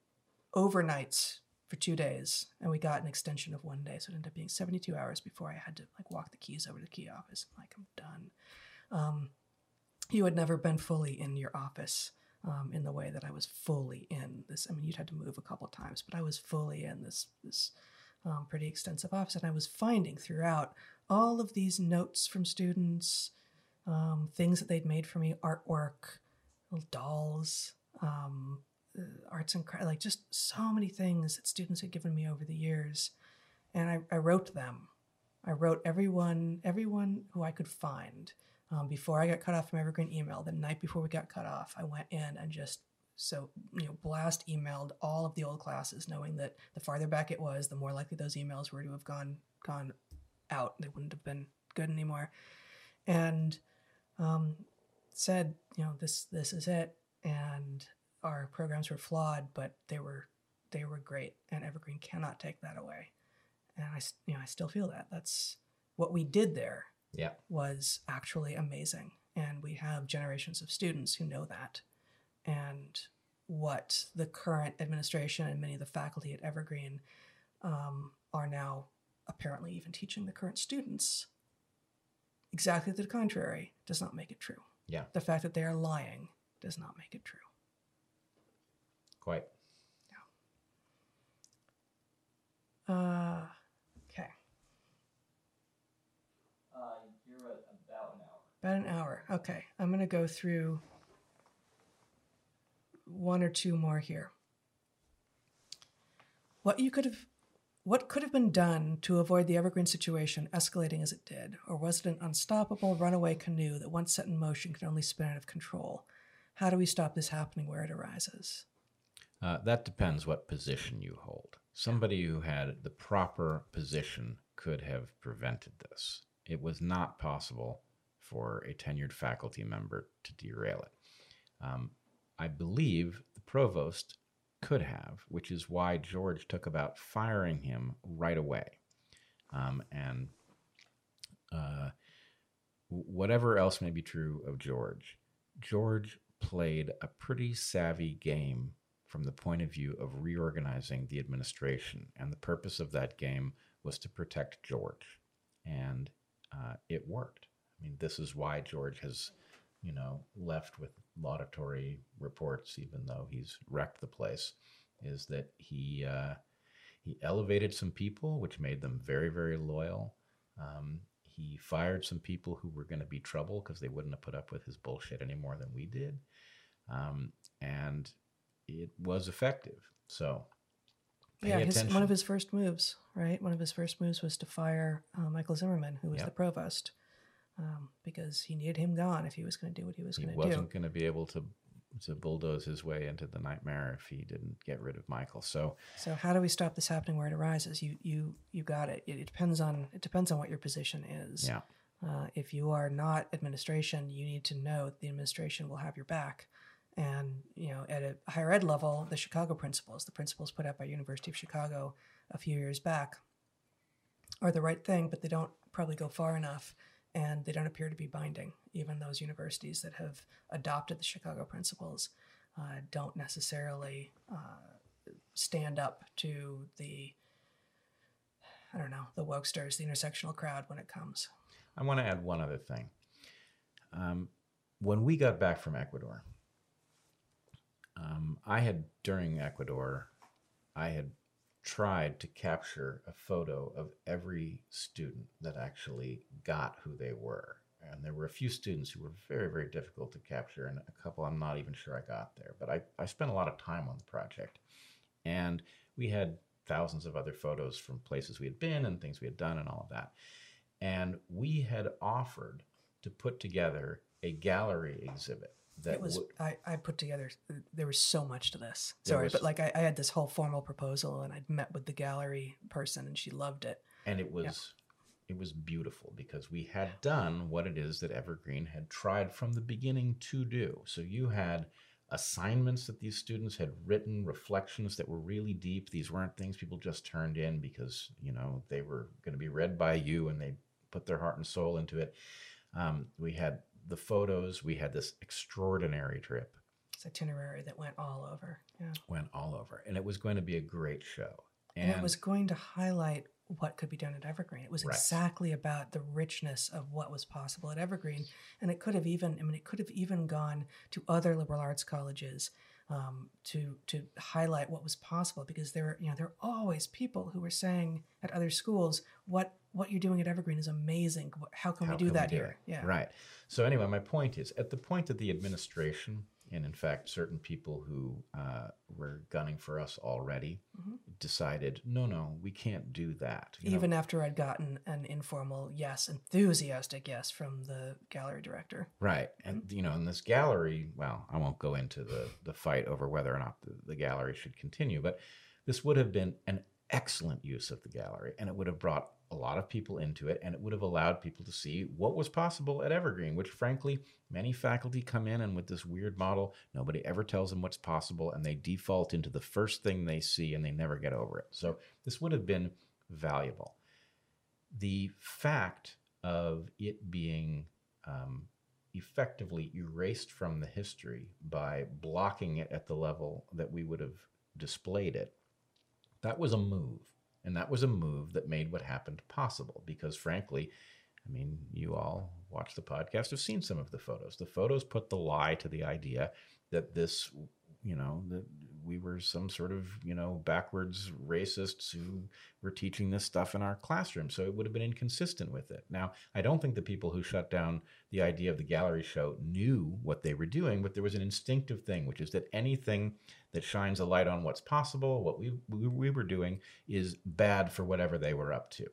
overnights for two days and we got an extension of one day so it ended up being 72 hours before i had to like walk the keys over to the key office I'm like i'm done um, you had never been fully in your office um, in the way that I was fully in this. I mean, you'd had to move a couple times, but I was fully in this this um, pretty extensive office, and I was finding throughout all of these notes from students, um, things that they'd made for me, artwork, little dolls, um, uh, arts and cra- like just so many things that students had given me over the years, and I, I wrote them. I wrote everyone, everyone who I could find um, before I got cut off from Evergreen email, the night before we got cut off, I went in and just so you know blast emailed all of the old classes, knowing that the farther back it was, the more likely those emails were to have gone gone out. They wouldn't have been good anymore, and um, said, you know, this this is it, and our programs were flawed, but they were they were great, and Evergreen cannot take that away. And I, you know, I still feel that that's what we did there Yeah. was actually amazing. And we have generations of students who know that. And what the current administration and many of the faculty at Evergreen um, are now apparently even teaching the current students exactly the contrary does not make it true. Yeah. The fact that they are lying does not make it true. Quite. Uh, okay. Uh, you're at about an hour. About an hour. Okay. I'm going to go through one or two more here. What you could have what could have been done to avoid the Evergreen situation escalating as it did, or was it an unstoppable runaway canoe that once set in motion could only spin out of control? How do we stop this happening where it arises? Uh, that depends what position you hold. Somebody who had the proper position could have prevented this. It was not possible for a tenured faculty member to derail it. Um, I believe the provost could have, which is why George took about firing him right away. Um, and uh, whatever else may be true of George, George played a pretty savvy game from the point of view of reorganizing the administration. And the purpose of that game was to protect George. And uh, it worked. I mean, this is why George has, you know, left with laudatory reports, even though he's wrecked the place, is that he uh, he elevated some people, which made them very, very loyal. Um, he fired some people who were going to be trouble because they wouldn't have put up with his bullshit any more than we did. Um, and it was effective. So, yeah, his, one of his first moves, right? One of his first moves was to fire uh, Michael Zimmerman, who was Yep. the provost, um, because he needed him gone if he was going to do what he was going to do. He wasn't going to be able to to bulldoze his way into the nightmare if he didn't get rid of Michael. So, So how do we stop this happening where it arises? You you you got it. It, it depends on it depends on what your position is. yeah, Uh, if you are not administration, you need to know that the administration will have your back. And you know, at a higher ed level, the Chicago principles, the principles put out by University of Chicago a few years back, are the right thing, but they don't probably go far enough, and they don't appear to be binding. Even those universities that have adopted the Chicago principles uh, don't necessarily uh, stand up to the I don't know the wokesters, the intersectional crowd when it comes. I want to add one other thing. Um, when we got back from Ecuador, um, I had during Ecuador, I had tried to capture a photo of every student that actually got who they were. And there were a few students who were very, very difficult to capture, and a couple I'm not even sure I got there. But I, I spent a lot of time on the project. And we had thousands of other photos from places we had been and things we had done and all of that. And we had offered to put together a gallery exhibit that it was would, I, I put together there was so much to this sorry was- but like I, I had this whole formal proposal and i'd met with the gallery person and she loved it and it was it was beautiful because we had done what it is that Evergreen had tried from the beginning to do. So you had assignments that these students had written, reflections that were really deep. These weren't things people just turned in because you know they were going to be read by you and they put their heart and soul into it. Um, we had the photos. We had this extraordinary trip. it's itinerary that went all over yeah Went all over, and it was going to be a great show. and, it was going to highlight what could be done at evergreen it was Right. exactly about the richness of what was possible at evergreen and it could have even i mean it could have even gone to other liberal arts colleges um, to to highlight what was possible because there are you know there are always people who were saying at other schools what what you're doing at evergreen is amazing how can How we do can that do here it? yeah Right. So anyway, my point is, at the point that the administration, and in fact, certain people who uh, were gunning for us already, Mhm. decided, no, no, we can't do that. You know, even after i'd gotten an informal yes enthusiastic yes from the gallery director right, and you know, in this gallery, well, I won't go into the the fight over whether or not the, the gallery should continue, but this would have been an excellent use of the gallery, and it would have brought a lot of people into it, and it would have allowed people to see what was possible at Evergreen, which frankly, many faculty come in and with this weird model, nobody ever tells them what's possible, and they default into the first thing they see and they never get over it. So this would have been valuable. The fact of it being um, effectively erased from the history by blocking it at the level that we would have displayed it, that was a move. And that was a move that made what happened possible because, frankly, I mean, you all watch the podcast have seen some of the photos. The photos put the lie to the idea that this, you know, that we were some sort of, you know, backwards racists who were teaching this stuff in our classroom. So it would have been inconsistent with it. Now, I don't think the people who shut down the idea of the gallery show knew what they were doing, but there was an instinctive thing, which is that anything that shines a light on what's possible, what we, we, we were doing, is bad for whatever they were up to.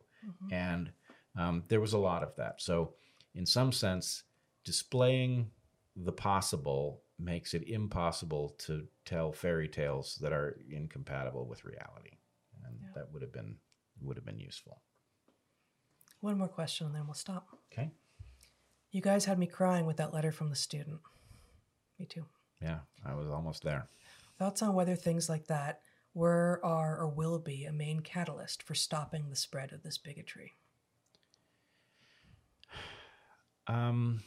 And um, there was a lot of that. So, in some sense, displaying the possible makes it impossible to tell fairy tales that are incompatible with reality, and Yeah. that would have been would have been useful. one more question and then we'll stop Okay. you guys had me crying with that letter from the student me too Yeah, I was almost there. Thoughts on whether things like that were, are, or will be a main catalyst for stopping the spread of this bigotry? Um,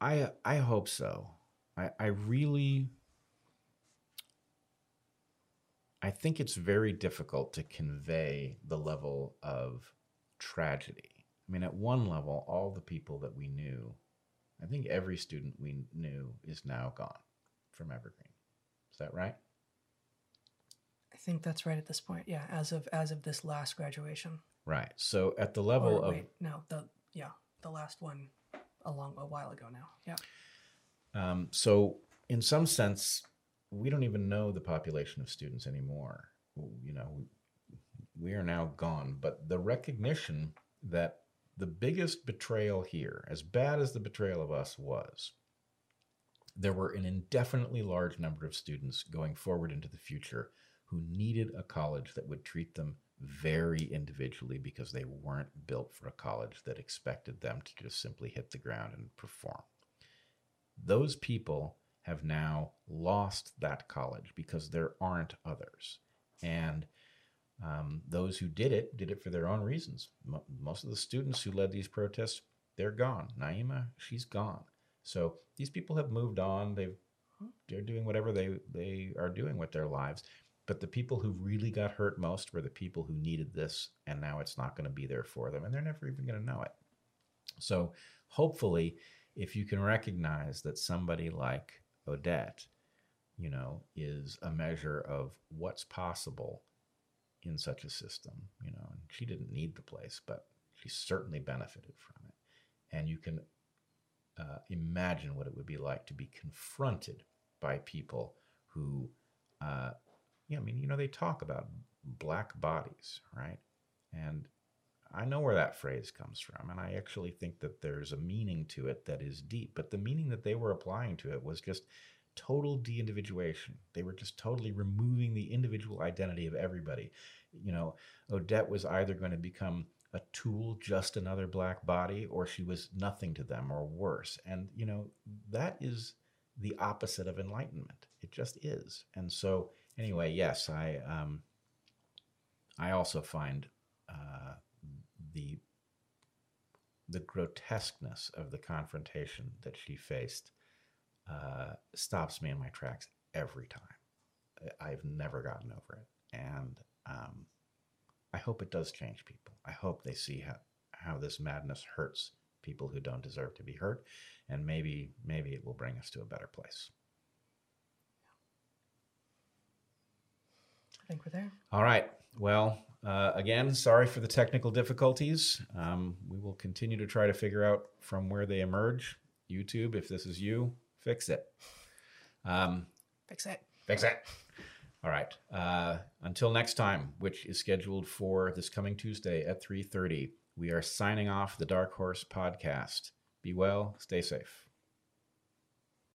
I I hope so. I I really I think it's very difficult to convey the level of tragedy. I mean, at one level, all the people that we knew, I think every student we knew is now gone from Evergreen. Is that right? I think that's right at this point. Yeah, as of as of this last graduation. Right. So at the level Or of wait, no, the yeah, the last one a long a while ago now. Yeah. Um, so, in some sense, we don't even know the population of students anymore. You know, we are now gone. But the recognition that the biggest betrayal here, as bad as the betrayal of us was, there were an indefinitely large number of students going forward into the future who needed a college that would treat them very individually because they weren't built for a college that expected them to just simply hit the ground and perform. Those people have now lost that college because there aren't others. And um, those who did it did it for their own reasons. Mo- most of the students who led these protests, they're gone. Naima, she's gone. So these people have moved on. They've they're doing whatever they they are doing with their lives. But the people who really got hurt most were the people who needed this, and now it's not going to be there for them, and they're never even going to know it. So hopefully, if you can recognize that somebody like Odette, you know, is a measure of what's possible in such a system, you know, and she didn't need the place, but she certainly benefited from it. And you can uh, imagine what it would be like to be confronted by people who, uh, yeah, I mean, you know, they talk about black bodies, right? And I know where that phrase comes from, and I actually think that there's a meaning to it that is deep. But the meaning that they were applying to it was just total de individuation. They were just totally removing the individual identity of everybody. You know, Odette was either going to become a tool, just another black body, or she was nothing to them or worse. And, you know, that is the opposite of enlightenment. It just is. And so, anyway, yes, I, um, I also find uh, the the grotesqueness of the confrontation that she faced uh, stops me in my tracks every time. I've never gotten over it, and um, I hope it does change people. I hope they see how how this madness hurts people who don't deserve to be hurt, and maybe maybe it will bring us to a better place. I think we're there. All right. Well, uh, again, sorry for the technical difficulties. Um, we will continue to try to figure out from where they emerge. YouTube, if this is you, fix it. Um, Fix it. fix it. All right. Uh, until next time, which is scheduled for this coming Tuesday at 3:30, we are signing off the Dark Horse podcast. Be well, stay safe.